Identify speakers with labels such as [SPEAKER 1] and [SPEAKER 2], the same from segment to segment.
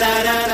[SPEAKER 1] da da da da.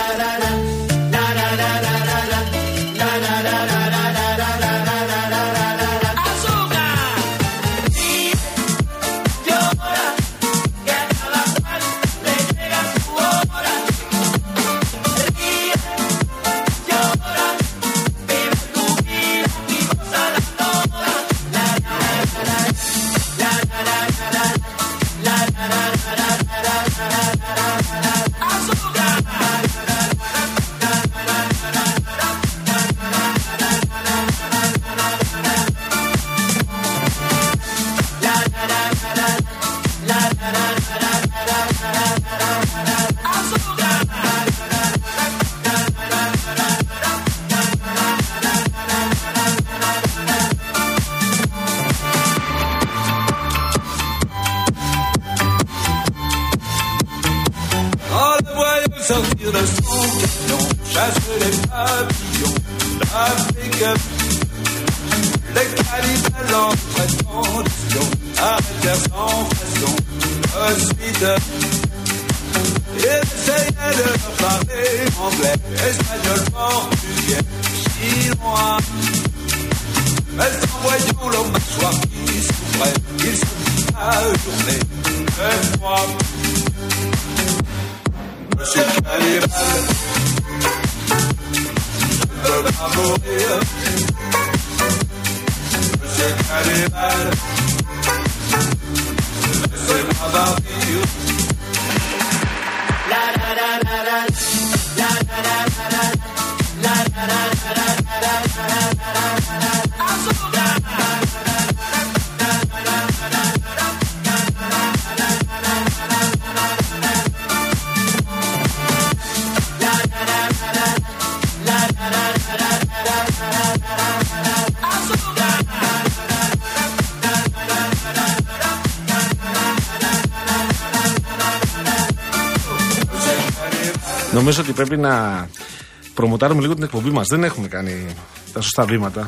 [SPEAKER 1] Προμοτάρουμε λίγο την εκπομπή μας. Δεν έχουμε κάνει τα σωστά βήματα.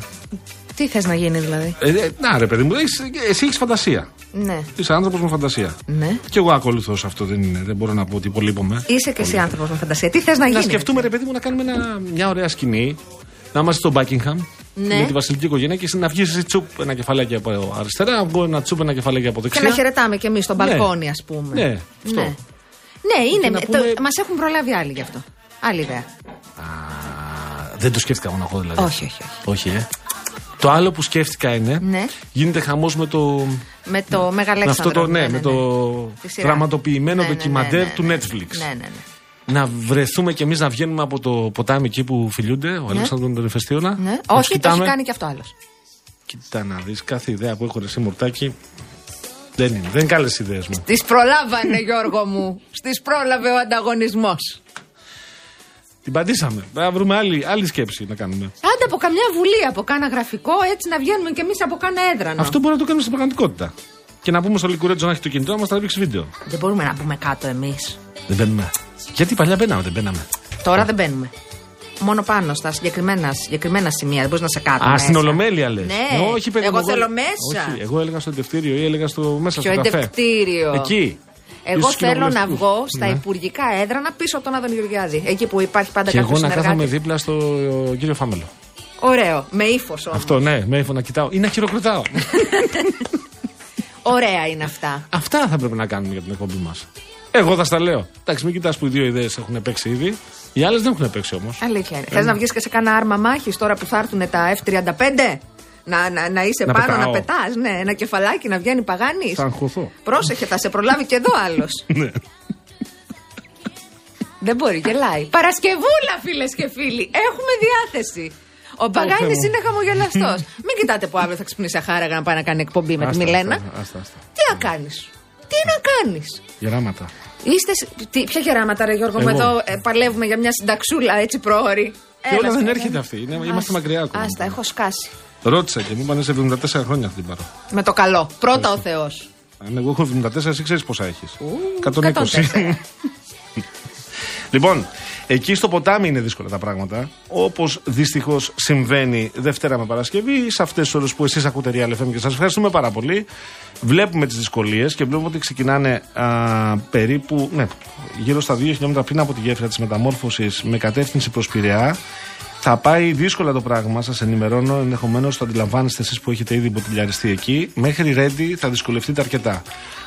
[SPEAKER 2] Τι θες να γίνει δηλαδή;
[SPEAKER 1] Ε, ε, να ρε παιδί μου, έχεις- εσύ έχεις φαντασία.
[SPEAKER 2] Ναι.
[SPEAKER 1] Είσαι άνθρωπος με φαντασία.
[SPEAKER 2] Ναι.
[SPEAKER 1] Και εγώ ακολουθώ σε αυτό. Δεν, είναι, δεν μπορώ να πω ότι υπολείπομαι.
[SPEAKER 2] Είσαι και εσύ άνθρωπος με φαντασία. Τι θες να
[SPEAKER 1] Να
[SPEAKER 2] γίνει;
[SPEAKER 1] σκεφτούμε, ρε παιδί μου, να κάνουμε ένα, μια ωραία σκηνή. Να είμαστε στο Buckingham.
[SPEAKER 2] Ναι.
[SPEAKER 1] Με τη βασιλική οικογένεια και εσύ να βγεις εσύ τσουπ ένα κεφαλάκι από αριστερά, να βγω ένα τσουπ ένα κεφαλάκι από
[SPEAKER 2] Και
[SPEAKER 1] δεξιά.
[SPEAKER 2] να χαιρετάμε κι εμείς στο
[SPEAKER 1] Ναι.
[SPEAKER 2] μπαλκόνι, ας πούμε.
[SPEAKER 1] Ναι, αυτό.
[SPEAKER 2] Ναι, ναι είναι.
[SPEAKER 1] να
[SPEAKER 2] το-
[SPEAKER 1] πούμε-
[SPEAKER 2] Μας έχουν προλάβει άλλοι γι' αυτό. Άλλη ιδέα.
[SPEAKER 1] Α, δεν το σκέφτηκα μόνο εγώ δηλαδή.
[SPEAKER 2] Όχι, όχι, όχι.
[SPEAKER 1] Όχι, ε. Το άλλο που σκέφτηκα είναι.
[SPEAKER 2] Ναι.
[SPEAKER 1] Γίνεται χαμός με το.
[SPEAKER 2] Με το
[SPEAKER 1] με
[SPEAKER 2] Μεγαλέξανδρο.
[SPEAKER 1] αυτό το, ναι, με το
[SPEAKER 2] Τη σειρά.
[SPEAKER 1] δραματοποιημένο
[SPEAKER 2] Ναι, ναι, ναι,
[SPEAKER 1] ντοκιμαντέρ
[SPEAKER 2] ναι, ναι,
[SPEAKER 1] του
[SPEAKER 2] ναι.
[SPEAKER 1] Netflix.
[SPEAKER 2] Ναι, ναι, ναι.
[SPEAKER 1] Να βρεθούμε κι εμείς να βγαίνουμε από το ποτάμι εκεί που φιλιούνται, ο Αλέξανδρος τον Εφεστίωνα.
[SPEAKER 2] Ναι.
[SPEAKER 1] να τους
[SPEAKER 2] Όχι, το έχει
[SPEAKER 1] κοιτάμε.
[SPEAKER 2] κάνει κι αυτό άλλος.
[SPEAKER 1] Κοίτα να δεις κάθε ιδέα που έχω ρε εσύ Μουρτάκη. Δεν είναι. Δεν είναι καλές ιδέες μου.
[SPEAKER 2] Τη προλάβανε, Γιώργο μου. Στι πρόλαβε ο ανταγωνισμός.
[SPEAKER 1] Την πατήσαμε. Πρέπει να βρούμε άλλη, άλλη σκέψη να κάνουμε.
[SPEAKER 2] Άντε από καμιά βουλή, από κάνα γραφικό, έτσι να βγαίνουμε κι εμείς από κάνα έδρανο.
[SPEAKER 1] Αυτό μπορεί να το κάνουμε στην πραγματικότητα. Και να πούμε στο Λικουρέτζο να έχει το κινητό να μας τραβήξει βίντεο.
[SPEAKER 2] Δεν μπορούμε να πούμε κάτω εμείς.
[SPEAKER 1] Δεν μπαίνουμε. Γιατί παλιά μπαίναμε, δεν μπαίναμε.
[SPEAKER 2] Τώρα δεν μπαίνουμε. Μόνο πάνω στα συγκεκριμένα, συγκεκριμένα σημεία. Δεν μπορείς να σε κάτω.
[SPEAKER 1] Α,
[SPEAKER 2] μέσα.
[SPEAKER 1] στην Ολομέλεια λες.
[SPEAKER 2] Ναι.
[SPEAKER 1] όχι, παιδί, μου,
[SPEAKER 2] Εγώ θέλω μέσα.
[SPEAKER 1] Όχι, εγώ έλεγα στο εντευτήριο ή έλεγα στο, μέσα
[SPEAKER 2] Ποιο
[SPEAKER 1] στο καφέ.
[SPEAKER 2] εντευτήριο;
[SPEAKER 1] Εκεί.
[SPEAKER 2] Εγώ
[SPEAKER 1] Ίσως
[SPEAKER 2] θέλω να
[SPEAKER 1] κοινοβουλευτικούς.
[SPEAKER 2] βγω στα
[SPEAKER 1] Ναι.
[SPEAKER 2] υπουργικά έδρανα πίσω από τον Άδων Γεωργιάδη. Εκεί που υπάρχει πάντα
[SPEAKER 1] Και
[SPEAKER 2] κάποιος
[SPEAKER 1] εγώ να κάθομαι
[SPEAKER 2] συνεργάτης.
[SPEAKER 1] δίπλα στο κύριο Φάμελο.
[SPEAKER 2] Ωραίο, με ύφος όμως.
[SPEAKER 1] Αυτό, ναι, με ύφο να κοιτάω ή να χειροκροτάω.
[SPEAKER 2] Ωραία είναι αυτά.
[SPEAKER 1] Αυτά θα πρέπει να κάνουμε για την εκπομπή μας. Εγώ θα στα λέω. Εντάξει, μην κοιτάς που οι δύο ιδέες έχουν παίξει ήδη. Οι άλλες δεν έχουν παίξει όμως.
[SPEAKER 2] Αλήθεια είναι. Θες να βγεις και σε κάνα άρμα μάχης τώρα που θα έρθουν τα F-35; Να, να, να είσαι
[SPEAKER 1] Να
[SPEAKER 2] πάνω,
[SPEAKER 1] πετάω.
[SPEAKER 2] να πετάς. Ναι, ένα κεφαλάκι να βγαίνει παγάνη.
[SPEAKER 1] Θα αγχωθώ.
[SPEAKER 2] Πρόσεχε, θα σε προλάβει και εδώ άλλος.
[SPEAKER 1] Ναι.
[SPEAKER 2] Δεν μπορεί, γελάει. Παρασκευούλα, φίλες και φίλοι. Έχουμε διάθεση. Ο Παγάνη
[SPEAKER 1] Θεέ μου.
[SPEAKER 2] είναι χαμογελαστός. Μην κοιτάτε που αύριο θα ξυπνήσει αχάραγα να πάει να κάνει εκπομπή με τη
[SPEAKER 1] Άστα,
[SPEAKER 2] Μιλένα.
[SPEAKER 1] άστα, άστα, άστα.
[SPEAKER 2] Τι να κάνεις; Τι να κάνεις;
[SPEAKER 1] Γεράματα.
[SPEAKER 2] Είστε. σ- Τι, ποια γεράματα, ρε Γιώργο, μου
[SPEAKER 1] Εγώ.
[SPEAKER 2] εδώ ε, παλεύουμε για μια συνταξούλα έτσι πρόωρη.
[SPEAKER 1] Και
[SPEAKER 2] Έλα,
[SPEAKER 1] όλα δεν
[SPEAKER 2] στο-
[SPEAKER 1] έρχεται αυτή. Είναι, είμαστε
[SPEAKER 2] Άστα,
[SPEAKER 1] μακριά ακόμα.
[SPEAKER 2] Άστα, έχω σκάσει.
[SPEAKER 1] Ρώτησα και μου είπαν σε 74 χρόνια θα την πάρω.
[SPEAKER 2] Με το καλό. Πρώτα ο Θεός.
[SPEAKER 1] Αν εγώ έχω 74, εσύ ξέρεις πόσα έχεις. 120.
[SPEAKER 2] 104.
[SPEAKER 1] λοιπόν, Εκεί στο ποτάμι είναι δύσκολα τα πράγματα. Όπως δυστυχώς συμβαίνει Δευτέρα με Παρασκευή, σε αυτές τις ώρες που εσείς ακούτε Real FM και σας ευχαριστούμε πάρα πολύ. Βλέπουμε τις δυσκολίες και βλέπουμε ότι ξεκινάνε α, περίπου ναι, γύρω στα 2 χιλιόμετρα πριν από τη γέφυρα της μεταμόρφωσης με κατεύθυνση προς Πειραιά. Θα πάει δύσκολα το πράγμα, σας ενημερώνω. Ενδεχομένως το αντιλαμβάνεστε εσείς που έχετε ήδη μποτιλιαριστεί εκεί. Μέχρι Ρέντι θα δυσκολευτείτε αρκετά.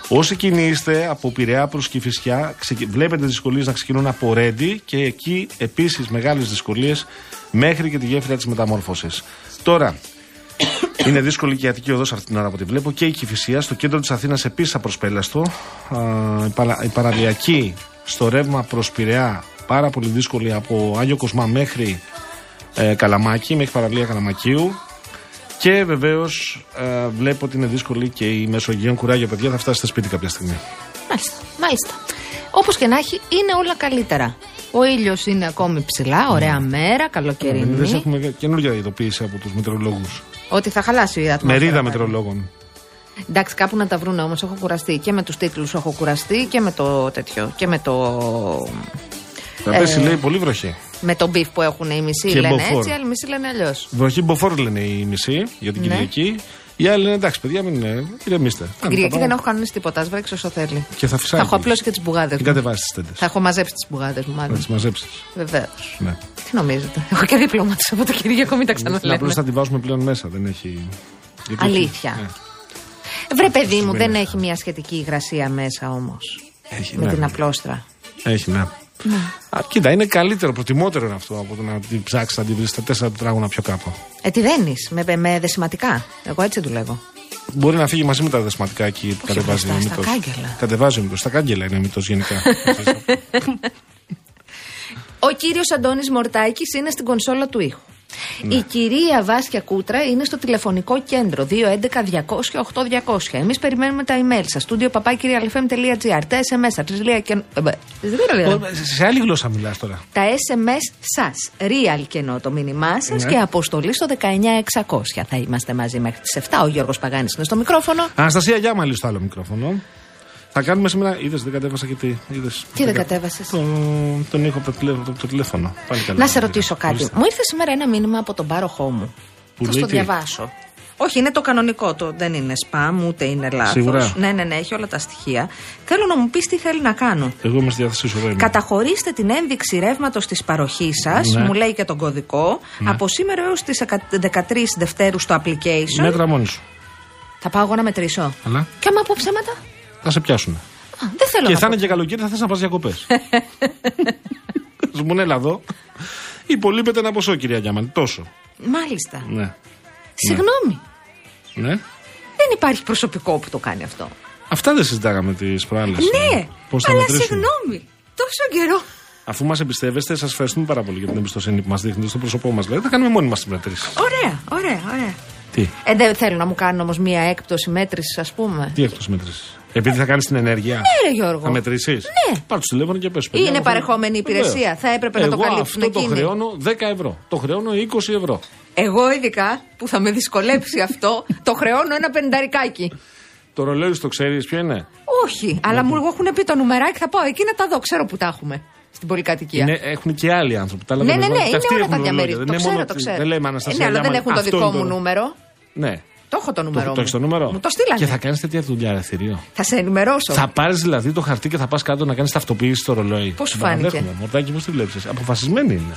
[SPEAKER 1] Όσοι κινείστε από Πειραιά προς Κηφισιά, ξεκι- βλέπετε δυσκολίες να ξεκινούν από Ρέντι και εκεί επίσης μεγάλες δυσκολίες μέχρι και τη γέφυρα της μεταμόρφωσης. Τώρα, είναι δύσκολη και η Αττική Οδός αυτή την ώρα που τη βλέπω και η Κηφισία. Στο κέντρο της Αθήνας επίσης απροσπέλαστο. Α, η, παρα, η παραλιακή στο ρεύμα προς Πειραιά πάρα πολύ δύσκολη από Άγιο Κοσμά μέχρι ε, Καλαμάκι, μέχρι παραλία Καλαμακίου. Και βεβαίως ε, βλέπω ότι είναι δύσκολη και η Μεσογείων κουράγιο, παιδιά, θα φτάσετε σπίτι κάποια στιγμή.
[SPEAKER 2] Μάλιστα. Μάλιστα. Όπως και να έχει, είναι όλα καλύτερα. Ο ήλιος είναι ακόμη ψηλά, ωραία μέρα,
[SPEAKER 1] Δεν
[SPEAKER 2] καλοκαιρινή.
[SPEAKER 1] έχουμε καινούργια ειδοποίηση από τους μετεωρολόγου.
[SPEAKER 2] Ότι θα χαλάσει η ατμόσφαιρα.
[SPEAKER 1] Μερίδα
[SPEAKER 2] πάλι.
[SPEAKER 1] μετεωρολόγων.
[SPEAKER 2] Εντάξει, κάπου να τα βρούνε όμως. Έχω κουραστεί και με τους τίτλους έχω κουραστεί και με το τέτοιο. Και με το.
[SPEAKER 1] Θα
[SPEAKER 2] Ε,
[SPEAKER 1] πέσει, λέει, πολύ βροχή.
[SPEAKER 2] Με τον μπιφ που έχουν οι μισοί
[SPEAKER 1] Και
[SPEAKER 2] λένε
[SPEAKER 1] μποφόρ.
[SPEAKER 2] έτσι, οι άλλοι μισοί λένε αλλιώς.
[SPEAKER 1] Βροχή μποφόρ λένε οι μισοί για την
[SPEAKER 2] Ναι.
[SPEAKER 1] Κυριακή. Οι άλλοι λένε εντάξει, παιδιά, μην είναι. Ηρεμήστε.
[SPEAKER 2] Την
[SPEAKER 1] Πάμε,
[SPEAKER 2] Κυριακή
[SPEAKER 1] θα
[SPEAKER 2] δεν
[SPEAKER 1] πάω.
[SPEAKER 2] έχω κανονίσει τίποτα. Α βρέξει όσο θέλει.
[SPEAKER 1] Και θα
[SPEAKER 2] Θα
[SPEAKER 1] φυσάει.
[SPEAKER 2] έχω απλώσει και τις μπουγάδες
[SPEAKER 1] Μην
[SPEAKER 2] μου.
[SPEAKER 1] κατεβάσεις τις τέντες.
[SPEAKER 2] Θα έχω μαζέψει τις μπουγάδες μου,
[SPEAKER 1] Να
[SPEAKER 2] μάλλον.
[SPEAKER 1] τις μαζέψεις.
[SPEAKER 2] Βεβαίως.
[SPEAKER 1] Ναι.
[SPEAKER 2] Τι νομίζετε. Έχω και δίπλωμα τη από το Κυριακό, μην τα
[SPEAKER 1] Απλώς
[SPEAKER 2] ξαναλέμε.
[SPEAKER 1] θα τη βάζουμε πλέον μέσα. Δεν έχει. γιατί
[SPEAKER 2] Αλήθεια.
[SPEAKER 1] έχει- ναι.
[SPEAKER 2] Βρε, παιδί μου,
[SPEAKER 1] Σημαίνει
[SPEAKER 2] δεν
[SPEAKER 1] αυτό.
[SPEAKER 2] έχει μια σχετική υγρασία μέσα όμως.
[SPEAKER 1] Έχει,
[SPEAKER 2] Με
[SPEAKER 1] ναι.
[SPEAKER 2] την απλόστρα.
[SPEAKER 1] Έχει, ναι. Α, κοίτα, είναι καλύτερο, προτιμότερο είναι αυτό από το να την ψάξεις να την βρεις στα τέσσερα τετράγωνα πιο κάτω.
[SPEAKER 2] Ε, τι δένεις, με, με δεσιματικά. Εγώ έτσι δουλεύω.
[SPEAKER 1] Μπορεί να φύγει μαζί με τα δεσματικά εκεί που
[SPEAKER 2] Όχι
[SPEAKER 1] κατεβάζει ο
[SPEAKER 2] μπροστά, στα
[SPEAKER 1] μύτος.
[SPEAKER 2] κάγκελα.
[SPEAKER 1] Κατεβάζει ο μύτος. Στα κάγκελα είναι ο μύτος γενικά.
[SPEAKER 2] Ο κύριος Αντώνης Μορτάκης είναι στην κονσόλα του ήχου. Η κυρία Βάσκια Κούτρα είναι στο τηλεφωνικό κέντρο 211-200-8200. Εμείς περιμένουμε τα email σας. Studio papakirialfm.gr. Τα SMS σας.
[SPEAKER 1] Σε άλλη γλώσσα μιλάς τώρα.
[SPEAKER 2] Τα SMS σας. Real και ενώ το μήνυμά σας
[SPEAKER 1] Ναι.
[SPEAKER 2] και αποστολή στο 19600. Θα είμαστε μαζί μέχρι τις 7. Ο Γιώργος Παγάνης είναι στο μικρόφωνο.
[SPEAKER 1] Αναστασία Γιάμα, λίγο στο άλλο μικρόφωνο. Θα κάνουμε σήμερα. Είδες, δεν κατέβασα και τι. Είδες,
[SPEAKER 2] Τι δεν
[SPEAKER 1] κα-
[SPEAKER 2] κατέβασες;
[SPEAKER 1] Το, τον ήχο από το, τηλέ- από το τηλέφωνο. Πάλι καλά.
[SPEAKER 2] Να σε ρωτήσω κάτι.
[SPEAKER 1] Ορίστε.
[SPEAKER 2] Μου ήρθε σήμερα ένα μήνυμα από τον πάροχό μου.
[SPEAKER 1] Που
[SPEAKER 2] Θα
[SPEAKER 1] λέει
[SPEAKER 2] στο
[SPEAKER 1] τι;
[SPEAKER 2] διαβάσω. Όχι, είναι το κανονικό. Το, δεν είναι spam, ούτε είναι λάθος.
[SPEAKER 1] Σίγουρα.
[SPEAKER 2] Ναι, ναι, ναι, έχει όλα τα στοιχεία. Θέλω να μου πεις τι θέλει να κάνω.
[SPEAKER 1] Εγώ είμαι στη διάθεσή σου, εδώ είμαι.
[SPEAKER 2] Καταχωρήστε την ένδειξη ρεύματος της παροχής σας,
[SPEAKER 1] Ναι.
[SPEAKER 2] μου λέει και τον κωδικό, από σήμερα έως τις 13 Δευτέρου στο application.
[SPEAKER 1] Μέτρα μόνη σου.
[SPEAKER 2] Θα πάω εγώ να μετρήσω.
[SPEAKER 1] Αλλά
[SPEAKER 2] Και άμα πω ψέματα;
[SPEAKER 1] Θα σε πιάσουν.
[SPEAKER 2] Α, δεν θέλω
[SPEAKER 1] Και
[SPEAKER 2] να
[SPEAKER 1] θα
[SPEAKER 2] πω.
[SPEAKER 1] είναι και καλοκαίρι, θα θες να πας διακοπές. Σου μου έλα εδώ. Υπολείπεται ένα ποσό, κυρία Γιάμαν. Τόσο.
[SPEAKER 2] Μάλιστα.
[SPEAKER 1] Ναι.
[SPEAKER 2] Συγγνώμη.
[SPEAKER 1] ναι.
[SPEAKER 2] Δεν υπάρχει προσωπικό που το κάνει αυτό.
[SPEAKER 1] Αυτά δεν συζητάγαμε τις προάλλες.
[SPEAKER 2] Ναι,
[SPEAKER 1] Πώς θα
[SPEAKER 2] αλλά
[SPEAKER 1] μετρήσουμε.
[SPEAKER 2] συγγνώμη. Τόσο καιρό.
[SPEAKER 1] Αφού μας εμπιστεύεστε, σας ευχαριστούμε πάρα πολύ για την εμπιστοσύνη που μας δείχνετε στο πρόσωπό μας. Δηλαδή, θα κάνουμε μόνοι μας τις μετρήσεις.
[SPEAKER 2] Ωραία, ωραία, ωραία.
[SPEAKER 1] Τι,
[SPEAKER 2] Ε, δεν θέλω να μου κάνουν όμως μία έκπτωση μέτρησης, ας πούμε.
[SPEAKER 1] τι εκτό μετρήσει. Επειδή θα κάνει την ενέργεια.
[SPEAKER 2] Ναι, ρε Γιώργο.
[SPEAKER 1] Θα μετρήσεις.
[SPEAKER 2] Ναι.
[SPEAKER 1] Πάρ τους τηλέφωνο και πες.
[SPEAKER 2] Είναι παρεχόμενη υπηρεσία. Θα έπρεπε να το καλύψουν
[SPEAKER 1] Αυτό το
[SPEAKER 2] εκείνοι.
[SPEAKER 1] χρεώνω 10 ευρώ. Το χρεώνω 20 ευρώ.
[SPEAKER 2] Εγώ ειδικά που θα με δυσκολέψει αυτό, το χρεώνω ένα πενταρικάκι.
[SPEAKER 1] Το ρολόι σου το ξέρεις ποιο είναι;
[SPEAKER 2] Όχι, αλλά μου έχουν πει το νουμεράκι, θα πάω εκεί να τα δω. Ξέρω που τα έχουμε στην πολυκατοικία.
[SPEAKER 1] είναι έχουν και άλλοι άνθρωποι. Τα
[SPEAKER 2] Ναι,
[SPEAKER 1] λέμε
[SPEAKER 2] ναι,
[SPEAKER 1] εδώ.
[SPEAKER 2] ναι,
[SPEAKER 1] Και
[SPEAKER 2] είναι
[SPEAKER 1] αυτοί
[SPEAKER 2] όλα
[SPEAKER 1] έχουν
[SPEAKER 2] τα
[SPEAKER 1] ρολόγια.
[SPEAKER 2] διαμέριστα.
[SPEAKER 1] Δεν
[SPEAKER 2] Το
[SPEAKER 1] είναι
[SPEAKER 2] ξέρω,
[SPEAKER 1] μόνο
[SPEAKER 2] το
[SPEAKER 1] ότι-
[SPEAKER 2] ξέρω.
[SPEAKER 1] Δεν λέμε
[SPEAKER 2] Ε,
[SPEAKER 1] Αναστασία.
[SPEAKER 2] Ναι, αλλά δεν
[SPEAKER 1] Γιάμαλη,
[SPEAKER 2] έχουν το
[SPEAKER 1] αυτό
[SPEAKER 2] δικό
[SPEAKER 1] είναι
[SPEAKER 2] μου νούμερο.
[SPEAKER 1] Ναι.
[SPEAKER 2] Το έχω το νούμερο.
[SPEAKER 1] Το,
[SPEAKER 2] μου.
[SPEAKER 1] το έχεις το νούμερο;
[SPEAKER 2] Μου το στείλανε.
[SPEAKER 1] Και θα κάνεις τέτοια δουλειά ελευθερίο.
[SPEAKER 2] Θα σε ενημερώσω.
[SPEAKER 1] Θα πάρεις δηλαδή το χαρτί και θα πας κάτω να κάνεις ταυτοποίηση στο ρολόι.
[SPEAKER 2] Πώς σου
[SPEAKER 1] Την
[SPEAKER 2] φάνηκε;
[SPEAKER 1] παραδέχομαι. Μορτάκι, πώς τη βλέπεις; Αποφασισμένη είναι.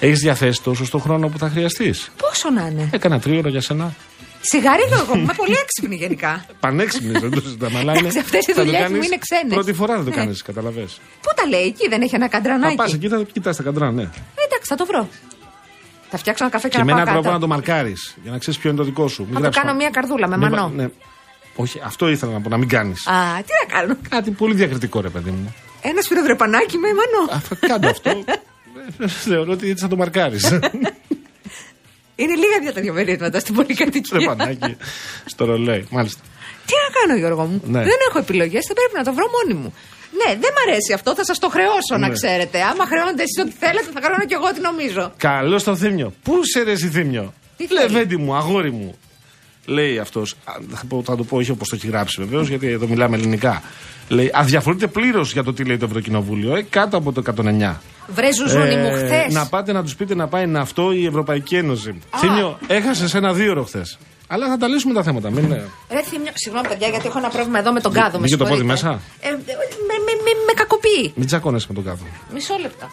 [SPEAKER 1] Έχεις διαθέσει το σωστό χρόνο που θα χρειαστείς;
[SPEAKER 2] Πόσο να είναι;
[SPEAKER 1] Έκανα τρίωρο για σένα.
[SPEAKER 2] Σιγαρίδο εγώ, είμαι πολύ έξυπνη γενικά.
[SPEAKER 1] Πανέξυπνη, δεν το συζητάμε. αλλά
[SPEAKER 2] Εντάξει,
[SPEAKER 1] είναι-
[SPEAKER 2] αυτές οι
[SPEAKER 1] θα το
[SPEAKER 2] δουλειές μου
[SPEAKER 1] κάνεις
[SPEAKER 2] είναι ξένες.
[SPEAKER 1] Πρώτη φορά δεν το
[SPEAKER 2] Ναι.
[SPEAKER 1] κάνεις, καταλαβέ.
[SPEAKER 2] Πού τα λέει, εκεί δεν έχει ένα
[SPEAKER 1] Θα
[SPEAKER 2] καντρανάκι;
[SPEAKER 1] πας εκεί, θα κοιτάς τα καντρά, ναι.
[SPEAKER 2] Ε, Εντάξει, θα το βρω. Θα φτιάξω ένα καφέ και,
[SPEAKER 1] Και με
[SPEAKER 2] να
[SPEAKER 1] έναν
[SPEAKER 2] πάω
[SPEAKER 1] τρόπο
[SPEAKER 2] κάτω.
[SPEAKER 1] να το μαρκάρει για να ξέρεις ποιο είναι το δικό σου. Μην
[SPEAKER 2] Θα το
[SPEAKER 1] γράψεις
[SPEAKER 2] κάνω
[SPEAKER 1] πάνω.
[SPEAKER 2] μια καρδούλα με
[SPEAKER 1] Μην
[SPEAKER 2] μανό.
[SPEAKER 1] βα- ναι. Όχι, αυτό ήθελα να πω, να μην κάνεις.
[SPEAKER 2] Α, τι να κάνω;
[SPEAKER 1] Κάτι πολύ διακριτικό, ρε παιδί μου.
[SPEAKER 2] Ένα σφυροδρεπανάκι με μανό.
[SPEAKER 1] Αυτό, Κάντο αυτό. Ε, Θεωρώ ότι έτσι θα το μαρκάρεις.
[SPEAKER 2] Είναι λίγα δια τα διαμερίσματα στην πολυκατοικία.
[SPEAKER 1] Τρεπανάκι στο ρολόι. Μάλιστα.
[SPEAKER 2] Τι να κάνω, Γιώργο μου;
[SPEAKER 1] Ναι.
[SPEAKER 2] Δεν έχω επιλογές, θα πρέπει να το βρω μόνη μου. Ναι, δεν μ' αρέσει αυτό, θα σας το χρεώσω να
[SPEAKER 1] Ναι.
[SPEAKER 2] ξέρετε. Άμα χρεώνετε εσείς ό,τι θέλετε, θα χρεώνω κι εγώ ό,τι νομίζω.
[SPEAKER 1] Καλό στο θύμιο. Πού σε ρε εσύ θύμιο.
[SPEAKER 2] Τι θέλεις;
[SPEAKER 1] Λεβέντι μου, αγόρι μου. λέει αυτός, θα, θα το πω όχι όπως το έχει γράψει βεβαίως, γιατί εδώ μιλάμε ελληνικά. Λέει, αδιαφορείτε πλήρως για το τι λέει το Ευρωκοινοβούλιο, ε, κάτω από το 109.
[SPEAKER 2] Βρε ζουζούνι μου, χθες.
[SPEAKER 1] Ε, να πάτε να τους πείτε να πάει να αυτό η Ευρωπαϊκή Ένωση. Θήμιο, έχασες ένα δύο χθες. Αλλά θα τα λύσουμε τα θέματα. Μην... ε,
[SPEAKER 2] Ρε θύμιο, συγγνώμη παιδιά, γιατί έχω ένα πρόβλημα εδώ με τον κάδο. Με
[SPEAKER 1] μπήκε το πόδι
[SPEAKER 2] συγχωρείτε.
[SPEAKER 1] μέσα;
[SPEAKER 2] Ε, με, με, με, με κακοποιεί.
[SPEAKER 1] Μην τσακώνεσαι με τον κάδο.
[SPEAKER 2] Μισό λεπτό.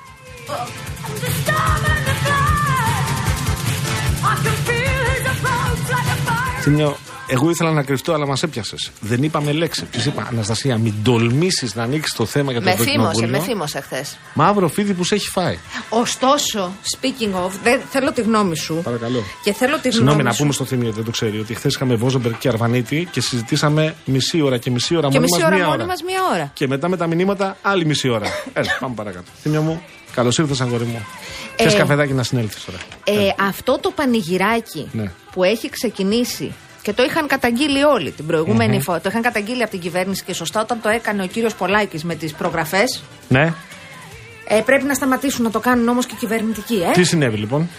[SPEAKER 1] Θήμιο, εγώ ήθελα να κρυφτώ, αλλά μας έπιασες. Δεν είπαμε λέξη. Τη είπα, Αναστασία, μην τολμήσεις να ανοίξεις το θέμα για το
[SPEAKER 2] Με θύμωσε,
[SPEAKER 1] Ευρωκοινοβούλιο.
[SPEAKER 2] με θύμωσε χθες.
[SPEAKER 1] Μαύρο φίδι που σε έχει φάει.
[SPEAKER 2] Ωστόσο, speaking of, δεν, θέλω τη γνώμη σου.
[SPEAKER 1] Παρακαλώ.
[SPEAKER 2] Και θέλω τη γνώμη
[SPEAKER 1] Συγγνώμη, να
[SPEAKER 2] σου.
[SPEAKER 1] πούμε στο Θήμιο, δεν το ξέρει, ότι χθες είχαμε Βόζεμπεργκ και Αρβανίτη και συζητήσαμε μισή ώρα και μισή ώρα
[SPEAKER 2] Και
[SPEAKER 1] μόνοι
[SPEAKER 2] μισή
[SPEAKER 1] μας
[SPEAKER 2] ώρα
[SPEAKER 1] μία
[SPEAKER 2] μόνοι μας μία ώρα.
[SPEAKER 1] Και μετά με τα μηνύματα άλλη μισή ώρα. Έλα, πάμε παρακάτω. Θήμιο μου, καλώς ήρθες, αγόρι μου.
[SPEAKER 2] Ε,
[SPEAKER 1] Θε καφεδάκι να συνέλθεις τώρα.
[SPEAKER 2] Ε, αυτό το πανηγυράκι
[SPEAKER 1] Ναι.
[SPEAKER 2] που έχει ξεκινήσει και το είχαν καταγγείλει όλοι την προηγούμενη φορά. Το είχαν καταγγείλει από την κυβέρνηση και σωστά όταν το έκανε ο κύριος Πολάκης με τις προγραφές.
[SPEAKER 1] Ναι.
[SPEAKER 2] Ε, πρέπει να σταματήσουν να το κάνουν όμως και οι κυβερνητικοί, ε.
[SPEAKER 1] Τι συνέβη λοιπόν;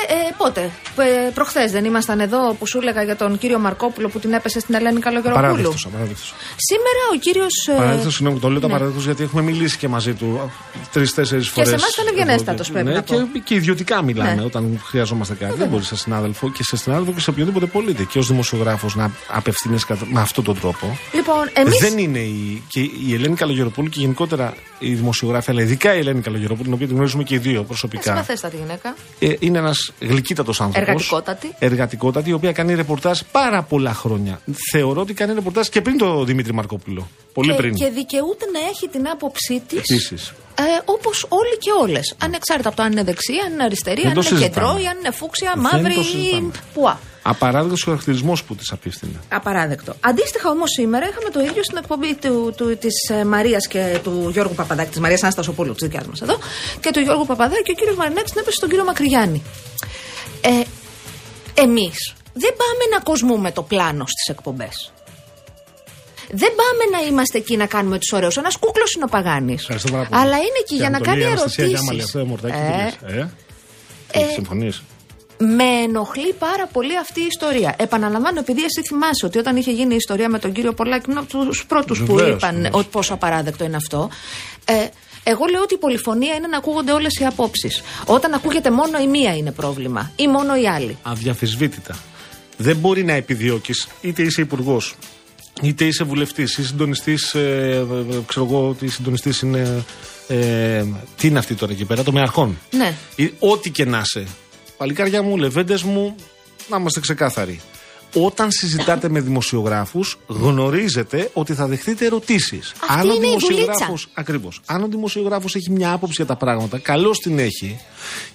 [SPEAKER 2] Ε, χθε, ε, πότε, ε, προχθές δεν ήμασταν εδώ που σου έλεγα για τον κύριο Μαρκόπουλο που την έπεσε στην Ελένη Καλογεροπούλου.
[SPEAKER 1] Απαράδεκτο. Απαράδεκτο.
[SPEAKER 2] Σήμερα ο κύριος.
[SPEAKER 1] Απαράδεκτο, συγγνώμη, το λέω το
[SPEAKER 2] ναι.
[SPEAKER 1] απαράδεκτο γιατί έχουμε μιλήσει και μαζί του τρει-τέσσερι φορέ.
[SPEAKER 2] σε εμάς ήταν ευγενέστατος, πρέπει
[SPEAKER 1] ναι,
[SPEAKER 2] να πω.
[SPEAKER 1] Και, και ιδιωτικά μιλάμε
[SPEAKER 2] Ναι.
[SPEAKER 1] όταν χρειαζόμαστε κάτι. Δεν μπορεί σε συνάδελφο και σε συνάδελφο και σε οποιοδήποτε πολίτη. Και ως δημοσιογράφος να απευθύνεις με αυτόν τον τρόπο.
[SPEAKER 2] Λοιπόν, εμεί.
[SPEAKER 1] Δεν είναι η, και η Ελένη Καλογεροπούλου και γενικότερα η δημοσιογράφη, αλλά ειδικά η Ελένη Καλογεροπούλου, την οποία την γνωρίζουμε και οι δύο προσωπικά.
[SPEAKER 2] Συμπαθέστατη γυναίκα.
[SPEAKER 1] Ε, είναι ένας γλυκύτατος άνθρωπος.
[SPEAKER 2] Εργατικότατη.
[SPEAKER 1] Εργατικότατη, η οποία κάνει ρεπορτάζ πάρα πολλά χρόνια. Θεωρώ ότι κάνει ρεπορτάζ και πριν το Δημήτρη Μαρκόπουλο. Πολύ
[SPEAKER 2] και,
[SPEAKER 1] πριν.
[SPEAKER 2] και δικαιούται να έχει την άποψή της.
[SPEAKER 1] Επίσης.
[SPEAKER 2] Ε, Όπως όλοι και όλες. Ανεξάρτητα από το αν είναι δεξιά, αν είναι αριστερή,
[SPEAKER 1] Δεν
[SPEAKER 2] αν
[SPEAKER 1] το
[SPEAKER 2] είναι
[SPEAKER 1] συζητάμε.
[SPEAKER 2] κεντρό ή αν είναι φούξια,
[SPEAKER 1] Δεν
[SPEAKER 2] μαύρη
[SPEAKER 1] το
[SPEAKER 2] ή
[SPEAKER 1] συζητάμε.
[SPEAKER 2] πουά.
[SPEAKER 1] Απαράδεκτος ο χαρακτηρισμός που της απίφθινε.
[SPEAKER 2] Απαράδεκτο. Αντίστοιχα όμως σήμερα είχαμε το ίδιο στην εκπομπή του, του, της ε, Μαρίας και του Γιώργου Παπαδάκη, της Μαρίας Αναστασοπούλου, της δικιάς μας εδώ, και του Γιώργου Παπαδάκη και ο κύριος Μαρινάκη την έπεσε στον κύριο Μακρυγιάννη. Ε, Εμείς δεν πάμε να κοσμούμε το πλάνο στις εκπομπές. Δεν πάμε να είμαστε εκεί να κάνουμε τους ωραίους. Ένας κούκλος είναι ο Παγάνης.
[SPEAKER 1] Ευχαριστώ πάρα πολύ.
[SPEAKER 2] Αλλά είναι εκεί για να κάνει
[SPEAKER 1] Αναστασία Γιάμαλη,
[SPEAKER 2] ερωτήσει.
[SPEAKER 1] αυτό μορτάκι.
[SPEAKER 2] Ε,
[SPEAKER 1] Ε, ε, ε, συμφωνείς;
[SPEAKER 2] Με ενοχλεί πάρα πολύ αυτή η ιστορία. Επαναλαμβάνω, επειδή εσύ θυμάσαι ότι όταν είχε γίνει η ιστορία με τον κύριο Πολάκη, είναι από τους πρώτους που
[SPEAKER 1] Βεβαίως,
[SPEAKER 2] είπαν
[SPEAKER 1] βεβαίως.
[SPEAKER 2] ότι πόσο απαράδεκτο είναι αυτό. Ε, εγώ λέω ότι η πολυφωνία είναι να ακούγονται όλες οι απόψεις. Όταν ακούγεται μόνο η μία είναι πρόβλημα ή μόνο η άλλη.
[SPEAKER 1] Αδιαφυσβήτητα. Δεν μπορεί να επιδιώκεις, είτε είσαι υπουργός, είτε είσαι βουλευτής ή συντονιστής. Ε, ε, ξέρω εγώ ότι συντονιστή είναι. Ε, τι είναι αυτή τώρα εκεί πέρα, το με αρχών.
[SPEAKER 2] Ναι.
[SPEAKER 1] Ή Ό,τι και να είσαι. Παλικάρια μου, λεβέντες μου, να είμαστε ξεκάθαροι. Όταν συζητάτε με δημοσιογράφους, γνωρίζετε ότι θα δεχτείτε ερωτήσεις.
[SPEAKER 2] Αυτή είναι η δουλίτσα.
[SPEAKER 1] Ακριβώς. Αν ο δημοσιογράφος έχει μια άποψη για τα πράγματα, καλώς την έχει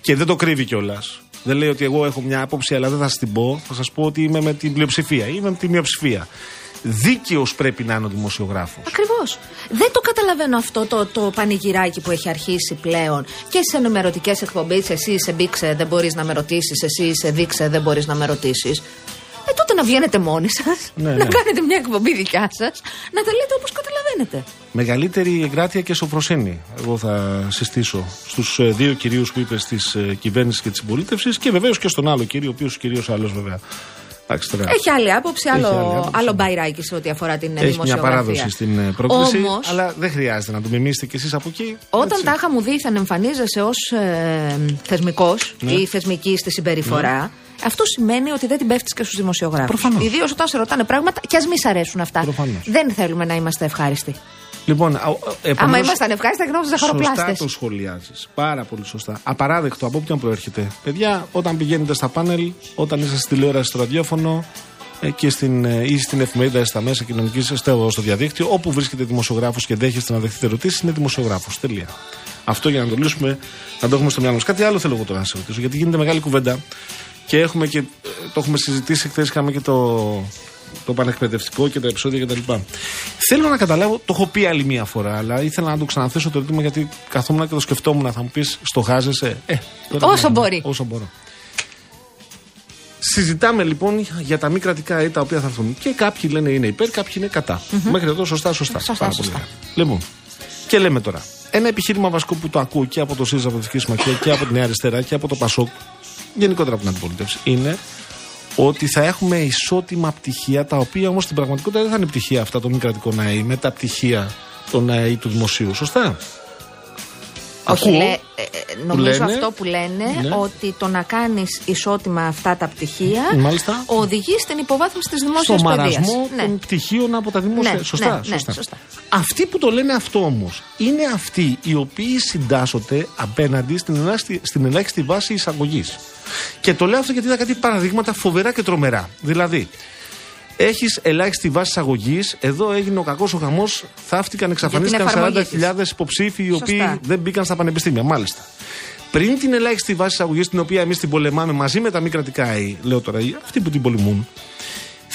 [SPEAKER 1] και δεν το κρύβει κιόλας. Δεν λέει ότι εγώ έχω μια άποψη, αλλά δεν θα σας την πω. Θα σας πω ότι είμαι με την πλειοψηφία ή είμαι με τη μειοψηφία. Δίκαιος πρέπει να είναι ο δημοσιογράφος.
[SPEAKER 2] Ακριβώς. Δεν το καταλαβαίνω αυτό το, το πανηγυράκι που έχει αρχίσει πλέον και σε ενημερωτικές εκπομπές. Εσύ είσαι μπήξε, δεν μπορείς να με ρωτήσεις. Εσύ είσαι δείξε, δεν μπορείς να με ρωτήσεις. Ε, τότε να βγαίνετε μόνοι σας,
[SPEAKER 1] Ναι,
[SPEAKER 2] να
[SPEAKER 1] ναι.
[SPEAKER 2] κάνετε μια εκπομπή δικιά σας, να τα λέτε όπως καταλαβαίνετε.
[SPEAKER 1] Μεγαλύτερη εγκράτεια και σοφροσύνη. Εγώ θα συστήσω στους δύο κυρίους που είπες της κυβέρνησης και της συμπολίτευσης και βεβαίως και στον άλλο κύριο, ο οποίος κυρίω άλλος βέβαια. Εντάξει, τώρα.
[SPEAKER 2] Έχει άλλη άποψη,
[SPEAKER 1] Έχει
[SPEAKER 2] άλλο,
[SPEAKER 1] άλλη άποψη.
[SPEAKER 2] άλλο μπαϊράκι σε ό,τι αφορά την
[SPEAKER 1] Έχει μια
[SPEAKER 2] δημοσιογραφία.
[SPEAKER 1] παράδοση στην ε, πρόκληση.
[SPEAKER 2] Όμως,
[SPEAKER 1] Αλλά δεν χρειάζεται να το μιμήσετε κι εσείς από εκεί.
[SPEAKER 2] Όταν
[SPEAKER 1] έτσι.
[SPEAKER 2] τάχα μου δίθεν εμφανίζεσαι ως ε, θεσμικός
[SPEAKER 1] Ναι.
[SPEAKER 2] ή θεσμική στη συμπεριφορά, αυτό σημαίνει ότι δεν την πέφτεις και στους δημοσιογράφους.
[SPEAKER 1] Προφανώς.
[SPEAKER 2] Ιδίως όταν σε ρωτάνε πράγματα και ας μη σ' αρέσουν αυτά.
[SPEAKER 1] Προφανώς.
[SPEAKER 2] Δεν θέλουμε να είμαστε ευχάριστοι.
[SPEAKER 1] Λοιπόν, α, α,
[SPEAKER 2] Άμα
[SPEAKER 1] επομένως,
[SPEAKER 2] ήμασταν ευχάριστοι, θα γινόμαστε
[SPEAKER 1] Σωστά
[SPEAKER 2] ζαχαροπλάστε.
[SPEAKER 1] το σχολιάζεις. Πάρα πολύ σωστά. Απαράδεκτο από όποιον προέρχεται. Παιδιά, όταν πηγαίνετε στα πάνελ, όταν είστε στη τηλεόραση, στο ραδιόφωνο ε, και στην, ε, ή στην εφημερίδα ή στα μέσα κοινωνικής, στο, στο διαδίκτυο, όπου βρίσκεται δημοσιογράφος και δέχεστε να δεχτείτε ερωτήσεις, είναι δημοσιογράφος. Τελεία. Αυτό για να το λύσουμε, να το έχουμε στο μυαλό μας. Κάτι άλλο θέλω εγώ τώρα να σε ρωτήσω, γιατί γίνεται μεγάλη κουβέντα και έχουμε και, ε, το έχουμε συζητήσει χθες, είχαμε και το, το πανεκπαιδευτικό και τα επεισόδια κτλ. Θέλω να καταλάβω, το έχω πει άλλη μία φορά, αλλά ήθελα να το ξαναθέσω το ερώτημα γιατί καθόμουν και το σκεφτόμουν. Θα μου πεις, στοχάζεσαι. Ε, τώρα
[SPEAKER 2] Όσο
[SPEAKER 1] να-
[SPEAKER 2] μπορεί.
[SPEAKER 1] Όσο μπορώ. Συζητάμε λοιπόν για τα μη κρατικά έτη τα οποία θα έρθουν. Και κάποιοι λένε είναι υπέρ, κάποιοι είναι κατά. Μέχρι εδώ σωστά, σωστά.
[SPEAKER 2] Σωστά,
[SPEAKER 1] Πάρα
[SPEAKER 2] σωστά.
[SPEAKER 1] πολύ ωραία. Λοιπόν, και λέμε τώρα. Ένα επιχείρημα βασικό που το ακούω και από το ΣΥΡΙΖΑ από τη Συμμαχία και από τη Νέα Αριστερά και από το ΠΑΣΟΚ, γενικότερα από την αντιπολίτευση, είναι ότι θα έχουμε ισότιμα πτυχία, τα οποία όμως στην πραγματικότητα δεν θα είναι πτυχία αυτά των μη κρατικών ΑΕΗ με τα πτυχία των ΑΕΗ του δημοσίου. Σωστά;
[SPEAKER 2] Όχι,
[SPEAKER 1] Ακούω
[SPEAKER 2] λέ, ε, ε, νομίζω
[SPEAKER 1] λένε.
[SPEAKER 2] αυτό που λένε
[SPEAKER 1] Ναι.
[SPEAKER 2] ότι το να κάνεις ισότιμα αυτά τα πτυχία
[SPEAKER 1] Μάλιστα.
[SPEAKER 2] οδηγεί στην υποβάθμιση της δημόσιας
[SPEAKER 1] στο
[SPEAKER 2] παιδείας.
[SPEAKER 1] μαρασμό
[SPEAKER 2] Ναι.
[SPEAKER 1] των πτυχίων από τα δημόσια.
[SPEAKER 2] Ναι,
[SPEAKER 1] σωστά,
[SPEAKER 2] ναι, ναι,
[SPEAKER 1] σωστά.
[SPEAKER 2] σωστά.
[SPEAKER 1] Αυτοί που το λένε αυτό όμως είναι αυτοί οι οποίοι συντάσσονται απέναντι στην ελάχιστη, στην ελάχιστη βάση εισαγωγής. Και το λέω αυτό γιατί είδα κάτι παραδείγματα φοβερά και τρομερά. Δηλαδή, έχεις ελάχιστη βάση εισαγωγής, εδώ έγινε ο κακός ο χαμός, θαύτηκαν, εξαφανίστηκαν
[SPEAKER 2] εφαρμογή
[SPEAKER 1] 40.000 υποψήφοι οι οποίοι
[SPEAKER 2] Σωστά.
[SPEAKER 1] δεν μπήκαν στα πανεπιστήμια. Μάλιστα. Πριν την ελάχιστη βάση εισαγωγής, την οποία εμείς την πολεμάμε μαζί με τα μη κρατικά ΑΕΗ, λέω τώρα, αυτοί που την πολεμούν,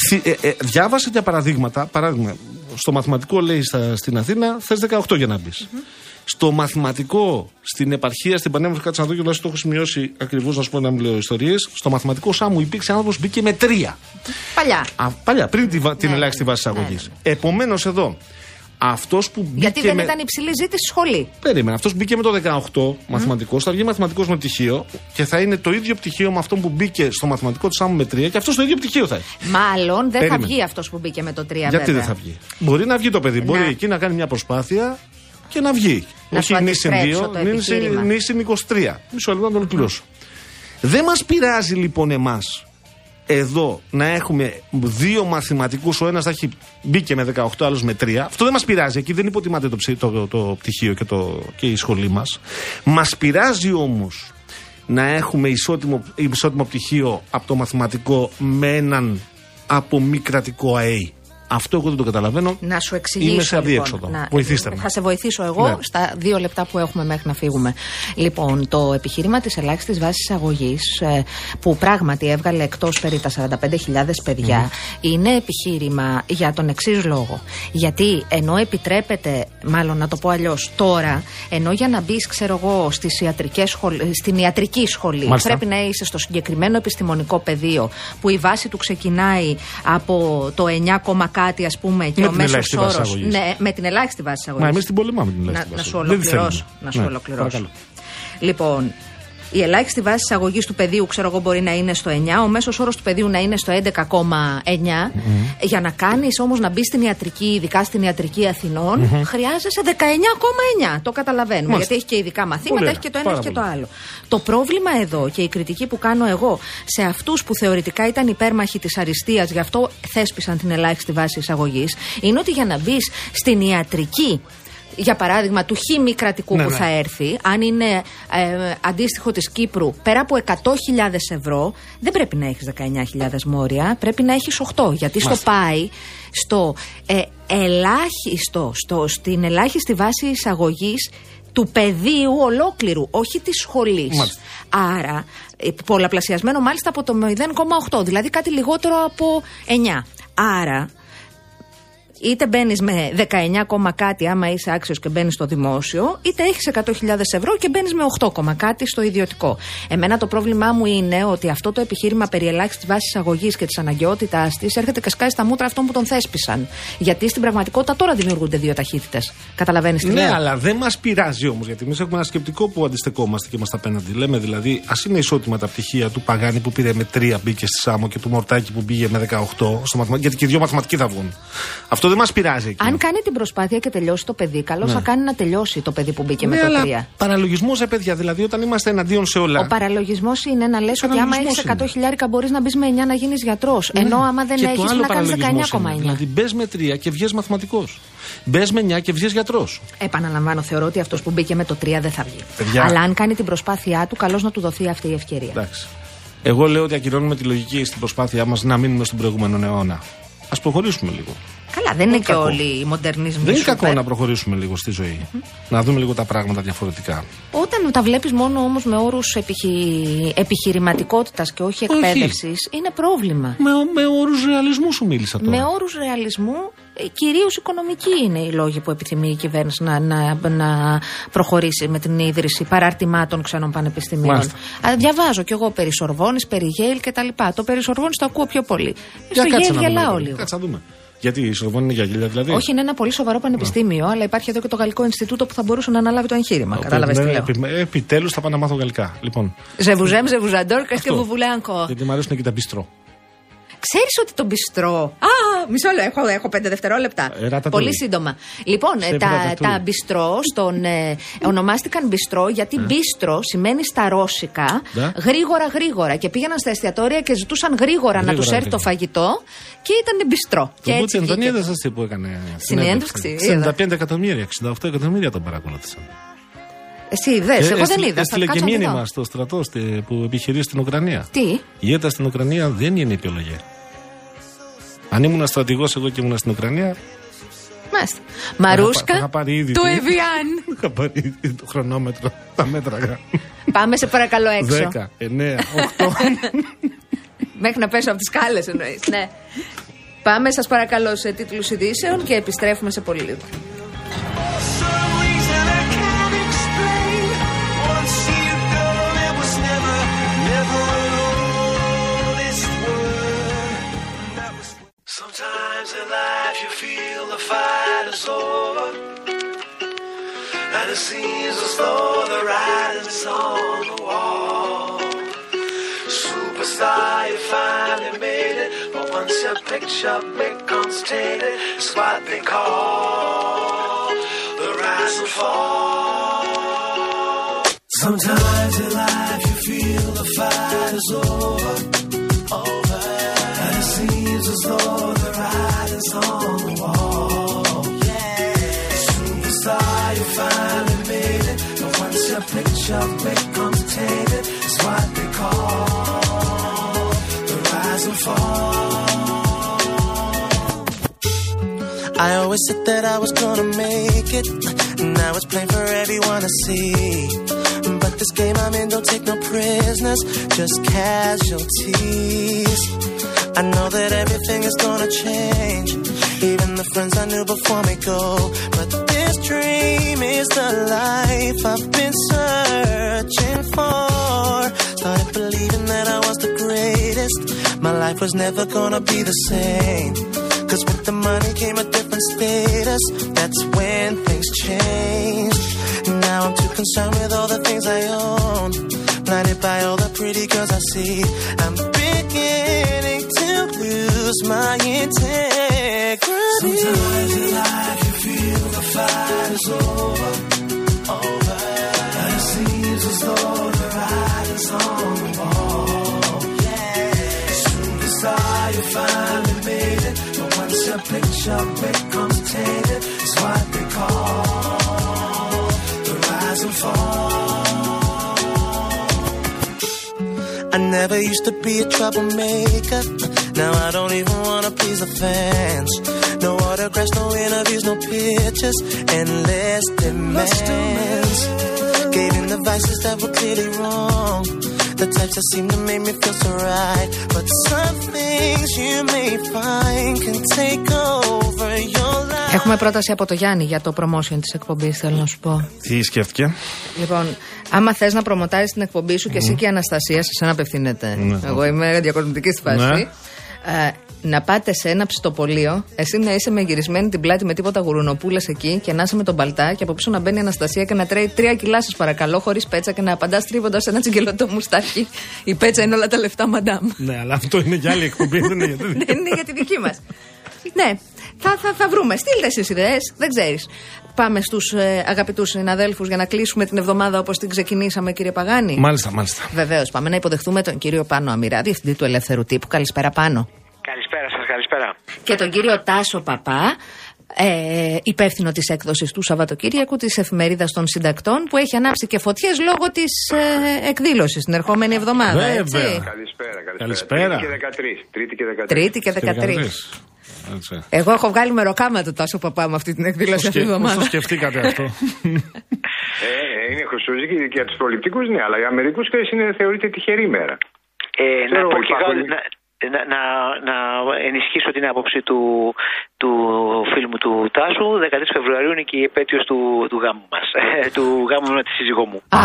[SPEAKER 1] Θυ- ε, ε, διάβασα για παραδείγματα. Παράδειγμα, στο μαθηματικό λέει στα, στην Αθήνα θες 18 για να μπεις. Στο μαθηματικό, στην επαρχία, στην Πανέμορφη, κάτσε να δω και το έχω σημειώσει ακριβώς να σου πω να μην λέω ιστορίες. Στο μαθηματικό Σάμου υπήρξε άνθρωπος που μπήκε με τρία.
[SPEAKER 2] Παλιά.
[SPEAKER 1] Α, παλιά, πριν τη, βα- την
[SPEAKER 2] Ναι,
[SPEAKER 1] ελάχιστη βάσης
[SPEAKER 2] ναι,
[SPEAKER 1] εισαγωγή. Επομένως εδώ, αυτός που μπήκε.
[SPEAKER 2] Γιατί δεν
[SPEAKER 1] με...
[SPEAKER 2] ήταν υψηλή ζήτηση στη σχολή.
[SPEAKER 1] Περίμενα. Αυτός μπήκε με το 18 μαθηματικός, θα βγει μαθηματικός με πτυχίο και θα είναι το ίδιο πτυχίο με αυτό που μπήκε στο μαθηματικό του Σάμου με 3 και αυτός το ίδιο πτυχίο θα έχει.
[SPEAKER 2] Μάλλον δεν
[SPEAKER 1] Περίμενε.
[SPEAKER 2] θα βγει αυτός που μπήκε με το 3
[SPEAKER 1] Γιατί
[SPEAKER 2] βέβαια.
[SPEAKER 1] δεν θα βγει; Μπορεί να βγει το παιδί. Μπορεί
[SPEAKER 2] Να.
[SPEAKER 1] εκεί να κάνει μια προσπάθεια και να βγει.
[SPEAKER 2] Να σου
[SPEAKER 1] Όχι νήσιν
[SPEAKER 2] αντιστρέψω
[SPEAKER 1] 2,
[SPEAKER 2] το επιχείρημα.
[SPEAKER 1] νήσιν 23. Μισό λεπτό να το ολοκληρώσω. Δεν μας πειράζει λοιπόν εμάς εδώ να έχουμε δύο μαθηματικούς, ο ένας θα έχει μπήκε με 18, άλλος με 3. Αυτό δεν μας πειράζει. Εκεί δεν υποτιμάται το, ψη- το, το πτυχίο και, το, και η σχολή μας. Μας πειράζει όμως να έχουμε ισότιμο, ισότιμο πτυχίο από το μαθηματικό με έναν από μη κρατικό ΑΕΗ. Αυτό εγώ δεν το καταλαβαίνω.
[SPEAKER 2] Να σου εξηγήσω.
[SPEAKER 1] Είμαι σε
[SPEAKER 2] λοιπόν.
[SPEAKER 1] αδίέξοδο.
[SPEAKER 2] Να-
[SPEAKER 1] Βοηθήστε με.
[SPEAKER 2] Θα σε βοηθήσω εγώ
[SPEAKER 1] Ναι.
[SPEAKER 2] στα δύο λεπτά που έχουμε μέχρι να φύγουμε. Λοιπόν, το επιχείρημα της ελάχιστης βάσης εισαγωγή, που πράγματι έβγαλε εκτός περί τα 45.000 παιδιά, είναι επιχείρημα για τον εξής λόγο. Γιατί ενώ επιτρέπεται, μάλλον να το πω αλλιώς τώρα, ενώ για να μπεις, ξέρω εγώ, στις ιατρικές σχολ- στην ιατρική σχολή,
[SPEAKER 1] Μάλιστα.
[SPEAKER 2] πρέπει να είσαι στο συγκεκριμένο επιστημονικό πεδίο, που η βάση του ξεκινάει από το 9, κόμμα κάτι, ας πούμε, και
[SPEAKER 1] Με
[SPEAKER 2] ο
[SPEAKER 1] την
[SPEAKER 2] μέσος
[SPEAKER 1] ελάχιστη βάση
[SPEAKER 2] όρος.
[SPEAKER 1] εισαγωγής.
[SPEAKER 2] Ναι, με την ελάχιστη βάση εισαγωγή.
[SPEAKER 1] Μα εμείς την πολεμάμε την
[SPEAKER 2] να,
[SPEAKER 1] ελάχιστη
[SPEAKER 2] να
[SPEAKER 1] βάση.
[SPEAKER 2] σου
[SPEAKER 1] Δεν τη
[SPEAKER 2] ολοκληρώσω.
[SPEAKER 1] θέλουμε.
[SPEAKER 2] Να σου
[SPEAKER 1] Ναι,
[SPEAKER 2] ολοκληρώσω.
[SPEAKER 1] παρακαλώ.
[SPEAKER 2] Λοιπόν, η ελάχιστη βάση εισαγωγής του πεδίου, ξέρω εγώ, μπορεί να είναι στο 9, ο μέσος όρος του πεδίου να είναι στο 11,9. Για να κάνεις όμως να μπεις στην ιατρική, ειδικά στην ιατρική Αθηνών, χρειάζεσαι 19,9. Το καταλαβαίνουμε.
[SPEAKER 1] Μάλιστα.
[SPEAKER 2] Γιατί έχει και ειδικά μαθήματα,
[SPEAKER 1] Πολύ
[SPEAKER 2] έχει και το ένα,
[SPEAKER 1] ωραία.
[SPEAKER 2] έχει και το
[SPEAKER 1] Πάρα
[SPEAKER 2] άλλο. Το πρόβλημα εδώ και η κριτική που κάνω εγώ σε αυτούς που θεωρητικά ήταν υπέρμαχοι της αριστείας, γι' αυτό θέσπισαν την ελάχιστη βάση εισαγωγής, είναι ότι για να μπεις στην ιατρική για παράδειγμα, του χ μη κρατικού
[SPEAKER 1] Ναι,
[SPEAKER 2] που
[SPEAKER 1] ναι.
[SPEAKER 2] θα έρθει, αν είναι ε, αντίστοιχο της Κύπρου, πέρα από 100.000 ευρώ, δεν πρέπει να έχεις 19.000 μόρια, πρέπει να έχεις 8. Γιατί στο
[SPEAKER 1] Μάλιστα.
[SPEAKER 2] πάει στο ε, ελάχιστο, στο, στην ελάχιστη βάση εισαγωγής του πεδίου ολόκληρου, όχι της σχολής.
[SPEAKER 1] Μάλιστα.
[SPEAKER 2] Άρα, ε, πολλαπλασιασμένο μάλιστα από το 0,8, δηλαδή κάτι λιγότερο από 9. Άρα, είτε μπαίνεις με 19, κόμμα κάτι, άμα είσαι άξιος και μπαίνεις στο δημόσιο, είτε έχεις 100.000 ευρώ και μπαίνεις με 8, κόμμα κάτι στο ιδιωτικό. Εμένα το πρόβλημά μου είναι ότι αυτό το επιχείρημα περί ελάχιστης βάσης εισαγωγή και της αναγκαιότητάς της έρχεται και σκάει στα μούτρα αυτών που τον θέσπισαν. Γιατί στην πραγματικότητα τώρα δημιουργούνται δύο ταχύτητες. Καταλαβαίνεις τι
[SPEAKER 1] Ναι,
[SPEAKER 2] λέω;
[SPEAKER 1] αλλά δεν μας πειράζει όμως, γιατί εμείς έχουμε ένα σκεπτικό που αντιστεκόμαστε και είμαστε απέναντι. Λέμε δηλαδή, ας είναι ισότιμα τα πτυχία του Παγάνη που πήρε με 3 μπήκε στη Σάμο και του Μορτάκη που πήγε με 18 στο μαθηματικό, γιατί και οι δύο μαθηματικοί θα βγουν. Αυτό δεν μας πειράζει εκεί.
[SPEAKER 2] Αν κάνει την προσπάθεια και τελειώσει το παιδί, καλό θα κάνει να τελειώσει το παιδί που μπήκε
[SPEAKER 1] ναι,
[SPEAKER 2] με το
[SPEAKER 1] αλλά
[SPEAKER 2] 3.
[SPEAKER 1] παραλογισμός, ρε παιδιά, δηλαδή όταν είμαστε εναντίον σε όλα.
[SPEAKER 2] Ο παραλογισμός είναι να λες ότι άμα
[SPEAKER 1] Παραλογισμός
[SPEAKER 2] έχει 100
[SPEAKER 1] είναι.
[SPEAKER 2] χιλιάρικα μπορείς να μπεις με 9 να γίνεις γιατρός.
[SPEAKER 1] Ναι.
[SPEAKER 2] Ενώ άμα δεν
[SPEAKER 1] Και το
[SPEAKER 2] έχεις
[SPEAKER 1] άλλο
[SPEAKER 2] να κάνεις
[SPEAKER 1] παραλογισμός είναι,
[SPEAKER 2] 19,9.
[SPEAKER 1] Δηλαδή μπες με 3 και βγει μαθηματικός. Μπες με 9 και βγει γιατρός.
[SPEAKER 2] Επαναλαμβάνω, θεωρώ ότι αυτός που μπήκε με το 3 δεν θα βγει.
[SPEAKER 1] Παιδιά.
[SPEAKER 2] Αλλά αν κάνει την προσπάθειά του, καλώς να του δοθεί αυτή η ευκαιρία.
[SPEAKER 1] Εντάξει. Εγώ λέω ότι ακυρώνουμε τη λογική στην προσπάθειά μας να μείνουμε στον προηγούμενο αιώνα. Α προχωρήσουμε λίγο.
[SPEAKER 2] Καλά, δεν είναι και
[SPEAKER 1] κακό.
[SPEAKER 2] όλοι οι μοντερνισμοί.
[SPEAKER 1] Δεν είναι
[SPEAKER 2] σούπερ.
[SPEAKER 1] κακό να προχωρήσουμε λίγο στη ζωή. Να δούμε λίγο τα πράγματα διαφορετικά.
[SPEAKER 2] Όταν τα βλέπεις μόνο όμως με όρους επιχει... επιχειρηματικότητας και όχι
[SPEAKER 1] Όχι.
[SPEAKER 2] εκπαίδευσης, είναι πρόβλημα.
[SPEAKER 1] Με, με όρους ρεαλισμού σου μίλησα τώρα.
[SPEAKER 2] Με όρους ρεαλισμού, κυρίως οικονομικοί είναι οι λόγοι που επιθυμεί η κυβέρνηση να, να, να προχωρήσει με την ίδρυση παραρτημάτων ξένων πανεπιστημίων.
[SPEAKER 1] Μάλιστα.
[SPEAKER 2] Α, διαβάζω κι εγώ περί Σορβόνης, περί Γέιλ κτλ. Το περί Σορβόνης το ακούω πιο πολύ.
[SPEAKER 1] Για
[SPEAKER 2] Στο
[SPEAKER 1] κάτσε
[SPEAKER 2] Γέιλ
[SPEAKER 1] να δούμε
[SPEAKER 2] γελάω
[SPEAKER 1] λίγο.
[SPEAKER 2] λίγο.
[SPEAKER 1] Κάτσε να δούμε. Γιατί η Σορβόνη είναι για γέλια, δηλαδή;
[SPEAKER 2] Όχι, είναι ένα πολύ σοβαρό πανεπιστήμιο, αλλά υπάρχει εδώ και το Γαλλικό Ινστιτούτο που θα μπορούσε να αναλάβει το εγχείρημα. Κατάλαβες τι λέω.
[SPEAKER 1] Επιτέλους θα πάω να μάθω γαλλικά. Λοιπόν,
[SPEAKER 2] Je vous aime, je vous adore, qu'est-ce que
[SPEAKER 1] Αυτό.
[SPEAKER 2] vous voulez encore;
[SPEAKER 1] γιατί μου αρέσουν και τα μπιστρό.
[SPEAKER 2] Ξέρεις ότι το μπιστρό. Α, μισό λεπτό, έχω, έχω πέντε δευτερόλεπτα.
[SPEAKER 1] Ε, ρατατouille.
[SPEAKER 2] Πολύ σύντομα. Λοιπόν, ε,
[SPEAKER 1] Σεφ
[SPEAKER 2] τα,
[SPEAKER 1] ρατατouille.
[SPEAKER 2] τα μπιστρό στον, ε, ονομάστηκαν μπιστρό γιατί μπίστρο σημαίνει στα ρώσικα
[SPEAKER 1] Ναι.
[SPEAKER 2] γρήγορα γρήγορα. Και πήγαιναν στα εστιατόρια και ζητούσαν γρήγορα, να
[SPEAKER 1] Γρήγορα,
[SPEAKER 2] τους έρθει το
[SPEAKER 1] γρήγορα.
[SPEAKER 2] φαγητό και ήταν μπιστρό. Και
[SPEAKER 1] Το
[SPEAKER 2] έτσι
[SPEAKER 1] Πούτιν τον
[SPEAKER 2] βγήκε.
[SPEAKER 1] είδες αυτή που έκανε.
[SPEAKER 2] Συνέντευξη, είδα.
[SPEAKER 1] 95 εκατομμύρια, 68 εκατομμύρια τον παρακολούθησαν.
[SPEAKER 2] Εσύ είδε, εγώ δεν
[SPEAKER 1] έστειλε-
[SPEAKER 2] είδα. Θα
[SPEAKER 1] Έστειλε και
[SPEAKER 2] κάτσω να δω.
[SPEAKER 1] μήνυμα στο στρατό στη- που επιχειρεί στην Ουκρανία.
[SPEAKER 2] Τι,
[SPEAKER 1] Η ήττα στην Ουκρανία δεν είναι επιλογή. Αν ήμουν στρατηγός εγώ και ήμουν στην Ουκρανία,
[SPEAKER 2] μάλιστα.
[SPEAKER 1] θα
[SPEAKER 2] Μαρούσκα
[SPEAKER 1] είχα πάρει ήδη
[SPEAKER 2] του
[SPEAKER 1] τι.
[SPEAKER 2] Εβιάν.
[SPEAKER 1] είχα πάρει ήδη το χρονόμετρο, τα μέτρα.
[SPEAKER 2] Πάμε σε παρακαλώ έξω.
[SPEAKER 1] 10, 9, 8.
[SPEAKER 2] Μέχρι να πέσω από τις κάλε εννοείς. ναι. Πάμε, σας παρακαλώ, σε τίτλους ειδήσεων και επιστρέφουμε σε πολύ λίγο.
[SPEAKER 3] Sometimes in life you feel the fight is over, and it seems as though the writing's on the wall. Superstar, you finally made it, but once your picture becomes tainted, it's what they call the rise and fall. Sometimes in life you feel the fight is over, the writing's on the wall. Yeah, superstar, you finally made it, but once your picture becomes tainted, it's what they call the rise and fall. I always said that I was gonna make it. Now it's plain for everyone to see. But this game I'm in don't take no prisoners, just casualties. I know that everything is gonna change. Even the friends I knew before me go. But this dream is the life I've been searching for. Started believing that I was the greatest. My life was never gonna be the same. Cause with the money came a different status. That's when things changed. Now I'm too concerned with all the things I own. Blinded by all the pretty girls I see. I'm beginning lose my integrity. Sometimes in life you feel the fight is over. Over. And it seems as though the writing's on the wall. Yeah. Superstar, you finally made it. But once your picture becomes tainted, it's what they call the rise and fall. I never used to be a troublemaker. Now I don't even wanna please the fans. No autographs, no interviews, no pictures, endless demands. Gave in the vices that were clearly wrong. The types that seem to make me feel so right. But some things you may find can take over your life.
[SPEAKER 2] Έχουμε πρόταση από το Γιάννη για το promotion τη εκπομπή, θέλω να σου πω.
[SPEAKER 1] Τι σκέφτηκε.
[SPEAKER 2] Λοιπόν, άμα θε να προμοτάρει την εκπομπή σου και εσύ και η Αναστασία, σε σένα απευθύνεται. Εγώ είμαι διακοσμητική στη φάση.
[SPEAKER 1] Ναι.
[SPEAKER 2] Ε, να πάτε σε ένα ψητοπολείο, εσύ να είσαι με γυρισμένη την πλάτη με τίποτα γουρουνοπούλες εκεί και να είσαι με τον παλτά και από πίσω να μπαίνει η Αναστασία και να τρέει τρία κιλά σας παρακαλώ, χωρίς πέτσα και να απαντάς τρίβοντας ένα τσιγκελωτό μουστάκι. Η πέτσα είναι όλα τα λεφτά, μαντάμ.
[SPEAKER 1] Ναι, αλλά αυτό είναι για άλλη εκπομπή, δεν είναι για την.
[SPEAKER 2] Δεν είναι για τη δική μας. ναι, θα, θα, θα βρούμε. Στείλτε εσείς ιδέες, δεν ξέρεις. Πάμε στους ε, αγαπητούς συναδέλφους για να κλείσουμε την εβδομάδα όπως την ξεκινήσαμε, κύριε Παγάνη.
[SPEAKER 1] Μάλιστα, μάλιστα.
[SPEAKER 2] Βεβαίως, πάμε να υποδεχθούμε τον κύριο Πάνο Αμυρά, διευθυντή του Ελεύθερου Τύπου. Καλησπέρα, Πάνο.
[SPEAKER 4] Καλησπέρα σας, καλησπέρα.
[SPEAKER 2] Και τον κύριο Τάσο Παπά, ε, υπεύθυνο της έκδοσης του Σαββατοκύριακου της εφημερίδας των συντακτών, που έχει ανάψει και φωτιές λόγω της ε, εκδήλωσης την ερχόμενη εβδομάδα.
[SPEAKER 1] Βέβαια.
[SPEAKER 2] Έτσι.
[SPEAKER 5] Καλησπέρα, καλησπέρα.
[SPEAKER 1] Καλησπέρα.
[SPEAKER 5] Τρίτη και 13. Τρίτη και 13.
[SPEAKER 2] Τρίτη και 13.
[SPEAKER 1] Έτσι.
[SPEAKER 2] Εγώ έχω βγάλει μεροκάμα του Τάσο Παπά με αυτή την εκδήλωση αυτή την
[SPEAKER 1] Πώς το
[SPEAKER 2] εβδομάδα.
[SPEAKER 1] σκεφτήκατε αυτό;
[SPEAKER 5] Ε, ε, είναι Χριστούγεννη και για τους πολιτικούς, ναι, αλλά για μερικούς είναι θεωρείται τυχερή ημέρα.
[SPEAKER 4] Ε, να
[SPEAKER 5] Ξέρω,
[SPEAKER 4] πω και εγώ,
[SPEAKER 5] υπάρχουν-
[SPEAKER 4] να, να, να, να ενισχύσω την άποψη του, του φίλου μου του Τάσου. 13 Φεβρουαρίου είναι και η επέτειος του, του γάμου μας. Ε, του γάμου με τη σύζυγό μου.
[SPEAKER 2] Α,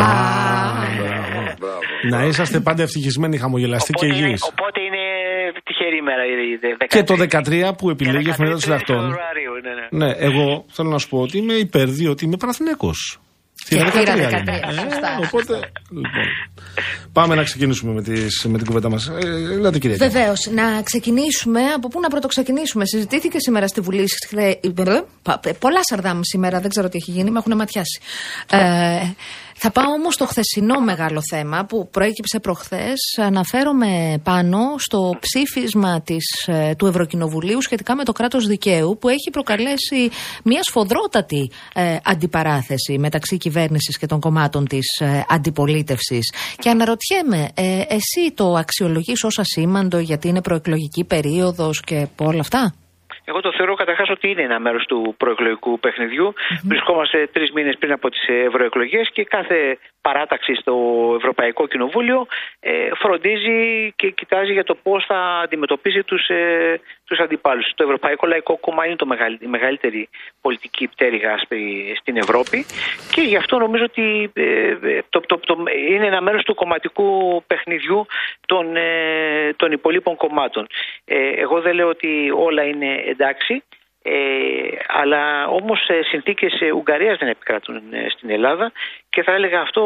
[SPEAKER 5] Μπράβο.
[SPEAKER 1] Να είσαστε πάντα ευτυχισμένοι, χαμογελαστοί και
[SPEAKER 4] Οπότε είναι,
[SPEAKER 1] υγιείς.
[SPEAKER 4] οπότε είναι τυχερή ημέρα η η 13.
[SPEAKER 1] Και το 13 που επιλέγει η εφημερίδας των
[SPEAKER 4] 13
[SPEAKER 1] συντακτών.
[SPEAKER 4] Φεβρουαρίου, ναι, ναι.
[SPEAKER 1] Ναι, εγώ θέλω να σου πω ότι είμαι υπέρ, διότι είμαι Παναθηναίκος.
[SPEAKER 2] Και θύρα 13,
[SPEAKER 1] είμαι.
[SPEAKER 2] σωστά,
[SPEAKER 1] οπότε, λοιπόν. Πάμε να ξεκινήσουμε με, τις, με την κουβέντα μας. Ε, Ελάτε, κύριε.
[SPEAKER 2] Βεβαίως. Να ξεκινήσουμε. Από πού να πρωτοξεκινήσουμε. Συζητήθηκε σήμερα στη Βουλή. χθε- πα- Πολλά σαρδάμ σήμερα. Δεν ξέρω τι έχει γίνει. Με έχουν ματιάσει. Ε, θα πάω όμως στο χθεσινό μεγάλο θέμα που προέκυψε προχθές. Αναφέρομαι πάνω στο ψήφισμα της, ε, του Ευρωκοινοβουλίου σχετικά με το κράτος δικαίου που έχει προκαλέσει μια σφοδρότατη ε, αντιπαράθεση μεταξύ κυβέρνησης και των κομμάτων της ε, αντιπολίτευσης. Και αναρωτιέμαι, ε, εσύ το αξιολογείς ως ασήμαντο γιατί είναι προεκλογική περίοδος και όλα αυτά;
[SPEAKER 4] Εγώ το θεωρώ καταρχάς ότι είναι ένα μέρος του προεκλογικού παιχνιδιού. Βρισκόμαστε τρεις μήνες πριν από τις ευρωεκλογές και κάθε παράταξη στο Ευρωπαϊκό Κοινοβούλιο ε, φροντίζει και κοιτάζει για το πώς θα αντιμετωπίσει τους ε, τους αντιπάλους. Το Ευρωπαϊκό Λαϊκό Κόμμα είναι το μεγαλ- η μεγαλύτερη πολιτική πτέρυγα στη- στην Ευρώπη και γι' αυτό νομίζω ότι ε, ε, το, το, το, είναι ένα μέρος του κομματικού παιχνιδιού των, ε, των υπολείπων κομμάτων. Ε, εγώ δεν λέω ότι όλα είναι εντάξει. Ε, αλλά όμως ε, συνθήκες ε, Ουγγαρίας δεν επικρατούν ε, στην Ελλάδα και θα έλεγα αυτό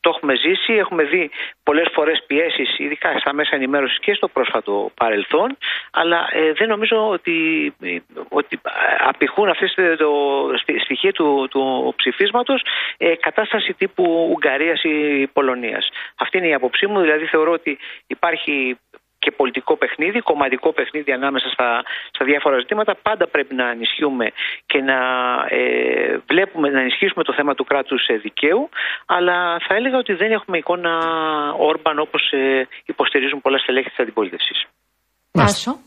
[SPEAKER 4] το έχουμε ζήσει, έχουμε δει πολλές φορές πιέσεις ειδικά στα μέσα ενημέρωσης και στο πρόσφατο παρελθόν αλλά ε, δεν νομίζω ότι, ε, ότι απηχούν αυτές το, το στι- στοιχεία του, του ψηφίσματος ε, κατάσταση τύπου Ουγγαρίας ή Πολωνίας. Αυτή είναι η άποψή μου, δηλαδή θεωρώ ότι υπάρχει και πολιτικό παιχνίδι, κομματικό παιχνίδι ανάμεσα στα, στα διάφορα ζητήματα. Πάντα πρέπει να ενισχύουμε και να ε, βλέπουμε, να ενισχύσουμε το θέμα του κράτους ε, δικαίου, αλλά θα έλεγα ότι δεν έχουμε εικόνα Όρμπαν όπως ε, υποστηρίζουν πολλά στελέχη της αντιπολίτευσης.
[SPEAKER 2] Άσο.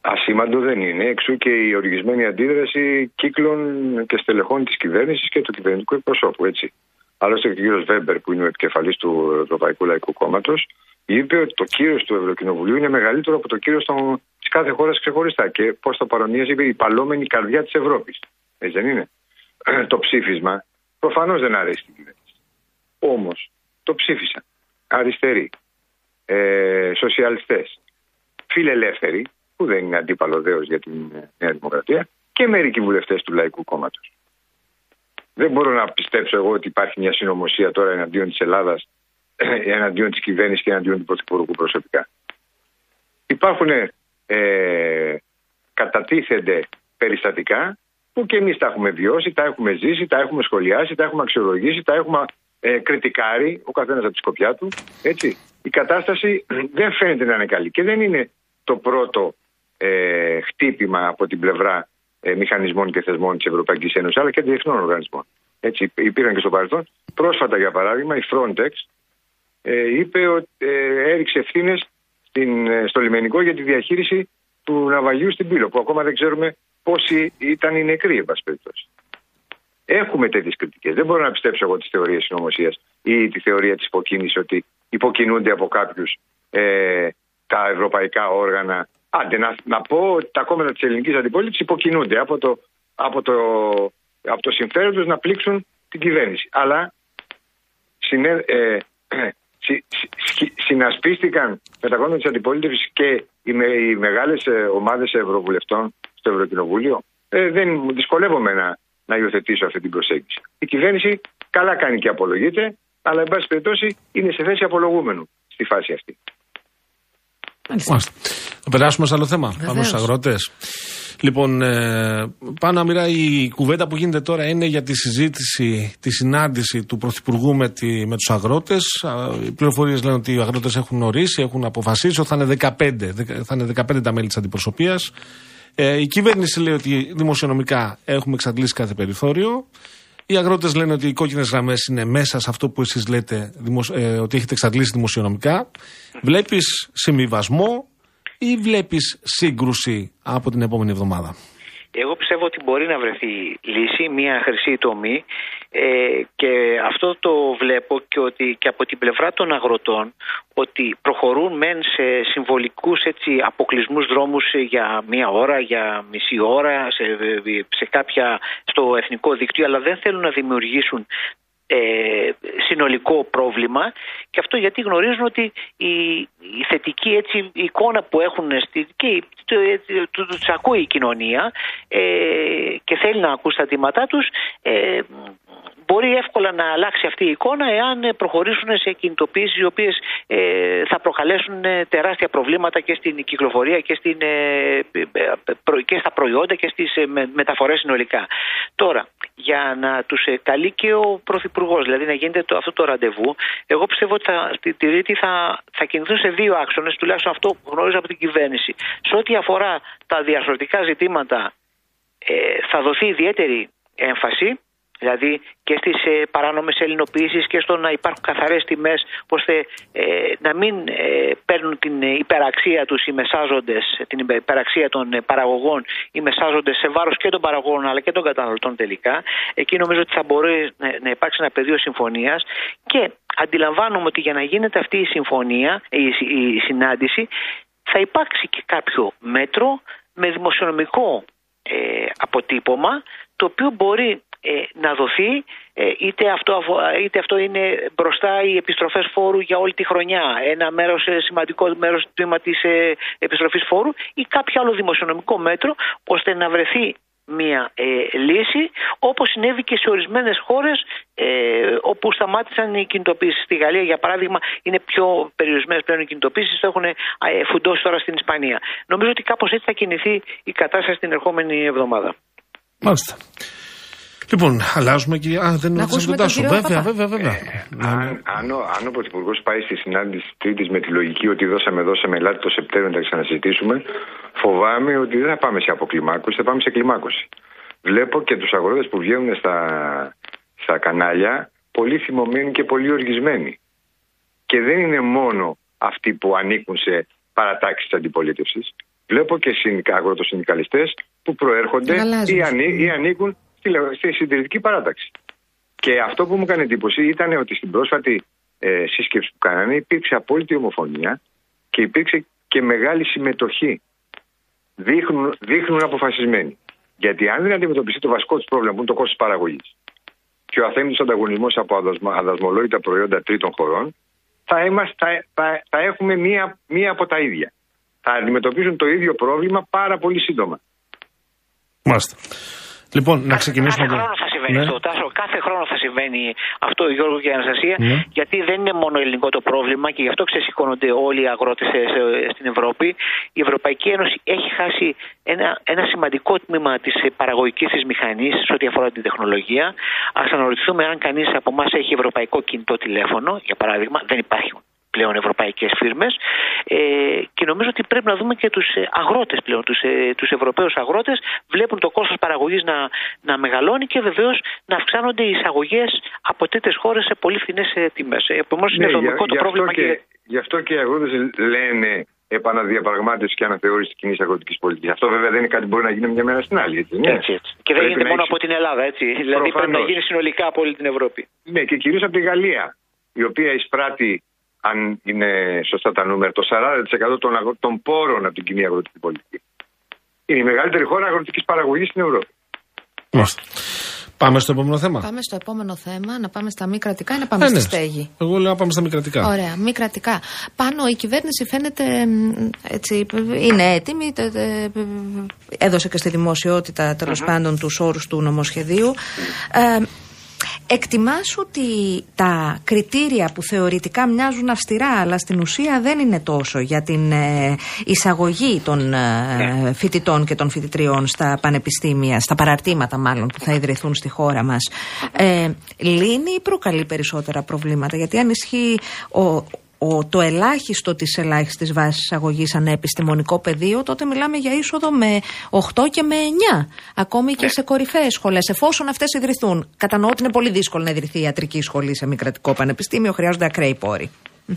[SPEAKER 5] Ασήμαντο δεν είναι. Εξού και η οργισμένη αντίδραση κύκλων και στελεχών της κυβέρνησης και του κυβερνητικού εκπροσώπου. Έτσι. Άλλωστε, και ο κ. Βέμπερ, που είναι ο επικεφαλής του Ευρωπαϊκού Λαϊκού Κόμματος, είπε ότι το κύριο του Ευρωκοινοβουλίου είναι μεγαλύτερο από το κύριο της κάθε χώρας ξεχωριστά. Και πώς το παρομοίαζε, είπε η παλόμενη καρδιά της Ευρώπης. Έτσι δεν είναι; το ψήφισμα προφανώς δεν αρέσει στην κυβέρνηση. Όμως το ψήφισαν αριστεροί, ε, σοσιαλιστές, φιλελεύθεροι, που δεν είναι αντίπαλο δέος για την ε, Νέα Δημοκρατία, και μερικοί βουλευτές του Λαϊκού Κόμματος. Δεν μπορώ να πιστέψω εγώ ότι υπάρχει μια συνωμοσία τώρα εναντίον της Ελλάδας, εναντίον της κυβέρνησης και εναντίον του Πρωθυπουργού προσωπικά. Υπάρχουν, ε, κατατίθενται περιστατικά που και εμείς τα έχουμε βιώσει, τα έχουμε ζήσει, τα έχουμε σχολιάσει, τα έχουμε αξιολογήσει, τα έχουμε ε, κριτικάρει, ο καθένας από τη σκοπιά του. Έτσι. Η κατάσταση δεν φαίνεται να είναι καλή και δεν είναι το πρώτο ε, χτύπημα από την πλευρά ε, μηχανισμών και θεσμών της Ευρωπαϊκής Ένωσης, αλλά και διεθνών οργανισμών. Έτσι, υπήρχαν και στο παρελθόν. Πρόσφατα, για παράδειγμα, η Frontex ε, είπε ότι ε, έριξε ευθύνες στο λιμενικό για τη διαχείριση του ναυαγίου στην Πύλο, που ακόμα δεν ξέρουμε πόσοι ήταν οι νεκροί, εν πάση περιπτώσει. Έχουμε τέτοιες κριτικές. Δεν μπορώ να πιστέψω εγώ τις θεωρίες συνωμοσίας ή τη θεωρία της υποκίνησης ότι υποκινούνται από κάποιους ε, τα ευρωπαϊκά όργανα. Άντε, να, να πω ότι τα κόμματα της ελληνικής αντιπολίτευσης υποκινούνται από το, από το, από το συμφέρον τους να πλήξουν την κυβέρνηση. Αλλά συνε, ε, συ, συ, συνασπίστηκαν με τα κόμματα τη αντιπολίτευσης και οι, με, οι μεγάλες ομάδες ευρωβουλευτών στο Ευρωκοινοβούλιο. Ε, δεν δυσκολεύομαι να, να υιοθετήσω αυτή την προσέγγιση. Η κυβέρνηση καλά κάνει και απολογείται, αλλά εν πάση περιπτώσει είναι σε θέση απολογούμενου στη φάση αυτή.
[SPEAKER 1] Μάλιστα. Θα περάσουμε σε άλλο θέμα.
[SPEAKER 2] Βεβαίως.
[SPEAKER 1] Πάμε στους αγρότες. Λοιπόν, ε, πάνω αμοιρά η κουβέντα που γίνεται τώρα είναι για τη συζήτηση, τη συνάντηση του Πρωθυπουργού με, τη, με τους αγρότες. Α, Οι πληροφορίες λένε ότι οι αγρότες έχουν ορίσει, έχουν αποφασίσει ότι θα είναι 15, δεκα- θα είναι 15 τα μέλη της αντιπροσωπείας. Ε, η κυβέρνηση λέει ότι δημοσιονομικά έχουμε εξαντλήσει κάθε περιθώριο. Οι αγρότες λένε ότι οι κόκκινες γραμμές είναι μέσα σε αυτό που εσείς λέτε δημοσ- ε, ότι έχετε εξαντλήσει δημοσιονομικά. Βλέπεις συμβιβασμό ή βλέπεις σύγκρουση από την επόμενη εβδομάδα;
[SPEAKER 4] Εγώ πιστεύω ότι μπορεί να βρεθεί λύση, μια χρυσή τομή ε, και αυτό το βλέπω και ότι και από την πλευρά των αγροτών ότι προχωρούν μεν σε συμβολικούς έτσι, αποκλεισμούς δρόμους για μία ώρα, για μισή ώρα σε, σε κάποια, στο εθνικό δίκτυο αλλά δεν θέλουν να δημιουργήσουν ε, συνολικό πρόβλημα και αυτό γιατί γνωρίζουν ότι η, η θετική έτσι, εικόνα που έχουν στη, και η- το, έτσι, του, τους ακούει η κοινωνία ε, και θέλει να ακούσει τα αιτήματά τους ε, μπορεί εύκολα να αλλάξει αυτή η εικόνα εάν ε, προχωρήσουν σε κινητοποιήσεις οι οποίες ε, θα προκαλέσουν ε, τεράστια προβλήματα και στην κυκλοφορία και, στην, ε, ε, προ- και στα προϊόντα και στις ε, με- μεταφορές συνολικά. Τώρα, για να τους ε, καλεί και ο Πρωθυπουργός, δηλαδή να γίνεται το, αυτό το ραντεβού, εγώ πιστεύω ότι θα, στη τη Ρίτη θα, θα κινηθούν σε δύο άξονες, τουλάχιστον αυτό που γνωρίζω από την κυβέρνηση. Σε ό,τι αφορά τα διασωτικά ζητήματα, ε, θα δοθεί ιδιαίτερη έμφαση, δηλαδή και στις ε, παράνομες ελληνοποιήσεις και στο να υπάρχουν καθαρές τιμές ώστε ε, να μην ε, παίρνουν την ε, υπεραξία τους οι μεσάζοντες, την υπεραξία των ε, παραγωγών οι μεσάζοντες σε βάρος και των παραγωγών αλλά και των καταναλωτών τελικά. Εκεί νομίζω ότι θα μπορεί να, να υπάρξει ένα πεδίο συμφωνίας και αντιλαμβάνομαι ότι για να γίνεται αυτή η συμφωνία, η, η συνάντηση θα υπάρξει και κάποιο μέτρο με δημοσιονομικό ε, αποτύπωμα το οποίο μπορεί ε, να δοθεί ε, είτε, αυτό, αφο- είτε αυτό είναι μπροστά οι επιστροφές φόρου για όλη τη χρονιά ένα μέρος, ε, σημαντικό μέρος του τμήμα της ε, επιστροφής φόρου ή κάποιο άλλο δημοσιονομικό μέτρο ώστε να βρεθεί μια ε, λύση όπως συνέβη και σε ορισμένες χώρες ε, όπου σταμάτησαν οι κινητοποίησεις. Στη Γαλλία για παράδειγμα είναι πιο περιορισμένες πλέον οι κινητοποίησεις, το έχουν ε, φουντώσει τώρα στην Ισπανία. Νομίζω ότι κάπως έτσι θα κινηθεί η κατάσταση την ερχόμενη εβδομάδα.
[SPEAKER 1] Μάλιστα. Λοιπόν, αλλάζουμε και. Α, δεν
[SPEAKER 2] Να
[SPEAKER 1] ρώτησα
[SPEAKER 2] ακούσουμε
[SPEAKER 1] τον
[SPEAKER 2] τον
[SPEAKER 1] Τάσο.
[SPEAKER 2] κύριο
[SPEAKER 1] Βέβαια,
[SPEAKER 2] Παπά.
[SPEAKER 1] βέβαια, βέβαια. Ναι, ναι.
[SPEAKER 5] Αν, αν, ο, αν ο Πρωθυπουργός πάει στη συνάντηση τη Τρίτης με τη λογική ότι δώσαμε, δώσαμε, ελάτε το Σεπτέμβριο να τα ξανασυζητήσουμε, φοβάμαι ότι δεν θα πάμε σε αποκλιμάκωση, θα πάμε σε κλιμάκωση. Βλέπω και τους αγρότε που βγαίνουν στα, στα κανάλια πολύ θυμωμένοι και πολύ οργισμένοι. Και δεν είναι μόνο αυτοί που ανήκουν σε παρατάξεις τη αντιπολίτευσης. Βλέπω και συνδικα- αγροτοσυνδικαλιστές που προέρχονται
[SPEAKER 2] Γαλάζιους.
[SPEAKER 5] ή, ανή, ή ανήκουν στη, λε- στη συντηρητική παράταξη. Και αυτό που μου έκανε εντύπωση ήταν ότι στην πρόσφατη ε, σύσκεψη που κάνανε υπήρξε απόλυτη ομοφωνία και υπήρξε και μεγάλη συμμετοχή. Δείχνουν, δείχνουν αποφασισμένοι. Γιατί αν δεν αντιμετωπιστεί το βασικό τους πρόβλημα που είναι το κόστος παραγωγής και ο αθέμητος ανταγωνισμός από αδασμα- αδασμολόγητα προϊόντα τρίτων χωρών, θα, είμαστε, θα, θα, θα έχουμε μία, μία από τα ίδια. Θα αντιμετωπίζουν το ίδιο πρόβλημα πάρα πολύ σύντομα.
[SPEAKER 1] Μάλιστα. Λοιπόν, να ξεκινήσουμε.
[SPEAKER 4] Κάθε
[SPEAKER 1] από-
[SPEAKER 4] χρόνο θα συμβαίνει
[SPEAKER 1] Ναι.
[SPEAKER 4] αυτό, Τάσο. Κάθε χρόνο θα συμβαίνει αυτό, Γιώργος και Αναστασία.
[SPEAKER 1] Ναι.
[SPEAKER 4] Γιατί δεν είναι μόνο ελληνικό το πρόβλημα και γι' αυτό ξεσηκώνονται όλοι οι αγρότες στην Ευρώπη. Η Ευρωπαϊκή Ένωση έχει χάσει ένα, ένα σημαντικό τμήμα της παραγωγικής της μηχανής σε ό,τι αφορά την τεχνολογία. Α αναρωτηθούμε αν κανείς από εμάς έχει ευρωπαϊκό κινητό τηλέφωνο, για παράδειγμα. Δεν υπάρχουν πλέον ευρωπαϊκές φίρμες ε, και νομίζω ότι πρέπει να δούμε και τους ε, αγρότες πλέον, τους, ε, τους ευρωπαίους αγρότες βλέπουν το κόστος παραγωγής να, να μεγαλώνει και βεβαίως να αυξάνονται οι εισαγωγές από τρίτες χώρες σε πολύ φθηνές ε, τιμές. Επομένως είναι
[SPEAKER 5] Ναι, για-
[SPEAKER 4] δομικό το
[SPEAKER 5] γι' αυτό
[SPEAKER 4] πρόβλημα
[SPEAKER 5] και,
[SPEAKER 4] και...
[SPEAKER 5] γι' αυτό και οι αγρότες λένε επαναδιαπραγμάτευση και αναθεώρηση της κοινής αγροτικής πολιτικής. Αυτό βέβαια δεν είναι κάτι που μπορεί να γίνει μια μέρα στην άλλη. Έτσι, ναι.
[SPEAKER 4] Έτσι, έτσι. Και δεν
[SPEAKER 5] Πρέπει
[SPEAKER 4] γίνεται
[SPEAKER 5] να
[SPEAKER 4] μόνο
[SPEAKER 5] έχεις-
[SPEAKER 4] από την Ελλάδα, έτσι. Δηλαδή πρέπει να
[SPEAKER 5] Προφανώς.
[SPEAKER 4] γίνει συνολικά από όλη την Ευρώπη.
[SPEAKER 5] Ναι, και κυρίως από τη Γαλλία, η οποία εισπράττει, αν είναι σωστά τα νούμερα, το 40% των, αγρο... των πόρων από την κοινή αγροτική πολιτική. Είναι η μεγαλύτερη χώρα αγροτικής παραγωγής στην Ευρώπη.
[SPEAKER 1] Μάλιστα. Πάμε στο επόμενο θέμα.
[SPEAKER 2] Πάμε στο επόμενο θέμα, να πάμε στα μη κρατικά ή να πάμε
[SPEAKER 1] Ε,
[SPEAKER 2] στη
[SPEAKER 1] ναι.
[SPEAKER 2] στέγη;
[SPEAKER 1] Εγώ λέω να πάμε στα μη κρατικά.
[SPEAKER 2] Ωραία, μη κρατικά. Πάνω η κυβέρνηση φαίνεται μ, έτσι, είναι έτοιμη. τε- τε- έδωσε και στη δημοσιότητα τέλος πάντων τους όρους του νομοσχεδίου. Ε, Εκτιμάς ότι τα κριτήρια που θεωρητικά μοιάζουν αυστηρά αλλά στην ουσία δεν είναι τόσο για την ε, εισαγωγή των ε, φοιτητών και των φοιτητριών στα πανεπιστήμια, στα παραρτήματα μάλλον που θα ιδρυθούν στη χώρα μας. Ε, λύνει ή προκαλεί περισσότερα προβλήματα; Γιατί αν ισχύει ο, ο, το ελάχιστο της ελάχιστης βάσης εισαγωγής ανά επιστημονικό πεδίο, τότε μιλάμε για είσοδο με 8 και με 9. Ακόμη και σε κορυφαίες σχολές, εφόσον αυτές ιδρυθούν. Κατανοώ ότι είναι πολύ δύσκολο να ιδρυθεί ιατρική σχολή σε μη κρατικό πανεπιστήμιο, χρειάζονται ακραίοι πόροι.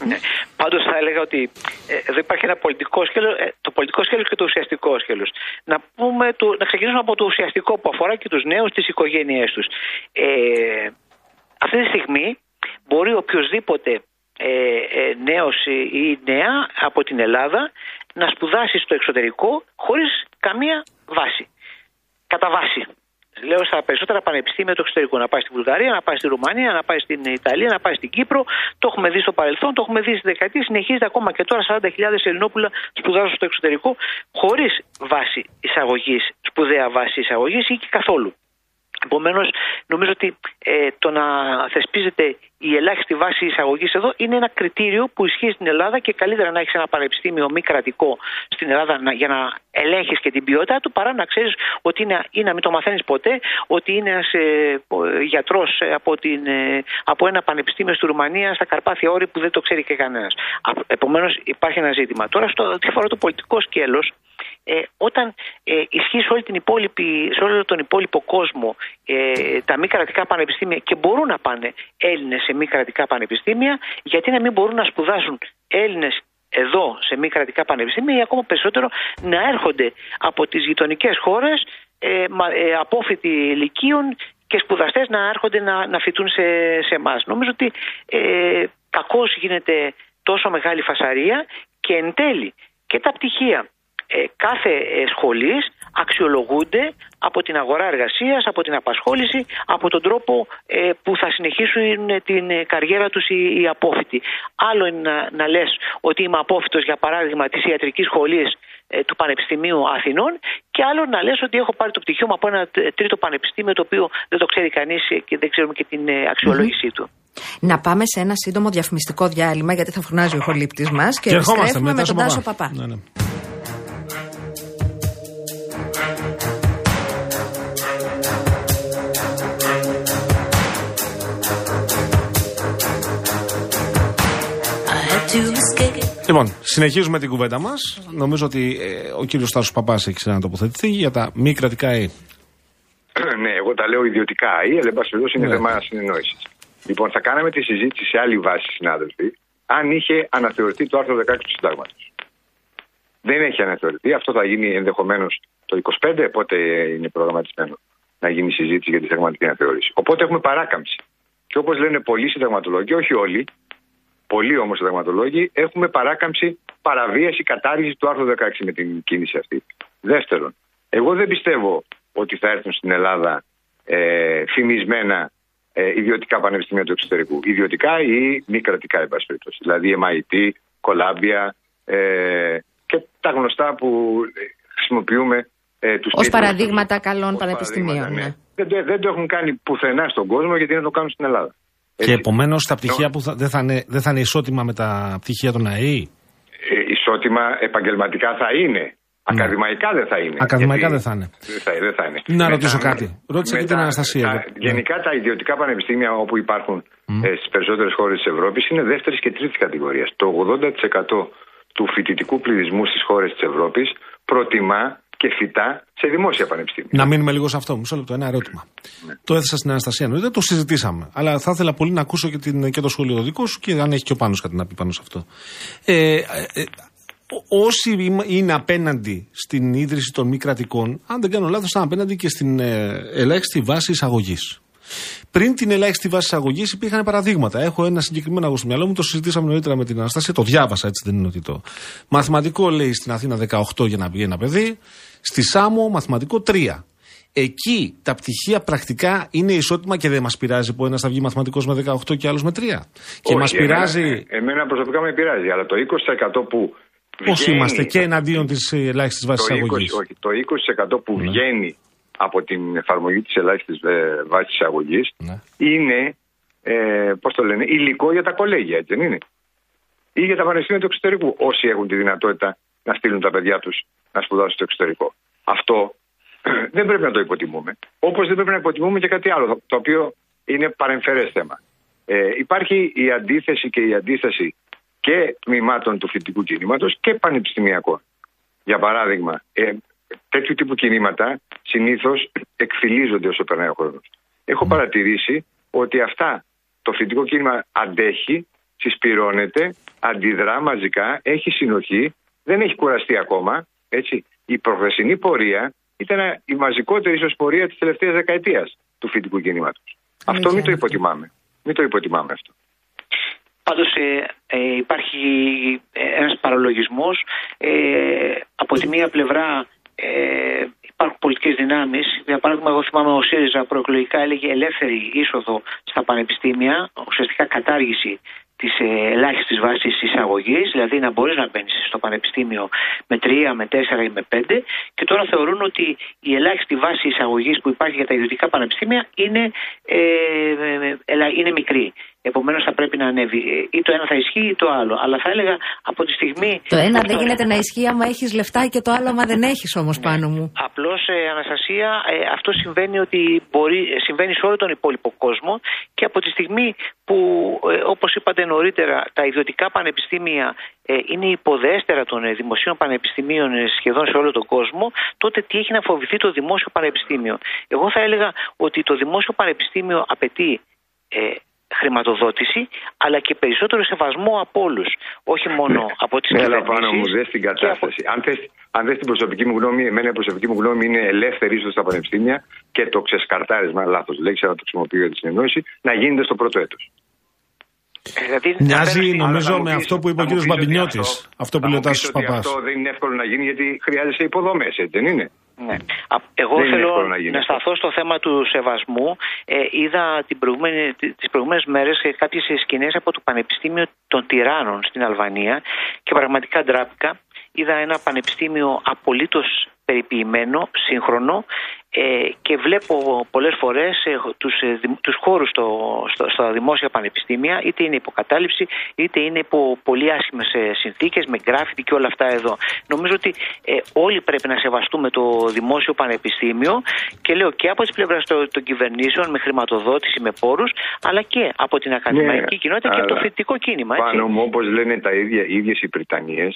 [SPEAKER 4] Ναι. Πάντως θα έλεγα ότι ε, εδώ υπάρχει ένα πολιτικό σκέλος, ε, το πολιτικό σκέλος και το ουσιαστικό σκέλος. Να, πούμε το, να ξεκινήσουμε από το ουσιαστικό που αφορά και τους νέους, τις οικογένειές τους. Ε, αυτή τη στιγμή μπορεί οποιοδήποτε ε, ε, νέος ή νέα από την Ελλάδα να σπουδάσει στο εξωτερικό χωρίς καμία βάση. Κατά βάση. Λέω στα περισσότερα πανεπιστήμια του εξωτερικού. Να πάει στη Βουλγαρία, να πάει στη Ρουμανία, να πάει στην Ιταλία, να πάει στην Κύπρο. Το έχουμε δει στο παρελθόν, το έχουμε δει στη δεκαετία. Συνεχίζεται ακόμα και τώρα 40.000 Ελληνόπουλα σπουδάζουν στο εξωτερικό χωρίς βάση εισαγωγής, σπουδαία βάση εισαγωγής ή και καθόλου. Επομένως, νομίζω ότι ε, το να θεσπίζεται η ελάχιστη βάση εισαγωγής εδώ είναι ένα κριτήριο που ισχύει στην Ελλάδα και καλύτερα να έχεις ένα πανεπιστήμιο μη κρατικό στην Ελλάδα να, για να ελέγχεις και την ποιότητά του παρά να ξέρεις ότι είναι, ή να μην το μαθαίνεις ποτέ, ότι είναι ένας ε, γιατρός από, την, ε, από ένα πανεπιστήμιο στη Ρουμανία, στα Καρπάθια Όρη που δεν το ξέρει και κανένας. Επομένως, υπάρχει ένα ζήτημα. Τώρα, στο τι αφορά το πολιτικό σκέλος, ε, όταν ε, ισχύει σε, όλη την υπόλοιπη, σε όλο τον υπόλοιπο κόσμο ε, τα μη κρατικά πανεπιστήμια και μπορούν να πάνε Έλληνες σε μη κρατικά πανεπιστήμια, γιατί να μην μπορούν να σπουδάσουν Έλληνες εδώ σε μη κρατικά πανεπιστήμια ή ακόμα περισσότερο να έρχονται από τις γειτονικές χώρες ε, ε, απόφοιτοι ηλικίων και σπουδαστές να έρχονται να, να φοιτούν σε, σε εμάς. Νομίζω ότι ε, κακώς γίνεται τόσο μεγάλη φασαρία και εν τέλει και τα πτυχία ε, κάθε ε, σχολής αξιολογούνται από την αγορά εργασίας, από την απασχόληση, από τον τρόπο ε, που θα συνεχίσουν την καριέρα τους οι, οι απόφοιτοι. Άλλο είναι να, να λες ότι είμαι απόφοιτος για παράδειγμα της ιατρικής σχολής του Πανεπιστημίου Αθηνών και άλλο να λες ότι έχω πάρει το πτυχίο μου από ένα τρίτο πανεπιστήμιο το οποίο δεν το ξέρει κανείς και δεν ξέρουμε και την αξιολόγησή του.
[SPEAKER 2] Να πάμε σε ένα σύντομο διαφημιστικό διάλειμμα γιατί θα φωνάζει ο χολύπτης μας και, και επιστρέφουμε με τον Τάσο Παπά. Ναι, ναι.
[SPEAKER 1] Λοιπόν, συνεχίζουμε την κουβέντα μας. Νομίζω ότι ε, ο κύριος Τάσο Παπάς έχει ξανατοποθετηθεί για τα μη κρατικά ΑΕ.
[SPEAKER 5] ναι, εγώ τα λέω ιδιωτικά ΑΕ, αλλά εν πάση είναι ναι. θέμα συνεννόησης. Λοιπόν, θα κάναμε τη συζήτηση σε άλλη βάση, συνάδελφοι, αν είχε αναθεωρηθεί το άρθρο 16 του Συντάγματος. Δεν έχει αναθεωρηθεί. Αυτό θα γίνει ενδεχομένως το 25, πότε είναι προγραμματισμένο να γίνει συζήτηση για τη συνταγματική αναθεώρηση. Οπότε έχουμε παράκαμψη. Και όπως λένε πολλοί συνταγματολόγοι, όχι όλοι, πολλοί όμως συνταγματολόγοι, έχουμε παράκαμψη, παραβίαση, κατάργηση του άρθρου 16 με την κίνηση αυτή. Δεύτερον, εγώ δεν πιστεύω ότι θα έρθουν στην Ελλάδα ε, φημισμένα ε, ιδιωτικά πανεπιστήμια του εξωτερικού. Ιδιωτικά ή μη κρατικά, εν πάση περιπτώσει. Δηλαδή MIT, Columbia ε, και τα γνωστά που χρησιμοποιούμε ε, τους
[SPEAKER 2] Ως παραδείγματα καλών πανεπιστημίων. Ναι.
[SPEAKER 5] Ναι. Δεν, δεν, το έχουν κάνει πουθενά στον κόσμο γιατί δεν το κάνουν στην Ελλάδα.
[SPEAKER 1] Και επομένως τα πτυχία που θα, δεν, θα είναι, δεν θα είναι ισότιμα με τα πτυχία των ΑΕΗ;
[SPEAKER 5] Ε, ισότιμα επαγγελματικά θα είναι. Ναι. Ακαδημαϊκά δεν θα είναι.
[SPEAKER 1] Ακαδημαϊκά δεν θα είναι.
[SPEAKER 5] Δεν θα, δεν θα είναι.
[SPEAKER 1] Να ρωτήσω κάτι. Ρώτησα και την Αναστασία. Τα,
[SPEAKER 5] γενικά τα ιδιωτικά πανεπιστήμια όπου υπάρχουν mm. ε, στις περισσότερες χώρες της Ευρώπης είναι δεύτερης και τρίτης κατηγορίας. Το 80% του φοιτητικού πληθυσμού στις χώρες της Ευρώπης προτιμά και φυτά σε δημόσια πανεπιστήμια.
[SPEAKER 1] Να μείνουμε λίγο σε αυτό. Μισό λεπτό, ένα ερώτημα. Ναι. Το έθεσα στην Αναστασία νωρίτερα, το συζητήσαμε. Αλλά θα ήθελα πολύ να ακούσω και, την, και το σχόλιο το δικό σου και αν έχει και ο Πάνος κάτι να πει πάνω σε αυτό. Ε, ε, ε όσοι είναι απέναντι στην ίδρυση των μη κρατικών, αν δεν κάνω λάθος, ήταν απέναντι και στην ε, ελάχιστη βάση εισαγωγής. Πριν την ελάχιστη βάση εισαγωγής υπήρχαν παραδείγματα. Έχω ένα συγκεκριμένο εγώ στο μυαλό μου, το συζητήσαμε νωρίτερα με την Αναστασία, το διάβασα έτσι, δεν είναι ότι το. Μαθηματικό λέει στην Αθήνα 18 για να βγει ένα παιδί, Στη Σάμο μαθηματικό 3. Εκεί τα πτυχία πρακτικά είναι ισότιμα και δεν μας πειράζει που ένας θα βγει μαθηματικός με 18 και άλλος με 3. Και μας πειράζει.
[SPEAKER 5] Εμένα, εμένα προσωπικά με πειράζει, αλλά το 20% που.
[SPEAKER 1] Πώ είμαστε και εναντίον της ελάχιστης βάσης αγωγή.
[SPEAKER 5] Όχι, το 20% που ναι. βγαίνει από την εφαρμογή της ελάχιστης ε, βάσης αγωγή ναι. είναι, ε, πώς το λένε, υλικό για τα κολέγια, έτσι δεν είναι; Ή για τα πανεπιστήμια του εξωτερικού, όσοι έχουν τη δυνατότητα να στείλουν τα παιδιά τους να σπουδάσουν στο εξωτερικό. Αυτό δεν πρέπει να το υποτιμούμε. Όπως δεν πρέπει να υποτιμούμε και κάτι άλλο, το οποίο είναι παρεμφερές θέμα. Ε, υπάρχει η αντίθεση και η αντίσταση και τμήματων του φοιτητικού κινήματος και πανεπιστημιακών. Για παράδειγμα, ε, τέτοιου τύπου κινήματα συνήθως εκφυλίζονται όσο περνάει ο χρόνος. Έχω παρατηρήσει ότι αυτά το φοιτητικό κίνημα αντέχει, συσπηρώνεται, αντιδρά μαζικά, έχει συνοχή, δεν έχει κουραστεί ακόμα έτσι. Η προχθεσινή πορεία ήταν η μαζικότερη ίσως πορεία της τελευταίας δεκαετίας του φοιτητικού κινήματος. Αυτό μην το υποτιμάμε. Μην το υποτιμάμε αυτό.
[SPEAKER 4] Πάντως ε, ε, υπάρχει ε, ένας παραλογισμός. Ε, από τη μία πλευρά ε, υπάρχουν πολιτικές δυνάμεις. Για παράδειγμα, εγώ θυμάμαι ο ΣΥΡΙΖΑ προεκλογικά έλεγε ελεύθερη είσοδο στα πανεπιστήμια, ουσιαστικά κατάργηση τη ελάχιστη βάση εισαγωγή, δηλαδή να μπορεί να μπαίνει στο πανεπιστήμιο με 3, με 4 ή με 5, και τώρα θεωρούν ότι η ελάχιστη βάση εισαγωγή που υπάρχει για τα ιδιωτικά πανεπιστήμια είναι, ε, ε, είναι μικρή. Επομένως θα πρέπει να ανέβει. Ε, Ή το ένα θα ισχύει ή το άλλο. Αλλά θα έλεγα από τη στιγμή.
[SPEAKER 2] Το ένα δεν γίνεται να ισχύει άμα έχεις λεφτά και το άλλο άμα δεν έχεις όμως πάνω μου.
[SPEAKER 4] Απλώς, ε, Αναστασία, ε, αυτό συμβαίνει, ότι μπορεί, ε, συμβαίνει σε όλο τον υπόλοιπο κόσμο και από τη στιγμή που, ε, όπως είπατε νωρίτερα, τα ιδιωτικά πανεπιστήμια ε, είναι υποδέστερα των ε, δημοσίων πανεπιστημίων ε, σχεδόν σε όλο τον κόσμο, τότε τι έχει να φοβηθεί το δημόσιο πανεπιστήμιο. Εγώ θα έλεγα ότι το δημόσιο πανεπιστήμιο απαιτεί ε, χρηματοδότηση, αλλά και περισσότερο σεβασμό από όλους. Όχι μόνο από τις
[SPEAKER 5] Έλα πάνω μου, δες την κατάσταση. Αν θες, αν θες την προσωπική μου γνώμη, εμένα η προσωπική μου γνώμη είναι ελεύθερη ίσως στα πανεπιστήμια και το ξεσκαρτάρισμα, λάθος λέξη, αλλά το χρησιμοποιώ για τη συνεννόηση, να γίνεται στο πρώτο έτος.
[SPEAKER 4] Δηλαδή,
[SPEAKER 1] Μοιάζει
[SPEAKER 4] θα
[SPEAKER 1] νομίζω
[SPEAKER 5] θα μου
[SPEAKER 1] με
[SPEAKER 5] πεις-
[SPEAKER 1] αυτό που είπε ο
[SPEAKER 5] θα μου
[SPEAKER 1] κ.
[SPEAKER 5] πεις ότι
[SPEAKER 1] Μπαμπινιώτης.
[SPEAKER 5] αυτό-
[SPEAKER 1] Αυτό που
[SPEAKER 5] θα
[SPEAKER 1] λέει ο
[SPEAKER 5] μου πεις
[SPEAKER 1] Τάσος
[SPEAKER 5] ότι
[SPEAKER 1] Παπάς.
[SPEAKER 5] Αυτό δεν είναι εύκολο να γίνει γιατί χρειάζεσαι υποδομές, έτσι δεν είναι;
[SPEAKER 4] Ναι. Α- Εγώ
[SPEAKER 5] Δεν είναι
[SPEAKER 4] θέλω
[SPEAKER 5] εύκολο να γίνει
[SPEAKER 4] να
[SPEAKER 5] αυτό.
[SPEAKER 4] σταθώ στο θέμα του σεβασμού. Ε, είδα την προηγούμενη, τις προηγούμενες μέρες ε, κάποιες σκηνές από το Πανεπιστήμιο των Τυράννων στην Αλβανία και πραγματικά ντράπηκα. Είδα ένα πανεπιστήμιο απολύτως περιποιημένο, σύγχρονο ε, και βλέπω πολλές φορές ε, τους, ε, δημ- τους χώρους στο, στο, στα δημόσια πανεπιστήμια είτε είναι υποκατάληψη είτε είναι υπό πολύ άσχημες ε, συνθήκες με γκράφιτι και όλα αυτά εδώ. Νομίζω ότι ε, όλοι πρέπει να σεβαστούμε το δημόσιο πανεπιστήμιο και λέω και από τις πλευράς των, των κυβερνήσεων με χρηματοδότηση, με πόρους αλλά και από την ακαδημαϊκή κοινότητα και από το
[SPEAKER 5] Ναι, αλλά
[SPEAKER 4] φοιτητικό κίνημα. Έτσι.
[SPEAKER 5] Πάνω μου, όπως λένε τα ίδια, οι ίδιες οι Βρυτανίε,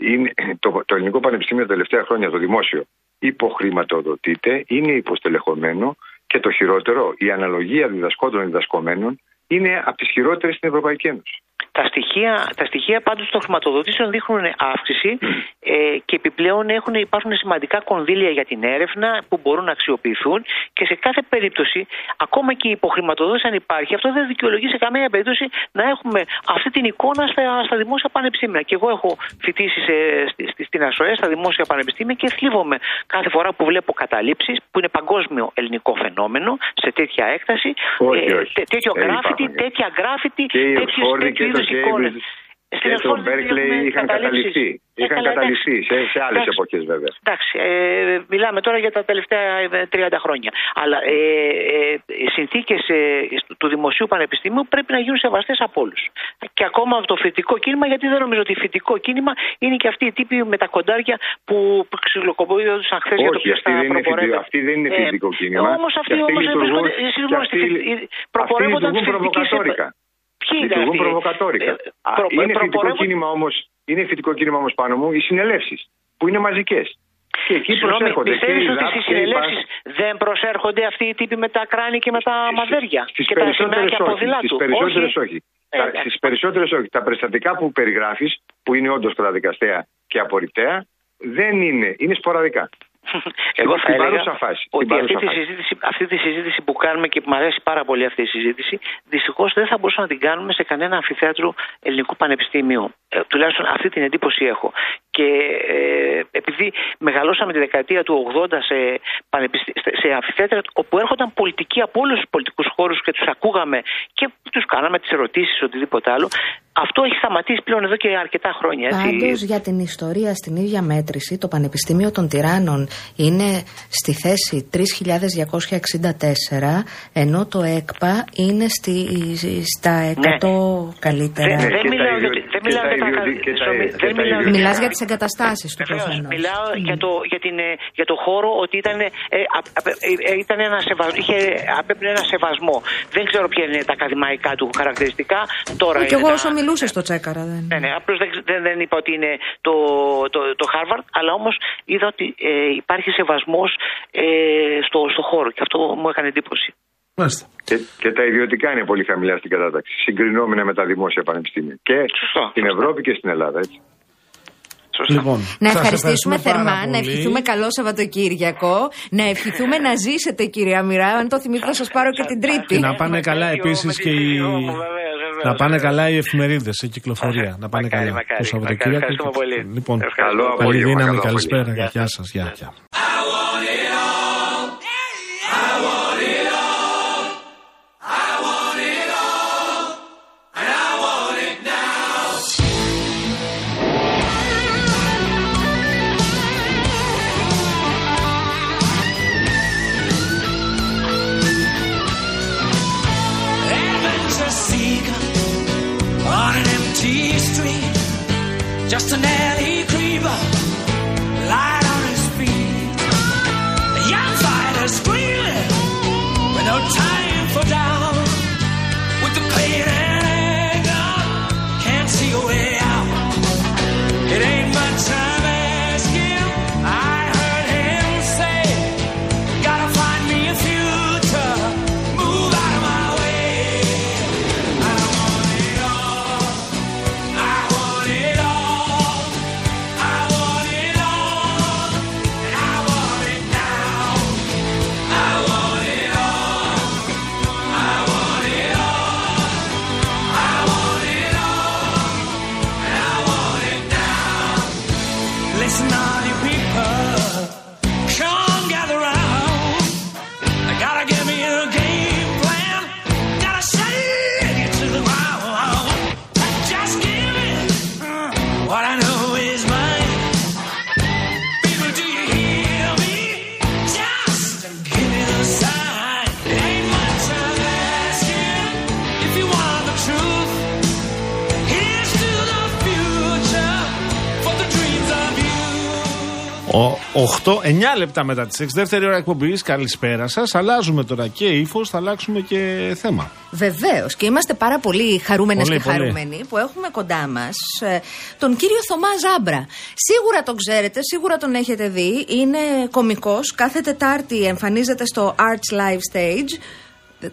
[SPEAKER 5] είναι, το, το ελληνικό πανεπιστήμιο τα τελευταία χρόνια, το δημόσιο, υποχρηματοδοτείται, είναι υποστελεχωμένο και το χειρότερο, η αναλογία διδασκόντων διδασκομένων είναι από τις χειρότερες στην Ευρωπαϊκή Ένωση.
[SPEAKER 4] Τα στοιχεία, τα στοιχεία πάντως των χρηματοδοτήσεων δείχνουν αύξηση ε, και επιπλέον έχουν, υπάρχουν σημαντικά κονδύλια για την έρευνα που μπορούν να αξιοποιηθούν και σε κάθε περίπτωση, ακόμα και η υποχρηματοδότηση αν υπάρχει, αυτό δεν δικαιολογεί σε καμία περίπτωση να έχουμε αυτή την εικόνα στα, στα δημόσια πανεπιστήμια. Και εγώ έχω φοιτήσει σε, στη, στη- στην ΑΣΟΕ, στα δημόσια πανεπιστήμια και θλίβομαι κάθε φορά που βλέπω καταλήψεις, που είναι παγκόσμιο ελληνικό φαινόμενο, σε τέτοια έκταση.
[SPEAKER 5] Όχι, όχι.
[SPEAKER 4] τέ- τέτοιο
[SPEAKER 5] Ε,
[SPEAKER 4] γκράφιτι,
[SPEAKER 5] υπάρχουν.
[SPEAKER 4] τέτοια γκράφιτι,
[SPEAKER 5] Και η
[SPEAKER 4] τέτοιες-
[SPEAKER 5] Oxford
[SPEAKER 4] τέτοιους
[SPEAKER 5] και το
[SPEAKER 4] είδους εικόνες.
[SPEAKER 5] Cambridge
[SPEAKER 4] Στην
[SPEAKER 5] και το
[SPEAKER 4] Oxford
[SPEAKER 5] Berkeley
[SPEAKER 4] έχουμε
[SPEAKER 5] είχαν
[SPEAKER 4] καταλήψεις.
[SPEAKER 5] καταληφθεί.
[SPEAKER 4] Ε,
[SPEAKER 5] Είχαν
[SPEAKER 4] καλά,
[SPEAKER 5] καταληφθεί σε, σε άλλες
[SPEAKER 4] Εντάξει.
[SPEAKER 5] εποχές βέβαια.
[SPEAKER 4] Εντάξει, ε, μιλάμε τώρα για τα τελευταία ε, 30 χρόνια. Αλλά ε, ε, οι συνθήκες του Δημοσίου Πανεπιστημίου πρέπει να γίνουν σεβαστές από όλους. Και ακόμα από το φοιτητικό κίνημα, γιατί δεν νομίζω ότι φοιτητικό κίνημα είναι και αυτοί οι τύποι με τα κοντάρια που ξυλοκοπούνταν χθες για το
[SPEAKER 5] Όχι,
[SPEAKER 4] ποιος
[SPEAKER 5] αυτή
[SPEAKER 4] θα
[SPEAKER 5] δεν είναι
[SPEAKER 4] προπορεύεται.
[SPEAKER 5] φοιτητικό- αυτή δεν είναι φοιτητικό κίνημα.
[SPEAKER 4] Όμως
[SPEAKER 5] Και
[SPEAKER 4] αυτοί
[SPEAKER 5] αυτοί
[SPEAKER 4] όμως
[SPEAKER 5] λειτουργούν-
[SPEAKER 4] βρίσκονται.
[SPEAKER 5] και
[SPEAKER 4] Συγγνώμη,
[SPEAKER 5] αυτοί-
[SPEAKER 4] στη-
[SPEAKER 5] αυτοί
[SPEAKER 4] προπορεύονταν
[SPEAKER 5] λειτουργούν
[SPEAKER 4] τη φοιτητική
[SPEAKER 5] προβοκατόρικα.
[SPEAKER 4] Ποιοι είναι
[SPEAKER 5] Λειτουργούν
[SPEAKER 4] αυτοί;
[SPEAKER 5] προβοκατόρικα.
[SPEAKER 4] Ε,
[SPEAKER 5] Α,
[SPEAKER 4] προ-
[SPEAKER 5] είναι φοιτητικό
[SPEAKER 4] προπορεύον-
[SPEAKER 5] κίνημα όμως, είναι φοιτητικό κίνημα όμως πάνω μου οι συνελεύσεις που είναι μαζικές. Και εκεί
[SPEAKER 4] Συγγνώμη,
[SPEAKER 5] προσέρχονται και
[SPEAKER 4] πιστεύεις
[SPEAKER 5] οι
[SPEAKER 4] ότι
[SPEAKER 5] ΔΑΠ
[SPEAKER 4] στις
[SPEAKER 5] και οι
[SPEAKER 4] συνελεύσεις
[SPEAKER 5] ΠΑΣ.
[SPEAKER 4] δεν προσέρχονται αυτοί οι τύποι με τα κράνη και με τα μαδέρια
[SPEAKER 5] Στις
[SPEAKER 4] και τα
[SPEAKER 5] περισσότερες
[SPEAKER 4] σημαία και
[SPEAKER 5] όχι.
[SPEAKER 4] ποδηλάτου.
[SPEAKER 5] Στις περισσότερες όχι.
[SPEAKER 4] Ε,
[SPEAKER 5] Τα-
[SPEAKER 4] εντάξει.
[SPEAKER 5] Στις περισσότερες όχι. Τα περιστατικά που περιγράφεις, που είναι όντως καταδικαστέα και απορριπταία, δεν είναι. Είναι σποραδικά.
[SPEAKER 4] Εγώ θα
[SPEAKER 5] Στην
[SPEAKER 4] έλεγα
[SPEAKER 5] παρούσα φάση. Στην
[SPEAKER 4] ότι αυτή
[SPEAKER 5] παρούσα
[SPEAKER 4] τη,
[SPEAKER 5] φάση.
[SPEAKER 4] συζήτηση, αυτή τη συζήτηση που κάνουμε και που μου αρέσει πάρα πολύ αυτή η συζήτηση, δυστυχώς δεν θα μπορούσαμε να την κάνουμε σε κανένα αμφιθέατρο ελληνικού πανεπιστημίου. Ε, τουλάχιστον αυτή την εντύπωση έχω. Και ε, επειδή μεγαλώσαμε τη δεκαετία του 80 σε, πανεπιστη... σε αμφιθέατρα όπου έρχονταν πολιτικοί από όλους τους πολιτικούς χώρους και τους ακούγαμε και τους κάναμε τις ερωτήσεις, οτιδήποτε άλλο, αυτό έχει σταματήσει πλέον εδώ και αρκετά χρόνια. Έτσι.
[SPEAKER 2] Πάντως για την ιστορία στην ίδια μέτρηση, το Πανεπιστήμιο των Τυράννων είναι στη θέση 3.264, ενώ το ΕΚΠΑ είναι στη, στα 100 καλύτερα.
[SPEAKER 4] Δεν- δεν
[SPEAKER 5] Και τα
[SPEAKER 4] μιλάω για-
[SPEAKER 5] ιδιωτικά-
[SPEAKER 4] δεν
[SPEAKER 5] και
[SPEAKER 4] μιλάω
[SPEAKER 5] τα
[SPEAKER 4] για τα-
[SPEAKER 5] ιδιωτικά- και τα-
[SPEAKER 4] συγγνώμη,
[SPEAKER 5] και
[SPEAKER 4] δεν
[SPEAKER 5] τα
[SPEAKER 4] μιλάω-
[SPEAKER 5] ιδιωτικά-
[SPEAKER 2] Μιλάς για τις εγκαταστάσεις του
[SPEAKER 4] Βεβαίως,
[SPEAKER 2] προφανώς.
[SPEAKER 4] μιλάω για, το, για, την, ε, για το χώρο ότι ήταν, ε, α- α- ε, ε, ήταν ένα σεβασμό, είχε, απέπνε ένα σεβασμό. Δεν ξέρω ποια είναι τα ακαδημαϊκά του χαρακτηριστικά. Τώρα
[SPEAKER 2] Και
[SPEAKER 4] είναι
[SPEAKER 2] εγώ
[SPEAKER 4] τα-
[SPEAKER 2] όσο μιλούσε στο τσέκαρα δεν.
[SPEAKER 4] Ναι, ναι, απλώς δεν, δεν, δεν είπα ότι είναι το, το, το Harvard, αλλά όμως είδα ότι ε, υπάρχει σεβασμός ε, στο, στο χώρο και αυτό μου έκανε εντύπωση.
[SPEAKER 1] Μάλιστα.
[SPEAKER 5] Και, και τα ιδιωτικά είναι πολύ χαμηλά στην κατάταξη, συγκρινόμενα με τα δημόσια πανεπιστήμια. Και
[SPEAKER 4] Σωστό,
[SPEAKER 5] στην
[SPEAKER 4] σωστό.
[SPEAKER 5] Ευρώπη και στην Ελλάδα, έτσι.
[SPEAKER 4] Σωστά.
[SPEAKER 1] Λοιπόν,
[SPEAKER 2] Να
[SPEAKER 1] σας
[SPEAKER 2] ευχαριστήσουμε
[SPEAKER 1] πάρα
[SPEAKER 2] θερμά, να
[SPEAKER 1] πολύ.
[SPEAKER 2] ευχηθούμε καλό Σαββατοκύριακο, να ευχηθούμε να ζήσετε κυρία Μοιρά. Αν το θυμηθώ θα σας πάρω και την Τρίτη.
[SPEAKER 1] Και να πάνε καλά επίσης και οι. Να πάνε καλά οι εφημερίδες σε κυκλοφορία. Να πάνε
[SPEAKER 4] Μακάρι,
[SPEAKER 1] καλά.
[SPEAKER 4] μακάρι,
[SPEAKER 1] Το Σαββατοκύριακο.
[SPEAKER 4] μακάρι. Ευχαριστούμε πολύ.
[SPEAKER 1] Λοιπόν,
[SPEAKER 4] Ευχαριστούμε
[SPEAKER 5] Καλό
[SPEAKER 4] πολύ.
[SPEAKER 1] καλή
[SPEAKER 5] απόγευμα,
[SPEAKER 1] δύναμη,
[SPEAKER 5] καλό
[SPEAKER 1] καλησπέρα.
[SPEAKER 5] απόγευμα.
[SPEAKER 1] Γεια σας. Γεια,
[SPEAKER 3] Just an alley creeper, light on his feet. A young fighter screaming with no time for down. You.
[SPEAKER 1] 8, 9 λεπτά μετά τις 6, δεύτερη ώρα εκπομπής. Καλησπέρα σας. Αλλάζουμε τώρα και ύφος, θα αλλάξουμε και θέμα.
[SPEAKER 2] Βεβαίως. Και είμαστε πάρα πολύ χαρούμενες
[SPEAKER 1] Πολύ,
[SPEAKER 2] και
[SPEAKER 1] πολύ.
[SPEAKER 2] χαρούμενοι που έχουμε κοντά μας τον κύριο Θωμά Ζάμπρα. Σίγουρα τον ξέρετε, σίγουρα τον έχετε δει. Είναι κωμικός. Κάθε Τετάρτη εμφανίζεται στο Arts Live Stage.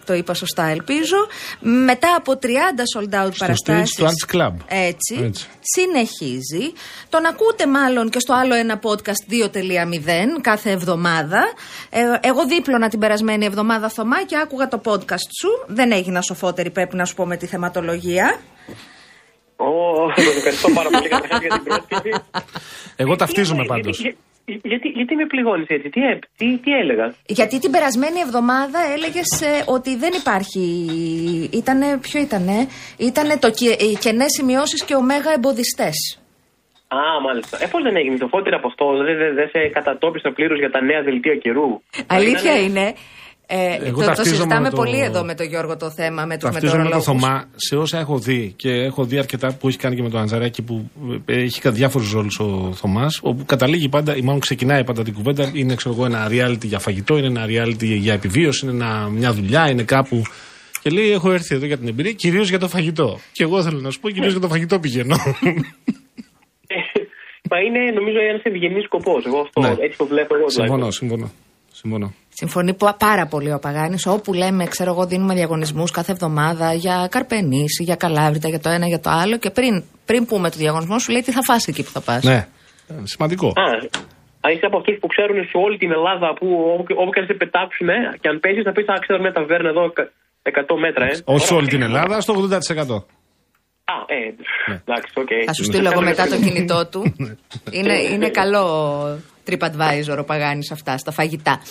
[SPEAKER 2] Το είπα σωστά, ελπίζω. Μετά από 30 sold out
[SPEAKER 1] Στο
[SPEAKER 2] παραστάσεις
[SPEAKER 1] stage του Arts Club.
[SPEAKER 2] Έτσι,
[SPEAKER 1] Έτσι.
[SPEAKER 2] Συνεχίζει. Τον ακούτε μάλλον και στο άλλο ένα podcast 2.0 κάθε εβδομάδα. Ε, εγώ δίπλωνα την περασμένη εβδομάδα Θωμά και άκουγα το podcast σου. Δεν έγινα σοφότερη, πρέπει να σου πω με τη θεματολογία.
[SPEAKER 6] Ω, σας ευχαριστώ πάρα πολύ καταρχάς για την πρόσκληση.
[SPEAKER 1] Εγώ ταυτίζομαι
[SPEAKER 6] Γιατί-
[SPEAKER 1] πάντω.
[SPEAKER 6] Γιατί- Γιατί, γιατί με πληγώνεις έτσι, τι, έ- τι, τι έλεγα;
[SPEAKER 2] Γιατί την περασμένη εβδομάδα έλεγες ότι δεν υπάρχει. Ήτανε, ποιο ήτανε, ήτανε το κε- οι κενές σημειώσεις και ωμέγα εμποδιστές.
[SPEAKER 6] Α, μάλιστα. Ε, πώς δεν έγινε; Το φώτηρα από αυτό, δεν δε, δε σε κατατόπισα πλήρως για τα νέα δελτία καιρού.
[SPEAKER 2] Αλήθεια
[SPEAKER 6] Ήτανε-
[SPEAKER 2] είναι. Ε,
[SPEAKER 1] Εγώ
[SPEAKER 2] το, το
[SPEAKER 1] ταυτίζομαι
[SPEAKER 2] συζητάμε
[SPEAKER 1] με το-
[SPEAKER 2] πολύ εδώ με τον Γιώργο το θέμα με τους
[SPEAKER 1] Ταυτίζομαι με το
[SPEAKER 2] μετεωρολόγους.
[SPEAKER 1] Θωμά σε όσα έχω δει και έχω δει αρκετά που έχει κάνει και με τον Αντζαράκη που ε, έχει κάνει διάφορους ρόλους ο Θωμάς. Όπου καταλήγει πάντα, ή μάλλον ξεκινάει πάντα την κουβέντα, είναι ξέρω εγώ, ένα reality για φαγητό, είναι ένα reality για επιβίωση, είναι ένα, μια δουλειά, είναι κάπου. Και λέει: Έχω έρθει εδώ για την εμπειρία, κυρίως για το φαγητό. Και εγώ θέλω να σου πω, κυρίως για το φαγητό πηγαίνω.
[SPEAKER 6] Μα είναι νομίζω ένας ευγενής σκοπός. Εγώ αυτό,
[SPEAKER 1] Ναι.
[SPEAKER 6] έτσι το βλέπω εγώ. δηλαδή.
[SPEAKER 1] συμφωνώ, συμφωνώ. Συμφωνώ.
[SPEAKER 2] Συμφωνεί πα- πάρα πολύ ο Παγάνης. Όπου λέμε, ξέρω εγώ, δίνουμε διαγωνισμούς κάθε εβδομάδα για καρπενήσι, για καλάβρητα, για το ένα, για το άλλο. Και πριν, πριν πούμε το διαγωνισμό, σου λέει τι θα φας εκεί που θα πας.
[SPEAKER 1] Ναι, Ε, σημαντικό.
[SPEAKER 6] Α, α, είσαι από αυτούς που ξέρουν σε όλη την Ελλάδα που όπου, όπου και αν σε πετάξουν ε, και αν παίζεις να πεις α, ξέρω μια ταβέρνα εδώ κα- 100 μέτρα, ε.
[SPEAKER 1] Όχι σε όλη την Ελλάδα, στο 80%.
[SPEAKER 6] Α, ε,
[SPEAKER 1] Ναι.
[SPEAKER 6] εντάξει, οκ.
[SPEAKER 2] Θα σου στείλω εγώ μετά το κινητό του. είναι, είναι καλό TripAdvisor ο Παγάνης αυτά, στα φαγητά.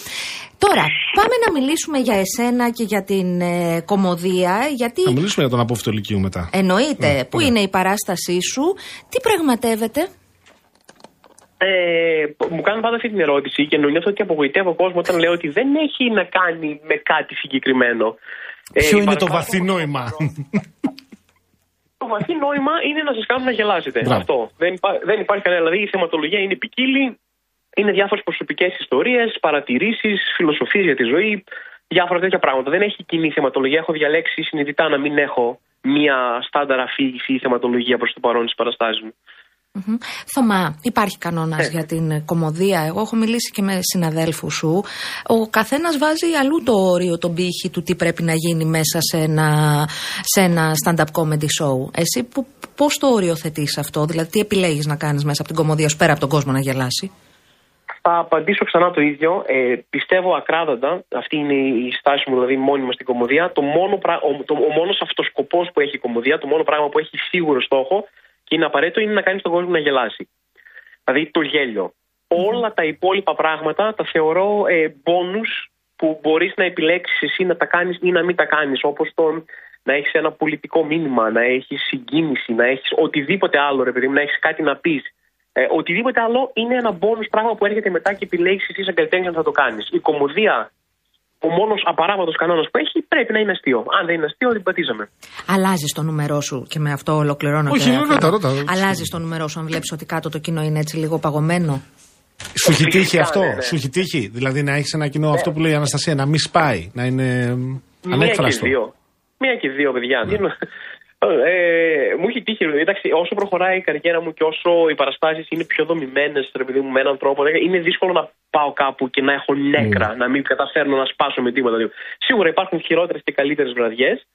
[SPEAKER 2] Τώρα, πάμε να μιλήσουμε για εσένα και για την ε, κωμωδία, γιατί
[SPEAKER 1] Θα μιλήσουμε για τον απόφοιτο Λυκείου μετά.
[SPEAKER 2] εννοείται
[SPEAKER 1] Ναι,
[SPEAKER 2] που
[SPEAKER 1] ναι.
[SPEAKER 2] είναι η παράστασή σου, τι πραγματεύεται;
[SPEAKER 6] Ε, μου κάνουν πάντα αυτή την ερώτηση και νιώθω ότι απογοητεύω κόσμο όταν λέω ότι δεν έχει να κάνει με κάτι συγκεκριμένο. Ε,
[SPEAKER 1] Ποιο είναι το
[SPEAKER 6] παρακάτω-
[SPEAKER 1] βαθύ νόημα;
[SPEAKER 6] Το βαθύ νόημα είναι να σας κάνουν να γελάσετε.
[SPEAKER 1] Μπράβο.
[SPEAKER 6] Αυτό. Δεν, υπά- δεν υπάρχει κανένα. Δηλαδή η θεματολογία είναι ποικίλη. Είναι διάφορες προσωπικές ιστορίες, παρατηρήσεις, φιλοσοφίες για τη ζωή, διάφορα τέτοια πράγματα. Δεν έχει κοινή θεματολογία. Έχω διαλέξει συνειδητά να μην έχω μία στάνταρ αφήγηση ή θεματολογία προς το παρόν στις παραστάσεις μου.
[SPEAKER 2] Μμμ. Θωμά, υπάρχει κανόνας
[SPEAKER 6] Ναι.
[SPEAKER 2] για την ε, κομμωδία. Εγώ έχω μιλήσει και με συναδέλφους σου. Ο καθένας βάζει αλλού το όριο, τον πύχη του τι πρέπει να γίνει μέσα σε ένα, σε ένα stand-up comedy show. Εσύ πώς το οριοθετεί αυτό, δηλαδή τι επιλέγεις να κάνεις μέσα από την κομμωδία σου πέρα από τον κόσμο να γελάσει;
[SPEAKER 6] Θα απαντήσω ξανά το ίδιο. Ε, πιστεύω ακράδαντα, αυτή είναι η στάση μου δηλαδή μόνιμα στην κομμωδία. Το μόνο πρα... ο, το, ο μόνος αυτοσκοπός που έχει η κομμωδία, το μόνο πράγμα που έχει σίγουρο στόχο και είναι απαραίτητο είναι να κάνει τον κόσμο να γελάσει. Δηλαδή το γέλιο. Όλα τα υπόλοιπα πράγματα τα θεωρώ ε, bonus που μπορείς να επιλέξεις εσύ να τα κάνεις ή να μην τα κάνεις όπως το να έχεις ένα πολιτικό μήνυμα, να έχεις συγκίνηση, να έχεις οτιδήποτε άλλο ρε παιδί μου, να έχεις κάτι να πεις. Ε, οτιδήποτε άλλο είναι ένα bonus πράγμα που έρχεται μετά και επιλέγεις εσύ σαν καλλιτέχνης να θα το κάνεις. Η κομμωδία ο μόνος απαράβατος κανόνας που έχει πρέπει να είναι αστείο. Αν δεν είναι αστείο, την πατήσαμε.
[SPEAKER 2] Αλλάζεις το νούμερό σου και με αυτό ολοκληρώνω.
[SPEAKER 1] Όχι,
[SPEAKER 2] και
[SPEAKER 1] ρώτα, ρώτα.
[SPEAKER 2] Αλλάζεις το νούμερό σου αν βλέπεις ότι κάτω το κοινό είναι έτσι λίγο παγωμένο.
[SPEAKER 1] Σου έχει τύχει
[SPEAKER 6] Φυσικά,
[SPEAKER 1] αυτό,
[SPEAKER 6] ναι, ναι.
[SPEAKER 1] σου έχει τύχει. Δηλαδή να έχεις ένα κοινό αυτό που λέει η Αναστασία, να μην σπάει, να είναι μ,
[SPEAKER 6] Μία
[SPEAKER 1] ανέκφραστο.
[SPEAKER 6] και δύο. Μία και δύο, παιδιά. Τι εννο- Ε, μου έχει τύχει, ρε, εντάξει, όσο προχωράει η καριέρα μου και όσο οι παραστάσεις είναι πιο δομημένες, ρε παιδί μου, με έναν τρόπο, δηλαδή, είναι δύσκολο να πάω κάπου και να έχω νέκρα, να μην καταφέρνω να σπάσω με τίποτα. Δηλαδή. Σίγουρα υπάρχουν χειρότερες και καλύτερες βραδιές.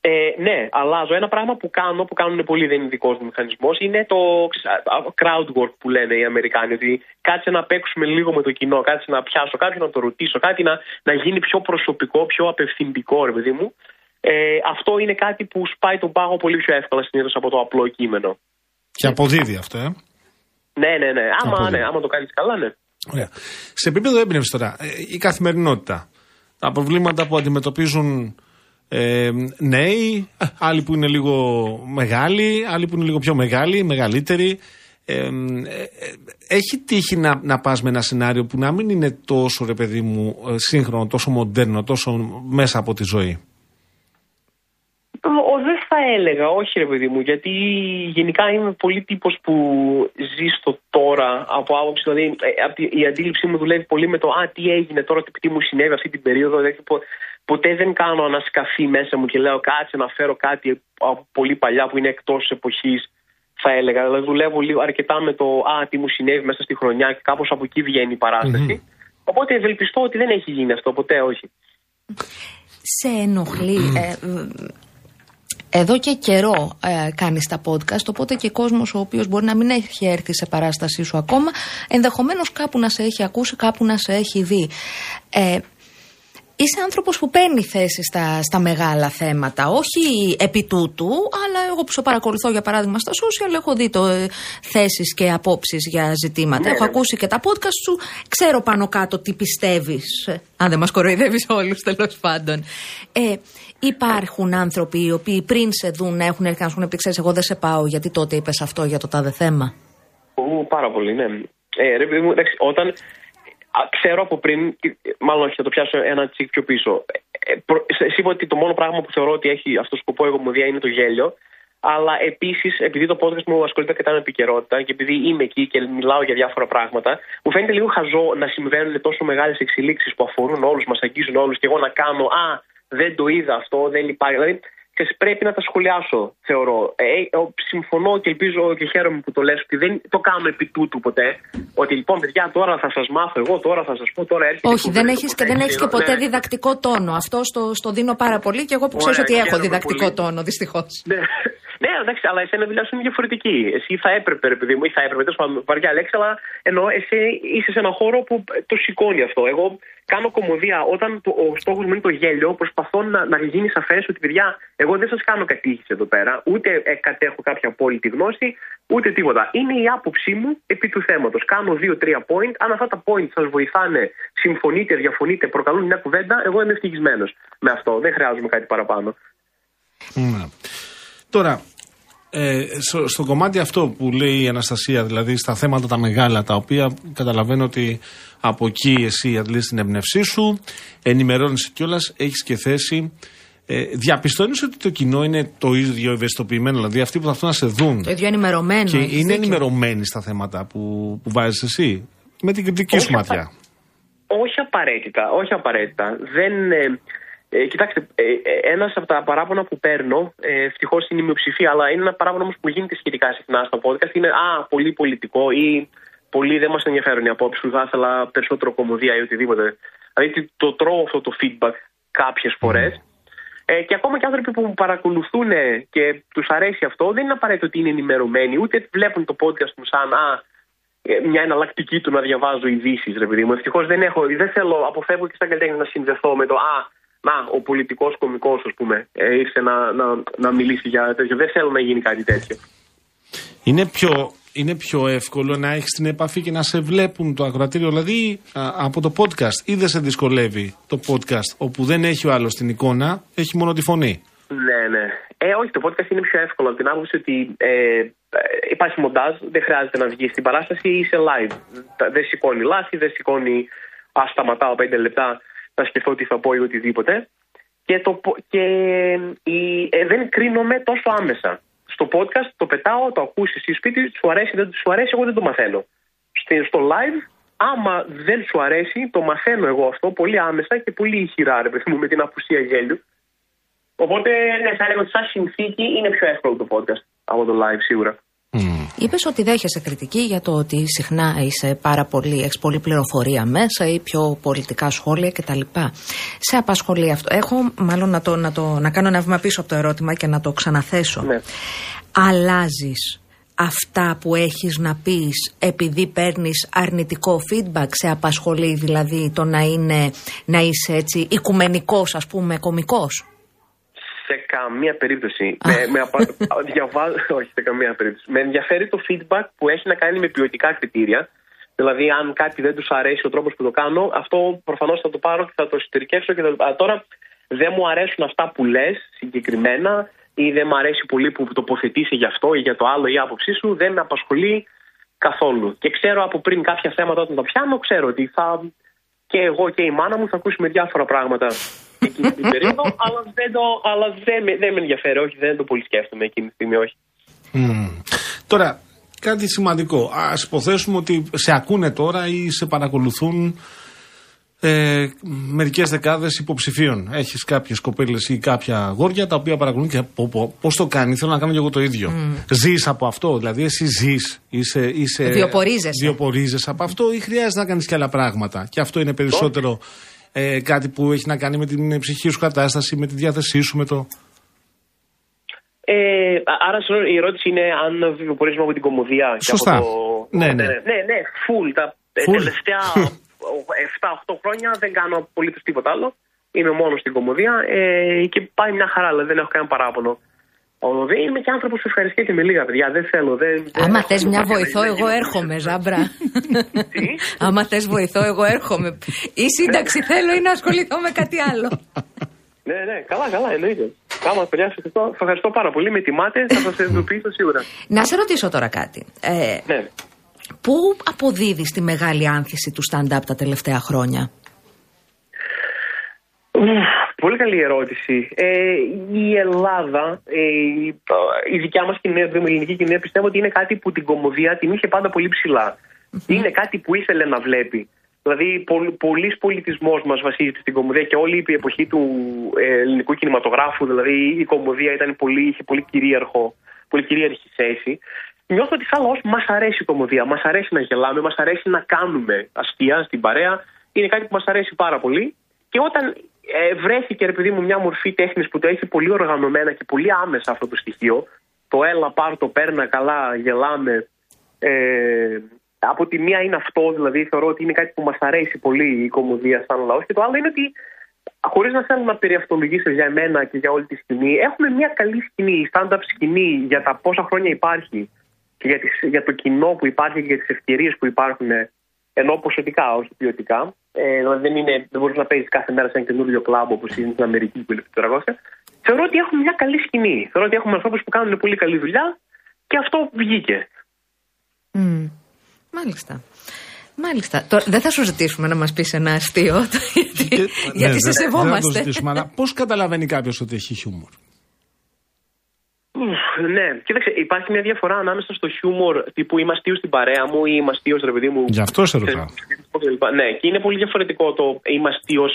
[SPEAKER 6] Ε, ναι, αλλάζω. Ένα πράγμα που κάνω, που κάνουν πολύ, δεν είναι δικός μου μηχανισμός, είναι το ξέρεις, α, α, crowd work που λένε οι Αμερικάνοι. Ότι κάτσε να παίξουμε λίγο με το κοινό, κάτσε να πιάσω κάποιον, να το ρωτήσω, κάτι να, να γίνει πιο προσωπικό, πιο απευθυντικό, ρε παιδί μου. Ε, αυτό είναι κάτι που σπάει τον πάγο πολύ πιο εύκολα συνήθως από το απλό κείμενο.
[SPEAKER 1] Και αποδίδει αυτό, ε.
[SPEAKER 6] Ναι, ναι, ναι. Άμα,
[SPEAKER 1] Αποδίδει.
[SPEAKER 6] ναι, άμα το κάνεις καλά, ναι.
[SPEAKER 1] Ωραία. Σε επίπεδο έμπνευση τώρα, ε, η καθημερινότητα. Τα προβλήματα που αντιμετωπίζουν ε, νέοι, ε, άλλοι που είναι λίγο μεγάλοι, άλλοι που είναι λίγο πιο μεγάλοι, μεγαλύτεροι. Ε, ε, ε, έχει τύχει να, να πας με ένα σενάριο που να μην είναι τόσο ρε παιδί μου ε, σύγχρονο, τόσο μοντέρνο, τόσο μέσα από τη ζωή;
[SPEAKER 6] Ο, δεν θα έλεγα, όχι ρε παιδί μου, γιατί γενικά είμαι πολύ τύπος που ζει στο τώρα από άποψη, δηλαδή ε, απ' τη- η αντίληψή μου δουλεύει πολύ με το «Α, τι έγινε τώρα, τι, τι μου συνέβη αυτή την περίοδο», δηλαδή πο- ποτέ δεν κάνω ανασκαφή μέσα μου και λέω «Κάτσε να φέρω κάτι από πολύ παλιά που είναι εκτός εποχής», θα έλεγα. Δηλαδή δουλεύω λίγο αρκετά με το «Α, τι μου συνέβη μέσα στη χρονιά» και κάπως από εκεί βγαίνει η παρασταση Οπότε ευελπιστώ ότι δεν έχει γίνει αυτό, ποτέ όχι.
[SPEAKER 2] Σε ενοχλεί. ε, ε, εδώ και καιρό ε, κάνεις τα podcast, οπότε και κόσμος ο οποίος μπορεί να μην έχει έρθει σε παράστασή σου ακόμα, ενδεχομένως κάπου να σε έχει ακούσει, κάπου να σε έχει δει. Ε, Είσαι άνθρωπος που παίρνει θέση στα, στα μεγάλα θέματα, όχι επί τούτου, αλλά εγώ που σε παρακολουθώ για παράδειγμα στα social έχω δει το, ε, θέσεις και απόψεις για ζητήματα.
[SPEAKER 6] Ναι,
[SPEAKER 2] έχω
[SPEAKER 6] ναι.
[SPEAKER 2] ακούσει και τα podcast σου, ξέρω πάνω κάτω τι πιστεύεις, ε, αν δεν μας κοροϊδεύεις όλους τέλος πάντων. Ε, υπάρχουν άνθρωποι οι οποίοι πριν σε δουν έχουν έρθει να σου πούνε «Επειδή ξέρεις εγώ δεν σε πάω γιατί τότε είπες αυτό για το τάδε θέμα.
[SPEAKER 6] Ου, πάρα πολύ, ναι. Ε, ρε, παιδί μου, εντάξει, όταν α, ξέρω από πριν, ε, μάλλον όχι, θα το πιάσω ένα τσικ πιο πίσω. Ε, ε, προ- σε- εσύ είπα ότι το μόνο πράγμα που θεωρώ ότι έχει αυτό σκοπό η κομμωδία είναι το γέλιο. Αλλά επίσης, επειδή το podcast μου ασχολείται αρκετά με επικαιρότητα και επειδή είμαι εκεί και μιλάω για διάφορα πράγματα, μου φαίνεται λίγο χαζό να συμβαίνουν τόσο μεγάλες εξελίξεις που αφορούν όλους, μας αγγίζουν όλους και εγώ να κάνω Α, δεν το είδα αυτό, δεν υπάρχει. Δηλαδή, ξέρεις, πρέπει να τα σχολιάσω, θεωρώ. Ε, ε, συμφωνώ και ελπίζω και χαίρομαι που το λες ότι δεν το κάνω επί τούτου ποτέ. Ότι λοιπόν, παιδιά, τώρα θα σας μάθω εγώ, τώρα θα σας πω, τώρα έρχεται.
[SPEAKER 2] Όχι,
[SPEAKER 6] η
[SPEAKER 2] δεν
[SPEAKER 6] κουβέντα
[SPEAKER 2] έχεις
[SPEAKER 6] που
[SPEAKER 2] και,
[SPEAKER 6] θα
[SPEAKER 2] δεν
[SPEAKER 6] έχεις,
[SPEAKER 2] έχεις και ποτέ
[SPEAKER 6] ναι.
[SPEAKER 2] διδακτικό τόνο. Αυτό στο, στο δίνω πάρα πολύ και εγώ που ξέρεις
[SPEAKER 6] Ωραία,
[SPEAKER 2] ότι έχω
[SPEAKER 6] χαίρομαι
[SPEAKER 2] διδακτικό
[SPEAKER 6] πολύ.
[SPEAKER 2] τόνο, δυστυχώς.
[SPEAKER 6] Ναι, ναι, εντάξει, αλλά εσένα η δουλειάς σου είναι διαφορετική. Εσύ θα έπρεπε, ρε παιδί μου, ή θα έπρεπε, τέλος πάντων, βαριά λέξη, αλλά εννοώ, εσύ είσαι σε έναν χώρο που το σηκώνει αυτό. Εγώ κάνω κομμωδία όταν το, ο στόχος μου είναι το γέλιο, προσπαθώ να, να γίνει σαφές ότι, παιδιά, εγώ δεν σας κάνω κατήχηση εδώ πέρα, ούτε ε, κατέχω κάποια απόλυτη γνώση, ούτε τίποτα. Είναι η άποψή μου επί του θέματος. Κάνω δύο-τρία point. Αν αυτά τα point σας βοηθάνε, συμφωνείτε, διαφωνείτε, προκαλούν μια κουβέντα, εγώ είμαι ευτυχισμένος με αυτό. Δεν χρειάζομαι κάτι παραπάνω.
[SPEAKER 1] Ναι. Τώρα, ε, στο, στο κομμάτι αυτό που λέει η Αναστασία, δηλαδή στα θέματα τα μεγάλα, τα οποία καταλαβαίνω ότι από εκεί εσύ αντλείς την εμπνευσή σου, ενημερώνεις κιόλας, έχεις και θέση. Ε, διαπιστώνεις ότι το κοινό είναι το ίδιο ευαισθητοποιημένο, δηλαδή αυτοί που θα έρθουν να σε δουν
[SPEAKER 2] Το ίδιο ενημερωμένο.
[SPEAKER 1] και
[SPEAKER 2] έχεις
[SPEAKER 1] είναι
[SPEAKER 2] δίκιο.
[SPEAKER 1] ενημερωμένοι στα θέματα που, που βάζεις εσύ, με την κριτική σου
[SPEAKER 6] Όχι,
[SPEAKER 1] ματιά.
[SPEAKER 6] Όχι απαραίτητα, όχι απαραίτητα. Δεν, ε, ε, κοιτάξτε, ε, ε, ένας από τα παράπονα που παίρνω, ε, ευτυχώς είναι η μειοψηφία, αλλά είναι ένα παράπονο όμως που γίνεται σχετικά συχνά στο podcast, είναι «Α, πολύ πολιτικό» ή «Πολύ δεν μας ενδιαφέρουν οι απόψεις σου, θα ήθελα περισσότερο κομμωδία» ή οτιδήποτε. Δηλαδή το τρώω αυτό το feedback κάποιες φορές. Ε, και ακόμα και άνθρωποι που μου παρακολουθούν και τους αρέσει αυτό, δεν είναι απαραίτητο ότι είναι ενημερωμένοι, ούτε βλέπουν το podcast μου σαν «Α, ε, μια εναλλακτική του να διαβάζω ειδήσεις, ρε παιδί μου. Ευτυχώς δεν έχω, δεν θέλω, αποφεύγω και στα καλλιτέχνη να συνδεθώ με το Α, να, ο πολιτικός κωμικός, ας πούμε, ε, ήρθε να, να, να μιλήσει για τέτοιο. Δεν θέλω να γίνει κάτι τέτοιο.
[SPEAKER 1] Είναι πιο, είναι πιο εύκολο να έχεις την επαφή και να σε βλέπουν το ακροατήριο, δηλαδή α, από το podcast. Ή δεν σε δυσκολεύει το podcast, όπου δεν έχει ο άλλος την εικόνα, έχει μόνο τη φωνή.
[SPEAKER 6] Ναι, ναι. Ε, όχι, το podcast είναι πιο εύκολο από την άποψη ότι ε, ε, υπάρχει μοντάζ, δεν χρειάζεται να βγεις στην παράσταση, είσαι live. Τα- Δεν σηκώνει λάθη, δεν σηκώνει Α, σταματάω πέντε λεπτά. να σκεφτώ τι θα πω ή οτιδήποτε. Και, το, πο- και η, ε, δεν κρίνομαι τόσο άμεσα. Στο podcast το πετάω, το ακούσει εσύ σπίτι, σου αρέσει, δεν σου αρέσει, εγώ δεν το μαθαίνω. Στη- Στο live, άμα δεν σου αρέσει, το μαθαίνω εγώ αυτό πολύ άμεσα και πολύ ηχηρά, ρε παιδί μου, με την απουσία γέλιου. Οπότε, ναι, θα έλεγα ότι σαν συνθήκη είναι πιο εύκολο το podcast από το live σίγουρα.
[SPEAKER 2] Είπες ότι δέχεσαι κριτική για το ότι συχνά είσαι πάρα πολύ, έχεις πολλή πληροφορία μέσα ή πιο πολιτικά σχόλια κτλ. Σε απασχολεί αυτό. Έχω μάλλον να, το, να, το, να κάνω ένα βήμα πίσω από το ερώτημα και να το ξαναθέσω.
[SPEAKER 6] Ναι.
[SPEAKER 2] Αλλάζεις αυτά που έχεις να πεις επειδή παίρνεις αρνητικό feedback; Σε απασχολεί δηλαδή το να, είναι, να είσαι έτσι οικουμενικός ας πούμε κομικός;
[SPEAKER 6] Σε καμία περίπτωση. με, με απα... διαβάζω, όχι σε καμία περίπτωση. Με ενδιαφέρει το feedback που έχει να κάνει με ποιοτικά κριτήρια. Δηλαδή, αν κάτι δεν τους αρέσει ο τρόπος που το κάνω, αυτό προφανώς θα το πάρω και θα το εσωτερικεύσω και θα... Α, Τώρα, δεν μου αρέσουν αυτά που λες συγκεκριμένα ή δεν μου αρέσει πολύ που τοποθετήσει γι' αυτό ή για το άλλο ή η άποψή σου, δεν με απασχολεί καθόλου. Και ξέρω από πριν κάποια θέματα όταν τα πιάνω, ξέρω ότι θα και εγώ και η μάνα μου θα ακούσουμε διάφορα πράγματα εκείνη την περίοδο, αλλά δεν, το, αλλά δεν, με, δεν με ενδιαφέρει, όχι, δεν το πολύ σκέφτομαι εκείνη τη στιγμή, όχι.
[SPEAKER 1] Μμμ. Τώρα, κάτι σημαντικό. Α υποθέσουμε ότι σε ακούνε τώρα ή σε παρακολουθούν ε, μερικές δεκάδες υποψηφίων. Έχεις κάποιες κοπέλες ή κάποια αγόρια τα οποία παρακολουθούν και πώς το κάνει. Θέλω να κάνω και εγώ το ίδιο. Ζεις από αυτό, δηλαδή εσύ ζεις. Είσαι, είσαι,
[SPEAKER 2] Βιοπορίζεσαι.
[SPEAKER 1] βιοπορίζεσαι από αυτό ή χρειάζεται να κάνεις και άλλα πράγματα. Και αυτό είναι περισσότερο ε, κάτι που έχει να κάνει με την ψυχική σου κατάσταση, με τη διάθεσή σου, με το.
[SPEAKER 6] Ε, άρα συγγνώμη, η ερώτηση είναι αν βιοπορίζουμε από την κομμωδία. και
[SPEAKER 1] Σωστά.
[SPEAKER 6] Από το...
[SPEAKER 1] Ναι, ναι.
[SPEAKER 6] ναι, ναι, full. Τα
[SPEAKER 1] Full.
[SPEAKER 6] τελευταία 7-8 χρόνια δεν κάνω απολύτως τίποτα άλλο. Είμαι μόνος στην κομμωδία ε, και πάει μια χαρά, δηλαδή δεν έχω κανένα παράπονο. Ο, δεν είμαι και άνθρωπος που ευχαριστιέται με λίγα παιδιά. Δεν θέλω. Δεν, δεν
[SPEAKER 2] Άμα
[SPEAKER 6] έχω
[SPEAKER 2] θες μια
[SPEAKER 6] κάποια
[SPEAKER 2] βοηθό,
[SPEAKER 6] να
[SPEAKER 2] εγώ
[SPEAKER 6] γίνω
[SPEAKER 2] έρχομαι,
[SPEAKER 6] περισσότερο.
[SPEAKER 2] Ζάμπρα.
[SPEAKER 6] Τι;
[SPEAKER 2] Άμα θες βοηθό, εγώ έρχομαι. Η σύνταξη θέλω ή να ασχοληθώ με κάτι άλλο.
[SPEAKER 6] Ναι, ναι, καλά, καλά, εννοείται. Κάμα, παιδιά, σας ευχαριστώ, σας ευχαριστώ πάρα πολύ. Με τιμάτε, θα σας ειδοποιήσω σίγουρα.
[SPEAKER 2] Να σε ρωτήσω τώρα κάτι. Ε,
[SPEAKER 6] Ναι.
[SPEAKER 2] Πού αποδίδεις τη μεγάλη άνθηση του stand-up τα τελευταία χρόνια;
[SPEAKER 6] Ουφ, Πολύ καλή ερώτηση. Ε, η Ελλάδα, ε, η, η δικιά μας κοινωνία, η ελληνική κοινωνία, πιστεύω ότι είναι κάτι που την κομμωδία την είχε πάντα πολύ ψηλά. Είναι κάτι που ήθελε να βλέπει. Δηλαδή, πολλή πολιτισμός μας βασίζεται στην κομμωδία και όλη η εποχή του ε, ελληνικού κινηματογράφου, δηλαδή η κομμωδία ήταν πολύ, είχε πολύ, κυρίαρχο, πολύ κυρίαρχη θέση. Νιώθω ότι σαν λαός μας αρέσει η κομμωδία, μας αρέσει να γελάμε, μας αρέσει να κάνουμε αστεία στην παρέα. Είναι κάτι που μας αρέσει πάρα πολύ. Και όταν ε, βρέθηκε, ρε παιδί μου, μια μορφή τέχνης που το έχει πολύ οργανωμένα και πολύ άμεσα αυτό το στοιχείο, το έλα, πάρ το, παίρνα καλά, γελάμε. Ε, από τη μία είναι αυτό, δηλαδή θεωρώ ότι είναι κάτι που μας αρέσει πολύ η κομμωδία σαν λαός και το άλλο είναι ότι χωρίς να θέλω να περιαυτολογήσω για εμένα και για όλη τη σκηνή, έχουμε μια καλή σκηνή, η stand-up σκηνή για τα πόσα χρόνια υπάρχει και για, τις, για το κοινό που υπάρχει και για τις ευκαιρίες που υπάρχουν, ενώ ποσοτικά, όχι ποιοτικά. Ε, δηλαδή δεν, είναι, δεν μπορείς να παίζεις κάθε μέρα σε ένα καινούριο κλαμπ όπως είναι στην Αμερική που είναι το Θεωρώ ότι έχουμε μια καλή σκηνή. Θεωρώ ότι έχουμε ανθρώπους που κάνουν πολύ καλή δουλειά και αυτό βγήκε.
[SPEAKER 2] Μμ. Μάλιστα. Μάλιστα. Τώρα, δεν θα σου ζητήσουμε να μας πεις ένα αστείο. γιατί
[SPEAKER 1] Και-
[SPEAKER 2] γιατί
[SPEAKER 1] ναι,
[SPEAKER 2] σε
[SPEAKER 1] δεν- Δεν θα το
[SPEAKER 2] σεβόμαστε.
[SPEAKER 1] ζητήσουμε, αλλά πώς καταλαβαίνει κάποιος ότι έχει χιούμορ;
[SPEAKER 6] Ουφ, Ναι, κοίταξε, υπάρχει μια διαφορά ανάμεσα στο χιούμορ τύπου είμαι αστείο στην παρέα μου ή είμαι αστείο, ρε παιδί μου.
[SPEAKER 1] Γι' αυτό σε ρωτάω.
[SPEAKER 6] κλπ. Ναι, και είναι πολύ διαφορετικό το είμαι αστείο,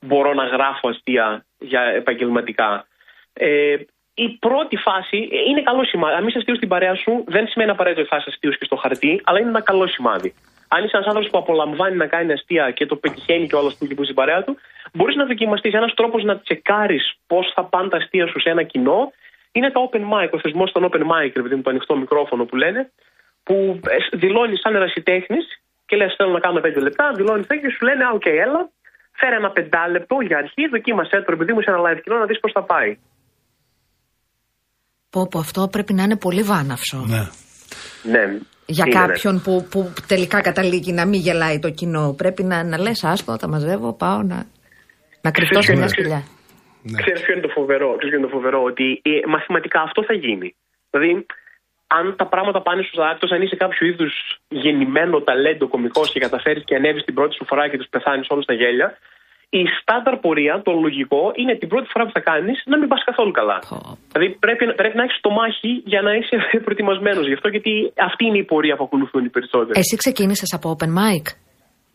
[SPEAKER 6] μπορώ να γράφω αστεία για επαγγελματικά. Ε, η πρώτη φάση ε, είναι καλό σημάδι. Αν είσαι αστείο στην παρέα σου, δεν σημαίνει απαραίτητο ότι θα είσαι αστείος και στο χαρτί, αλλά είναι ένα καλό σημάδι. Αν είσαι ένας άνθρωπος που απολαμβάνει να κάνει αστεία και το πετυχαίνει και όλο που έχει στην παρέα του, μπορείς να δοκιμαστείς. Ένας τρόπος να τσεκάρεις πώς θα πάνε τα αστεία σου σε ένα κοινό είναι το open mic, ο θεσμός των open mic, επειδή με το ανοιχτό μικρόφωνο που λένε, που δηλώνει σαν ερασιτέχνης και λες: Θέλω να κάνω πέντε λεπτά, δηλώνει και σου λένε: Α, οκ, έλα, φέρε ένα πεντάλεπτο για αρχή, δοκίμασε το επειδή μου σε ένα live κοινό να δεις πώς θα πάει.
[SPEAKER 2] Πω, πω, αυτό πρέπει να είναι πολύ βάναυσο.
[SPEAKER 1] Ναι.
[SPEAKER 6] Ναι.
[SPEAKER 2] Για
[SPEAKER 6] είναι, ναι.
[SPEAKER 2] κάποιον που, που τελικά καταλήγει να μην γελάει το κοινό. Πρέπει να, να λες: Άστο, τα μαζεύω, πάω να, να κρυφτώ σε
[SPEAKER 6] Ναι.
[SPEAKER 2] μια σπηλιά.
[SPEAKER 1] Ναι.
[SPEAKER 6] Ξέρεις ποιο είναι το φοβερό, ξέρεις ποιο είναι το φοβερό, ότι ε, μαθηματικά αυτό θα γίνει. Δηλαδή, αν τα πράγματα πάνε στου άκρου, αν είσαι κάποιο είδους γεννημένο ταλέντο κωμικός και καταφέρεις και ανέβεις την πρώτη σου φορά και τους πεθάνεις όλους στα γέλια, η στάνταρ πορεία, το λογικό, είναι την πρώτη φορά που θα κάνεις να μην πας καθόλου καλά. Δηλαδή πρέπει, πρέπει να έχεις το μάχη για να είσαι προετοιμασμένος γι' αυτό, γιατί αυτή είναι η πορεία που ακολουθούν οι περισσότεροι.
[SPEAKER 2] Εσύ ξεκίνησες από open mic;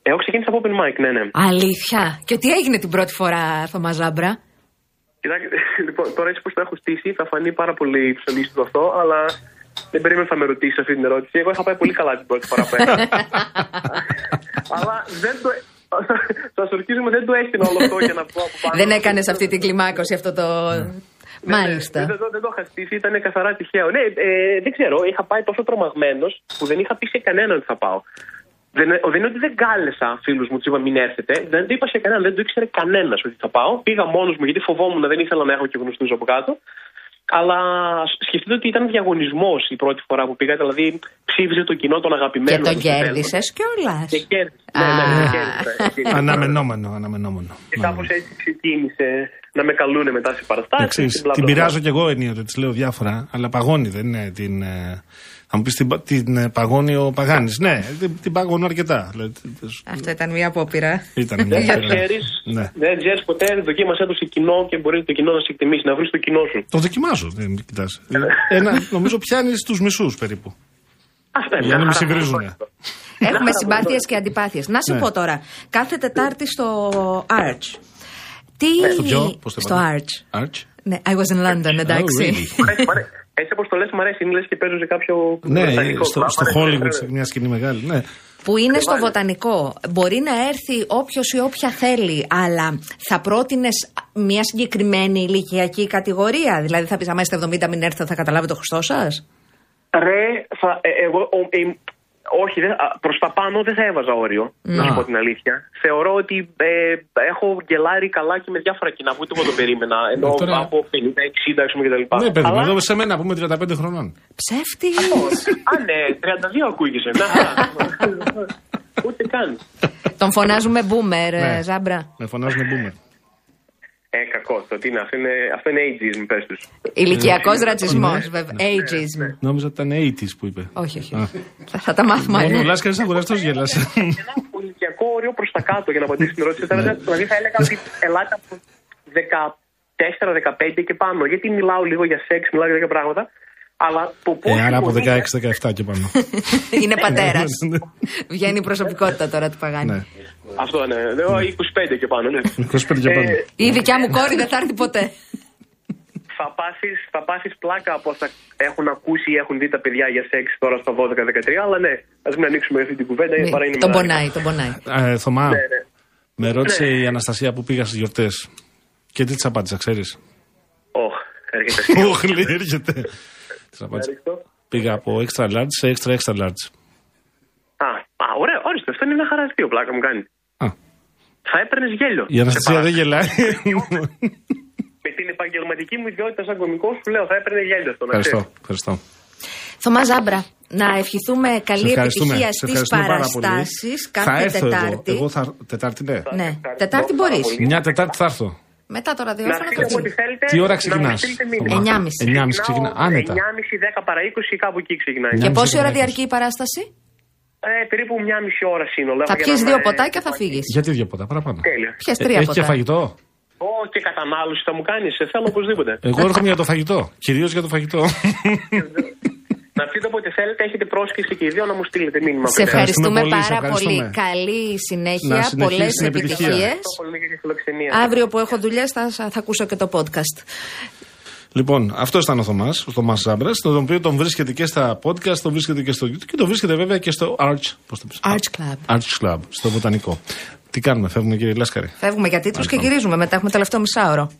[SPEAKER 6] Εγώ ξεκίνησα από open mic, ναι, ναι.
[SPEAKER 2] Αλήθεια. Και τι έγινε την πρώτη φορά, Θωμά Ζάμπρα;
[SPEAKER 6] Κοιτάξτε, λοιπόν, τώρα έτσι που το έχω στήσει θα φανεί πάρα πολύ ψωνίστικο αυτό, αλλά δεν περίμενα να με ρωτήσει αυτή την ερώτηση. Εγώ είχα πάει πολύ καλά την πρώτη φορά που έκανα. αλλά δεν το. Σας ορκίζουμε, δεν το έστεινα όλο αυτό για να πω από πάνω.
[SPEAKER 2] Δεν έκανες αυτή την κλιμάκωση, αυτό το.
[SPEAKER 6] Ναι,
[SPEAKER 2] Μάλιστα.
[SPEAKER 6] ναι, δεν, το- δεν το είχα στήσει, ήταν καθαρά τυχαίο. Ναι, ε, δεν ξέρω, είχα πάει τόσο τρομαγμένος που δεν είχα πει σε κανέναν ότι θα πάω. Δεν, ο- δεν είναι ότι δεν κάλεσα φίλους μου, τους είπα μην έρθετε. Δεν το είπα σε κανέναν, δεν το ήξερε κανένας ότι θα πάω. Πήγα μόνος μου γιατί φοβόμουν, δεν ήθελα να έχω και γνωστούς από κάτω. Αλλά σκεφτείτε ότι ήταν διαγωνισμός η πρώτη φορά που πήγα, δηλαδή ψήφιζε το κοινό των
[SPEAKER 2] Και
[SPEAKER 6] αγαπημένων.
[SPEAKER 2] τον
[SPEAKER 6] μου στο τέλος.
[SPEAKER 2] κέρδισες κιόλας.
[SPEAKER 6] Και κέρδισε. Ναι, ναι, ναι,
[SPEAKER 2] Α.
[SPEAKER 6] κέρδισα.
[SPEAKER 1] Αναμενόμενο, αναμενόμενο.
[SPEAKER 6] Και κάπως έτσι ξεκίνησε να με καλούνε μετά σε παραστάσεις.
[SPEAKER 1] Εξής, την πειράζω κι εγώ ενίοτε, τη λέω διάφορα, αλλά παγώνει, δεν είναι την. ε, θα μου πεις την, πα- την ε, παγώνει ο Παγάνης. Ναι, την, την παγώνω αρκετά. Δηλαδή,
[SPEAKER 2] Αυτό ήταν μια απόπειρα.
[SPEAKER 1] Ήταν μια
[SPEAKER 6] Δεν θα
[SPEAKER 1] χαρά.
[SPEAKER 6] ξέρεις,
[SPEAKER 1] Ναι.
[SPEAKER 6] δεν ξέρεις ποτέ, δοκίμασέ το σε κοινό και μπορεί το κοινό να σε εκτιμήσει, να βρεις το κοινό σου.
[SPEAKER 1] Το δοκιμάζω. Δεν κοιτάς. Ένα, νομίζω πιάνεις τους μισούς περίπου.
[SPEAKER 6] Αυτά είναι.
[SPEAKER 1] Για να
[SPEAKER 6] μια
[SPEAKER 1] μην
[SPEAKER 6] χαρά.
[SPEAKER 1] συγκρίζουνε.
[SPEAKER 2] Έχουμε συμπάθειες και αντιπάθειες. Να σου
[SPEAKER 1] Ναι.
[SPEAKER 2] πω τώρα, κάθε Τετάρτη στο Arch. Τι.
[SPEAKER 1] Στο ποιο, πώς το
[SPEAKER 2] στο
[SPEAKER 1] είπατε;
[SPEAKER 2] Arch.
[SPEAKER 1] Arch;
[SPEAKER 2] Ναι, I was in London, εντάξει.
[SPEAKER 1] Oh, really?
[SPEAKER 6] Μ' αρέσει, μ' αρέσει. Έτσι όπως το λες, μου αρέσει. Είναι λες και παίζω σε κάποιο.
[SPEAKER 1] Ναι,
[SPEAKER 6] βρετανικό
[SPEAKER 1] στο,
[SPEAKER 6] κλαμπ.
[SPEAKER 1] στο
[SPEAKER 6] Μ' αρέσει.
[SPEAKER 1] Hollywood, σε μια σκηνή μεγάλη. Ναι.
[SPEAKER 2] Που είναι στο βοτανικό. Μπορεί να έρθει όποιος ή όποια θέλει, αλλά θα πρότεινες μια συγκεκριμένη ηλικιακή κατηγορία; Δηλαδή θα πεις, άμα είστε 70, μην έρθετε, θα καταλάβει το Χριστό σας.
[SPEAKER 6] Ρε, θα, ε, εγώ. ο, ε, όχι, προς τα πάνω δεν θα έβαζα όριο. Να σου
[SPEAKER 1] Α.
[SPEAKER 6] πω την αλήθεια. Θεωρώ ότι ε, έχω γκελάρει καλά και με διάφορα κοινά που ούτε εγώ το περίμενα. Ενώ
[SPEAKER 1] Ε, τώρα-
[SPEAKER 6] από 50, 60 ας πούμε κτλ.
[SPEAKER 1] Ναι, παιδί μου,
[SPEAKER 6] Αλλά-
[SPEAKER 1] εδώ σε μένα που είμαι 35 χρονών.
[SPEAKER 2] Ψεύτης.
[SPEAKER 6] Α, ναι, 32 ακούγεσαι. Να, ούτε καν.
[SPEAKER 2] Τον φωνάζουμε boomer,
[SPEAKER 1] Ναι.
[SPEAKER 2] ε, Ζάμπρα.
[SPEAKER 1] Με φωνάζουν boomer.
[SPEAKER 6] Ε, κακός το. Τι είναι, αυτό είναι, αυτό είναι ageism, πες τους.
[SPEAKER 2] Ηλικιακός
[SPEAKER 1] Ναι.
[SPEAKER 2] ρατσισμός, βέβαια. Ageism.
[SPEAKER 1] Νόμιζα ότι ήταν 80s που είπε.
[SPEAKER 2] Όχι, όχι.
[SPEAKER 1] Α.
[SPEAKER 2] Θα, θα τα μάθουμε.
[SPEAKER 1] Μόνο ο
[SPEAKER 2] αργά.
[SPEAKER 1] Λάσκαρη αγοραστό γέλασε.
[SPEAKER 6] Ένα πολιτιακό όριο προς τα κάτω για να απαντήσεις την ερώτηση.
[SPEAKER 1] Ναι.
[SPEAKER 6] Δηλαδή δηλαδή θα έλεγα ότι ελάτε από 14-15 και πάνω. Γιατί μιλάω λίγο για σεξ, μιλάω για τέτοια πράγματα. Αλλά το πώ.
[SPEAKER 1] Ε, άρα από 16-17 και πάνω.
[SPEAKER 2] Είναι πατέρας.
[SPEAKER 1] Ναι.
[SPEAKER 2] Βγαίνει η προσωπικότητα τώρα του Παγάνη.
[SPEAKER 1] Ναι.
[SPEAKER 6] Αυτό ναι. Λέω 25 και πάνω, ναι.
[SPEAKER 1] 25 και πάνω.
[SPEAKER 6] Ε,
[SPEAKER 2] Η δικιά μου κόρη δεν θα έρθει ποτέ.
[SPEAKER 6] θα πάθεις, θα πάθεις πλάκα από όσα έχουν ακούσει ή έχουν δει τα παιδιά για σεξ τώρα στα 12-13, αλλά ναι, ας μην ανοίξουμε αυτή την κουβέντα,
[SPEAKER 2] Μη-
[SPEAKER 6] παρά είναι
[SPEAKER 2] Τον
[SPEAKER 6] μεγάλη.
[SPEAKER 2] πονάει, τον πονάει.
[SPEAKER 1] Ε, Θωμά,
[SPEAKER 6] Ναι, ναι.
[SPEAKER 1] με ρώτησε η Αναστασία που πήγα στις γιορτές. Και τι της απάντησα, ξέρεις;
[SPEAKER 6] Ωχ, έρχεται.
[SPEAKER 1] Ωχ, λέει, έρχεται. Της απάντησα.
[SPEAKER 6] Ευχαριστώ.
[SPEAKER 1] Πήγα από extra large σε extra extra large.
[SPEAKER 6] Α, α, ωραία, ορίστε, αυτό είναι μια χαρά αστείο πλάκα μου κάνει.
[SPEAKER 1] Α,
[SPEAKER 6] Θα έπαιρνες γέλιο.
[SPEAKER 1] η Αναστασία
[SPEAKER 6] Σε
[SPEAKER 1] δεν γελάει.
[SPEAKER 6] Με την επαγγελματική μου ιδιότητα σαν κωμικό σου λέω, θα έπαιρνε γέλιο αυτό να
[SPEAKER 1] Ευχαριστώ.
[SPEAKER 6] ξέρεις.
[SPEAKER 1] ευχαριστώ.
[SPEAKER 2] Θωμάς Ζάμπρα, να ευχηθούμε καλή
[SPEAKER 1] Σε ευχαριστούμε.
[SPEAKER 2] επιτυχία
[SPEAKER 1] Σε
[SPEAKER 2] στις
[SPEAKER 1] ευχαριστούμε πάρα πολύ.
[SPEAKER 2] παραστάσεις
[SPEAKER 1] Θα
[SPEAKER 2] κάθε
[SPEAKER 1] έρθω εγώ.
[SPEAKER 2] Τετάρτη.
[SPEAKER 1] Εγώ θα. Τετάρτη, ναι.
[SPEAKER 2] Ναι,
[SPEAKER 6] Ευχαριστώ
[SPEAKER 2] Τετάρτη
[SPEAKER 6] πάρα
[SPEAKER 2] μπορείς.
[SPEAKER 6] πολύ.
[SPEAKER 1] Μια Τετάρτη θα έρθω.
[SPEAKER 2] Μετά το
[SPEAKER 6] Να
[SPEAKER 2] ραδιόφωνο
[SPEAKER 6] στείλετε
[SPEAKER 2] το
[SPEAKER 6] ό,τι θέλετε.
[SPEAKER 1] Τι ώρα
[SPEAKER 6] να μου
[SPEAKER 1] ξεκινάς,
[SPEAKER 6] στείλετε
[SPEAKER 1] Θωμά;
[SPEAKER 6] μήνυμα.
[SPEAKER 2] 9.30.
[SPEAKER 1] 9.30 ξεκινά. Άνετα.
[SPEAKER 6] 9.30, 10 παρά 20 κάπου εκεί ξεκινάει.
[SPEAKER 2] Και
[SPEAKER 1] Μια
[SPEAKER 2] πόση
[SPEAKER 1] μισή
[SPEAKER 2] ώρα
[SPEAKER 1] ώρα
[SPEAKER 2] διαρκεί η παράσταση;
[SPEAKER 6] Ε, περίπου μια μισή ώρα σύνολο.
[SPEAKER 2] Θα
[SPEAKER 6] για
[SPEAKER 2] πιει
[SPEAKER 6] να
[SPEAKER 2] δύο
[SPEAKER 6] με-
[SPEAKER 2] ποτά και θα φύγεις.
[SPEAKER 1] Γιατί δύο ποτά, παραπάνω.
[SPEAKER 6] Τέλεια.
[SPEAKER 2] Πιες
[SPEAKER 1] Ε,
[SPEAKER 2] τρία
[SPEAKER 1] Έχει και
[SPEAKER 2] ποτά.
[SPEAKER 1] φαγητό.
[SPEAKER 6] Ω, και κατανάλωση θα μου κάνεις. Σε θέλω οπωσδήποτε.
[SPEAKER 1] Εγώ έρχομαι για το φαγητό. Κυρίως για το φαγητό.
[SPEAKER 6] Να πείτε όποτε θέλετε, έχετε πρόσκληση και οι δύο να μου στείλετε μήνυμα.
[SPEAKER 2] Σε
[SPEAKER 1] Ευχαριστούμε
[SPEAKER 2] ευχαριστούμε
[SPEAKER 1] πολύ, σε
[SPEAKER 2] πάρα πολύ.
[SPEAKER 1] ευχαριστούμε.
[SPEAKER 2] Καλή
[SPEAKER 1] Να
[SPEAKER 2] συνέχεια,
[SPEAKER 1] συνεχίσει
[SPEAKER 2] πολλές
[SPEAKER 1] την επιτυχία.
[SPEAKER 2] επιτυχίες.
[SPEAKER 6] Ευχαριστώ πολύ για τη φιλοξενία.
[SPEAKER 2] Αύριο που έχω δουλειέ θα, θα ακούσω και το podcast.
[SPEAKER 1] Λοιπόν, αυτό ήταν ο Θωμάς, ο Θωμάς Ζάμπρας, τον οποίο τον βρίσκεται και στα podcast, τον βρίσκεται και στο YouTube και τον βρίσκεται βέβαια και στο Arch. Πώς το πεις;
[SPEAKER 2] Arch Club.
[SPEAKER 1] Arch Club, στο Βοτανικό. Τι κάνουμε, φεύγουμε κύριε Λάσκαρη;
[SPEAKER 2] Φεύγουμε για τίτλους και γυρίζουμε. Μετά έχουμε τελευταίο μισάωρο.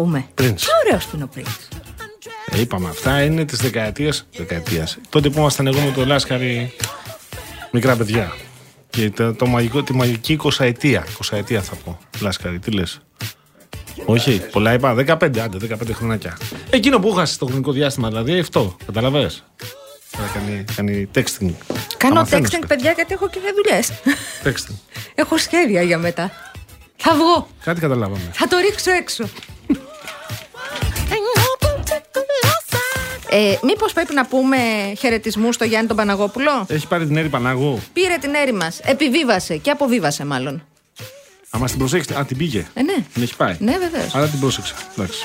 [SPEAKER 2] Ακούμε.
[SPEAKER 1] Prince.
[SPEAKER 2] Τι ωραίος που είναι ο Prince.
[SPEAKER 1] Ε, είπαμε, αυτά είναι της δεκαετίας. Δεκαετίας. Τότε που ήμασταν εγώ με το Λάσκαρη μικρά παιδιά. Και το, το μαγικό, τη μαγική 20 ετία. 20 ετία θα πω. Λάσκαρη, τι λες; Όχι, πολλά είπα. 15, άντε, 15 χρονάκια. Εκείνο που είχα στο χρονικό διάστημα, δηλαδή αυτό. Καταλαβέ. Κάνει, κάνει texting.
[SPEAKER 2] Κάνω
[SPEAKER 1] Θα μαθαίνεις,
[SPEAKER 2] texting, παιδιά, γιατί έχω και δουλειές.
[SPEAKER 1] Texting.
[SPEAKER 2] έχω σχέδια για μετά. Θα βγω.
[SPEAKER 1] Κάτι καταλάβαμε.
[SPEAKER 2] Θα το ρίξω έξω. Ε, Μήπως πρέπει να πούμε χαιρετισμούς στο Γιάννη τον Παναγόπουλο;
[SPEAKER 1] Έχει πάρει την Έρη Πανάγου.
[SPEAKER 2] Πήρε την έρη μας. Επιβίβασε και αποβίβασε μάλλον.
[SPEAKER 1] Άμα την προσέξετε. Α, την πήγε.
[SPEAKER 2] Ε, ναι.
[SPEAKER 1] Την έχει πάει.
[SPEAKER 2] Ναι, βεβαίως.
[SPEAKER 1] Άρα την πρόσεξα. Εντάξει.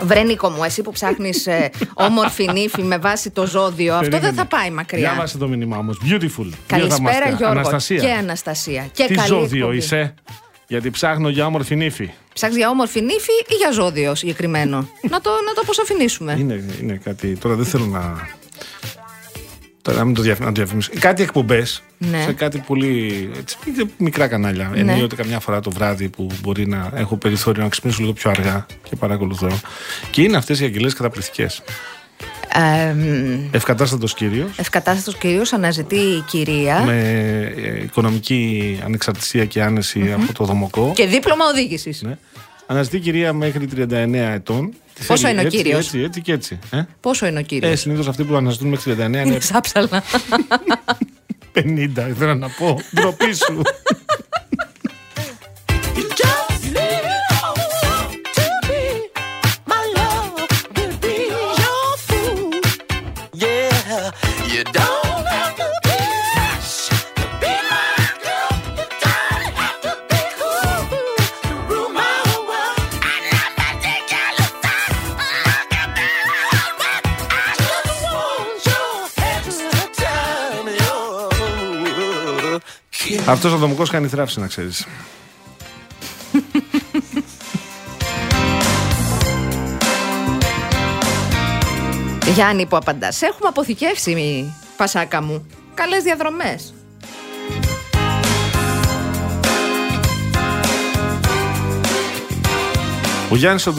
[SPEAKER 2] Βρε Νίκο μου, εσύ που ψάχνεις όμορφη νύφη με βάση το ζώδιο, αυτό δεν
[SPEAKER 1] Περίμενε.
[SPEAKER 2] θα πάει μακριά.
[SPEAKER 1] Διάβασε το μήνυμά όμως. Beautiful. Δύο
[SPEAKER 2] Καλησπέρα
[SPEAKER 1] θαυμαστικά.
[SPEAKER 2] Γιώργο
[SPEAKER 1] Αναστασία.
[SPEAKER 2] και Αναστασία. Και
[SPEAKER 1] Τι
[SPEAKER 2] καλή
[SPEAKER 1] ζώδιο
[SPEAKER 2] εκπομπή.
[SPEAKER 1] είσαι; Γιατί ψάχνω για όμορφη νύφη.
[SPEAKER 2] Ψάχνεις για όμορφη νύφη ή για ζώδιο συγκεκριμένο; να το, να το αποσαφηνίσουμε.
[SPEAKER 1] Είναι, είναι κάτι. Τώρα δεν θέλω να. Τώρα να μην το, διαφ- να το διαφημίσω. Κάτι εκπομπές
[SPEAKER 2] Ναι.
[SPEAKER 1] σε κάτι πολύ. Έτσι, μικρά κανάλια.
[SPEAKER 2] Ναι.
[SPEAKER 1] Ενίοτε καμιά φορά το βράδυ που μπορεί να έχω περιθώριο να ξυπνήσω λίγο πιο αργά και παρακολουθώ. Και είναι αυτές οι αγγελίες καταπληκτικές.
[SPEAKER 2] Ε, μ,
[SPEAKER 1] Ευκατάστατος κύριος.
[SPEAKER 2] Ευκατάστατος κυρίως αναζητεί η κυρία
[SPEAKER 1] Με ε, οικονομική ανεξαρτησία και άνεση από το δομοκό.
[SPEAKER 2] και δίπλωμα οδήγησης.
[SPEAKER 1] Ναι. Αναζητεί κυρία μέχρι 39 ετών. Τη
[SPEAKER 2] Πόσο
[SPEAKER 1] θέλει
[SPEAKER 2] είναι ο
[SPEAKER 1] έτσι,
[SPEAKER 2] κύριος;
[SPEAKER 1] Έτσι, έτσι και έτσι. Ε,
[SPEAKER 2] Πόσο είναι ο κύριος;
[SPEAKER 1] ε συνήθως αυτοί που αναζητούν μέχρι 39 είναι
[SPEAKER 2] είναι σάψαλα.
[SPEAKER 1] 50, ήθελα να πω. Ντροπή σου. Αυτός ο δομικός κάνει θράψη, να ξέρεις.
[SPEAKER 2] Γιάννη που απαντάς Έχουμε αποθηκεύσει, Πασάκα μου. Καλές διαδρομές.
[SPEAKER 1] Ο Γιάννης ο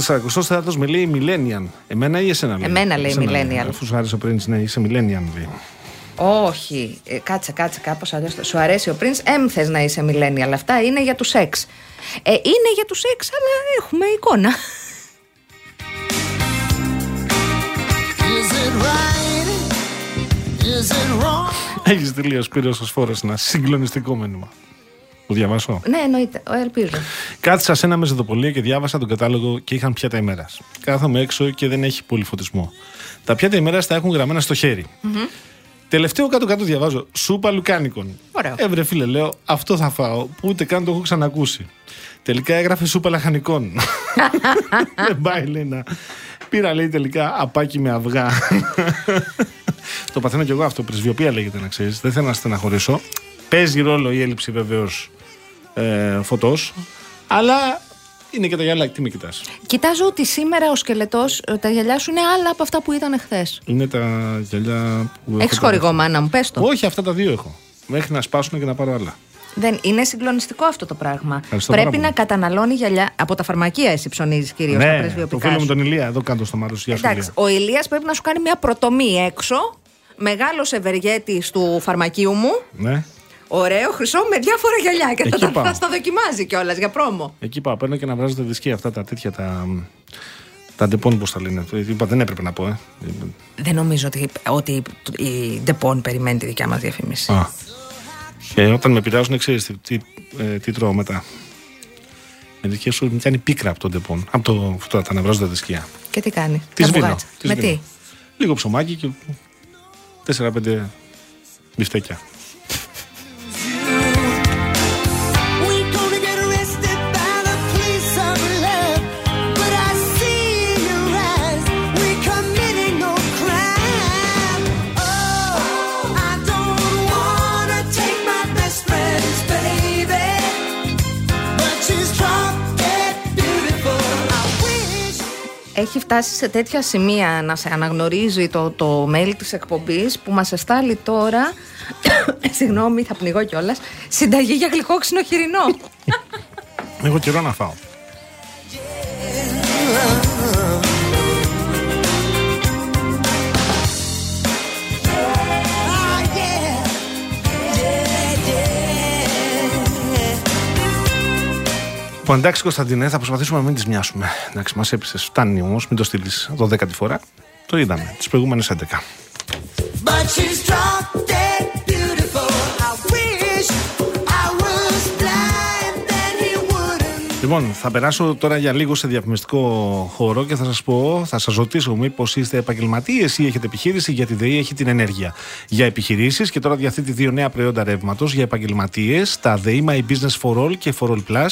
[SPEAKER 1] 44ο με λέει Millennial. Εμένα ή εσένα λέει.
[SPEAKER 2] Εμένα λέει
[SPEAKER 1] Εσένα
[SPEAKER 2] millennial.
[SPEAKER 1] Αφού σου άρεσε ο Prince, ναι, είσαι Millennial λέει.
[SPEAKER 2] Όχι. Ε, κάτσε, κάτσε, κάπως αλλιώς. Σου αρέσει ο Prince, εμ θες να είσαι millennial. Αυτά είναι για τους σεξ. Ε, είναι για τους σεξ, αλλά έχουμε εικόνα.
[SPEAKER 7] Is it right? Is it wrong?
[SPEAKER 1] Έχει στείλει ο Σπύρος ο Σφόρος ένα συγκλονιστικό μήνυμα. Το διαβάσω;
[SPEAKER 2] ναι, εννοείται. Ο, ελπίζω.
[SPEAKER 1] Κάθισα σε ένα μεζοδοπολείο και διάβασα τον κατάλογο και είχαν πιάτα ημέρας. Κάθομαι έξω και δεν έχει πολύ φωτισμό. Τα πιάτα ημέρας τα έχουν γραμμένα στο χέρι. Τελευταίο κάτω-κάτω διαβάζω. Σούπα λουκάνικων.
[SPEAKER 2] Ωραίο.
[SPEAKER 1] Ε, βρε φίλε, λέω, αυτό θα φάω, που ούτε καν το έχω ξανακούσει. Τελικά έγραφε σούπα λαχανικών. Δεν πάει, λέει να. Πήρα, λέει τελικά απάκι με αυγά. το παθαίνω κι εγώ αυτό. Πρεσβειοποία λέγεται να ξέρεις. Δεν θέλω να στεναχωρήσω. Παίζει ρόλο η έλλειψη βεβαίως ε, φωτός. Αλλά είναι και τα γυαλά. Τι με κοιτάς;
[SPEAKER 2] Κοιτάζω ότι σήμερα ο σκελετός, ε, τα γυαλιά σου είναι άλλα από αυτά που ήταν χθες.
[SPEAKER 1] Είναι τα γυαλιά που.
[SPEAKER 2] Έχεις
[SPEAKER 1] έχω
[SPEAKER 2] χορηγό, μάνα μου, πες το.
[SPEAKER 1] Όχι, αυτά τα δύο έχω. Μέχρι να σπάσουν και να πάρω άλλα.
[SPEAKER 2] Δεν, είναι συγκλονιστικό αυτό το πράγμα.
[SPEAKER 1] Ευχαριστώ
[SPEAKER 2] Πρέπει
[SPEAKER 1] πάρα
[SPEAKER 2] να
[SPEAKER 1] πολύ.
[SPEAKER 2] καταναλώνει γυαλιά. Από τα φαρμακεία εσύ ψωνίζεις κυρίω τα
[SPEAKER 1] Ναι, το
[SPEAKER 2] πρεσβειοπικά.
[SPEAKER 1] φίλο μου
[SPEAKER 2] σου.
[SPEAKER 1] τον Ηλία, εδώ κάτω στο Μάρος. Γεια σου,
[SPEAKER 2] Εντάξει,
[SPEAKER 1] Ηλία.
[SPEAKER 2] ο Ηλίας πρέπει να σου κάνει μια προτομή έξω. Μεγάλος ευεργέτης του φαρμακείου μου.
[SPEAKER 1] Ναι.
[SPEAKER 2] Ωραίο, χρυσό με διάφορα γυαλιά. Και
[SPEAKER 1] Εκεί
[SPEAKER 2] θα, τα-
[SPEAKER 1] πάω.
[SPEAKER 2] θα στα δοκιμάζει κιόλας για πρόμο.
[SPEAKER 1] Εκεί πάω, παίρνω και να βράζω τα δισκή αυτά τα τέτοια τα. Τα ντεπών, πώ τα λένε. Ε, Είπα, δεν έπρεπε να πω, ε.
[SPEAKER 2] Δεν νομίζω ότι, ότι η Ντεπών περιμένει τη δικιά μας διαφήμιση.
[SPEAKER 1] Α. Και όταν με πειράζουν, ξέρεις τι, τι, ε, τι τρώω μετά. Με δικέ σου μου κάνει πίκρα από τον ντεπών. Από το, αυτό, τα να βράζω τα δισκία.
[SPEAKER 2] Και τι κάνει.
[SPEAKER 1] Τι
[SPEAKER 2] τα
[SPEAKER 1] σβήνω.
[SPEAKER 2] μπουγάτσα.
[SPEAKER 1] τι
[SPEAKER 2] Με
[SPEAKER 1] σβήνω.
[SPEAKER 2] τι;
[SPEAKER 1] Λίγο ψωμάκι και 4-5 μπιφτέκια.
[SPEAKER 2] Έχει φτάσει σε τέτοια σημεία να σε αναγνωρίζει το, το mail της εκπομπής που μας εστάλει τώρα συγγνώμη θα πνιγώ κιόλας συνταγή για γλυκόξινο χοιρινό
[SPEAKER 1] Έχω καιρό να φάω. Λοιπόν, εντάξει, Κωνσταντινέ, θα προσπαθήσουμε να μην τις μοιάσουμε. Εντάξει, μας έπεισες. Φτάνει όμως, μην το στείλεις 12η φορά. Το είδαμε τις προηγούμενες 11.
[SPEAKER 7] But she's drop dead beautiful. I wish I was blind, then he wouldn't.
[SPEAKER 1] Λοιπόν, θα περάσω τώρα για λίγο σε διαφημιστικό χώρο και θα σας πω, θα σας ρωτήσω μήπω είστε επαγγελματίες ή έχετε επιχείρηση, γιατί η ΔΕΗ έχει την ενέργεια. Για επιχειρήσεις και τώρα διαθέτει δύο νέα προϊόντα ρεύματος για επαγγελματίες, τα ΔΕΗ My Business for All και For All Plus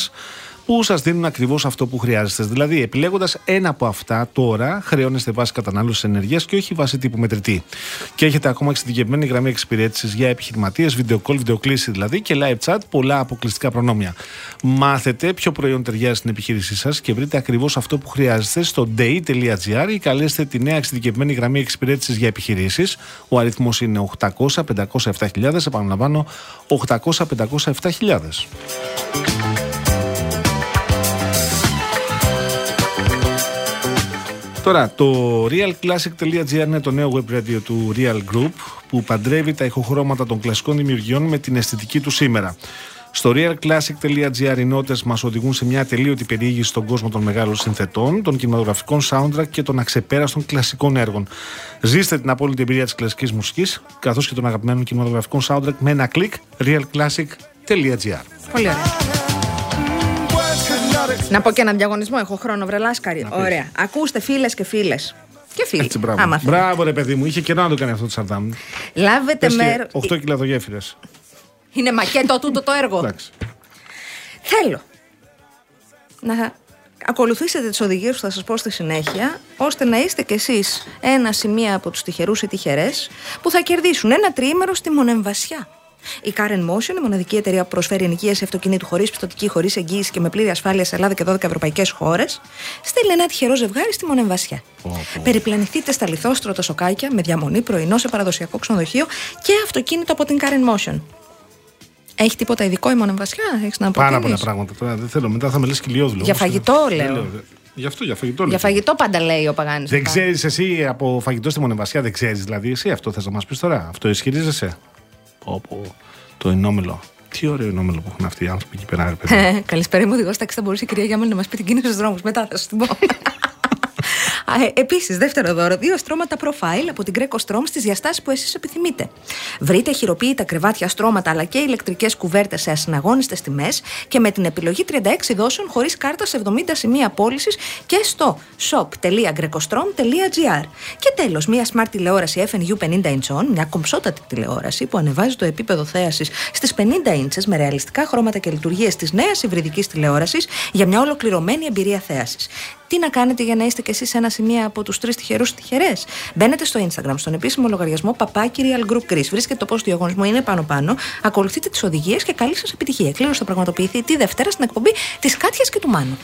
[SPEAKER 1] που σας δίνουν ακριβώς αυτό που χρειάζεστε. Δηλαδή, επιλέγοντας ένα από αυτά τώρα, χρεώνεστε βάση κατανάλωσης ενέργειας και όχι βάση τύπου μετρητή. Και έχετε ακόμα εξειδικευμένη γραμμή εξυπηρέτησης για επιχειρηματίες, video call, βιντεοκλήση δηλαδή και live chat, πολλά αποκλειστικά προνόμια. Μάθετε ποιο προϊόν ταιριάζει στην επιχείρησή σας και βρείτε ακριβώς αυτό που χρειάζεστε στο day.gr ή καλέστε τη νέα εξειδικευμένη γραμμή εξυπηρέτησης για επιχειρήσεις. Ο αριθμός είναι 800-507.000. Επαναλαμβάνω, 800-507.000. Τώρα, το realclassic.gr είναι το νέο web radio του Real Group που παντρεύει τα ηχοχρώματα των κλασικών δημιουργιών με την αισθητική του σήμερα. Στο realclassic.gr οι νότες μας οδηγούν σε μια ατελείωτη περιήγηση στον κόσμο των μεγάλων συνθετών, των κινηματογραφικών soundtrack και των αξεπέραστων κλασικών έργων. Ζήστε την απόλυτη εμπειρία της κλασικής μουσικής, καθώς και των αγαπημένων κινηματογραφικών soundtrack με ένα κλικ realclassic.gr.
[SPEAKER 2] Πολύ ωραία. Να πω και έναν διαγωνισμό. Έχω χρόνο, βρελάσκαρη. Ωραία. Ακούστε, φίλες και φίλες. Και φίλοι.
[SPEAKER 1] Έτσι, μπράβο.
[SPEAKER 2] Άμα θέλετε.
[SPEAKER 1] Μπράβο, ρε παιδί μου, είχε καιρό να το κάνει αυτό το Σαρδάμ.
[SPEAKER 2] Λάβετε μέρο.
[SPEAKER 1] 8 κιλαδογέφυρε.
[SPEAKER 2] Είναι μακέτο τούτο το έργο.
[SPEAKER 1] Εντάξει.
[SPEAKER 2] Θέλω να ακολουθήσετε τις οδηγίες που θα σας πω στη συνέχεια, ώστε να είστε κι εσείς ένα σημείο από τους τυχερούς ή τυχερές που θα κερδίσουν ένα τριήμερο στη Μονεμβασιά. Η Karen Motion, η μοναδική εταιρεία που προσφέρει ενοικίαση αυτοκινήτου χωρίς πιστοτική, χωρίς εγγύηση και με πλήρη ασφάλεια σε Ελλάδα και 12 ευρωπαϊκές χώρες, στέλνει ένα τυχερό ζευγάρι στη Μονεμβασιά. Περιπλανηθείτε στα λιθόστρωτα σοκάκια με διαμονή πρωινό σε παραδοσιακό ξενοδοχείο και αυτοκίνητο από την Karen Motion. Έχει τίποτα ειδικό η Μονεμβασιά, έχεις να
[SPEAKER 1] Πάρα
[SPEAKER 2] προτείνεις;
[SPEAKER 1] πολλά πράγματα. Τώρα δεν θέλω. Μετά θα με λες κυλιόδουλο.
[SPEAKER 2] Για
[SPEAKER 1] όμως.
[SPEAKER 2] φαγητό,
[SPEAKER 1] Δεν
[SPEAKER 2] λέω.
[SPEAKER 1] δε- Γι' αυτό, για φαγητό. λέω.
[SPEAKER 2] Για φαγητό πάντα λέει ο Παγάνης.
[SPEAKER 1] Δεν ξέρεις εσύ από φαγητό στη Μονεμβασιά, δεν ξέρεις δηλαδή. Εσύ αυτό θες να μας πεις τώρα. Αυτό ισχυρίζεσαι. Πω, πω. Το ενόμελο. Τι ωραίο ενόμελο που έχουν αυτοί οι άνθρωποι εκεί πέρα, ρε παιδί.
[SPEAKER 2] Καλησπέρα, μου οδηγός τάξη. Θα μπορούσε η κυρία Γιάμελ να μας πει την κίνηση στους δρόμους. Μετά θα σου την πω. Επίσης, δεύτερο δώρο, δύο στρώματα profile από την Greco Strom στις διαστάσεις που εσείς επιθυμείτε. Βρείτε χειροποίητα κρεβάτια στρώματα αλλά και ηλεκτρικές κουβέρτες σε ασυναγώνιστες τιμές και με την επιλογή 36 δόσεων χωρίς κάρτα σε 70 σημεία πώλησης και στο shop.grecostrom.gr. Και τέλος, μία smart τηλεόραση FNU 50 inch μια κομψότατη τηλεόραση που ανεβάζει το επίπεδο θέασης στις 50 inches με ρεαλιστικά χρώματα και λειτουργίες της νέας υβριδικής τηλεόρασης για μια ολοκληρωμένη εμπειρία θέασης. Τι να κάνετε για να είστε κι εσείς ένα σημείο από τους τρεις τυχερούς τυχερές. Μπαίνετε στο Instagram, στον επίσημο λογαριασμό Παπάκι Real Group Greece. Βρίσκετε το πώ του διαγωνισμού είναι πάνω-πάνω. Ακολουθείτε τις οδηγίες και καλή σας επιτυχία. Η Κλήρωση θα πραγματοποιηθεί τη Δευτέρα στην εκπομπή της Κάτιας και του Μάνου.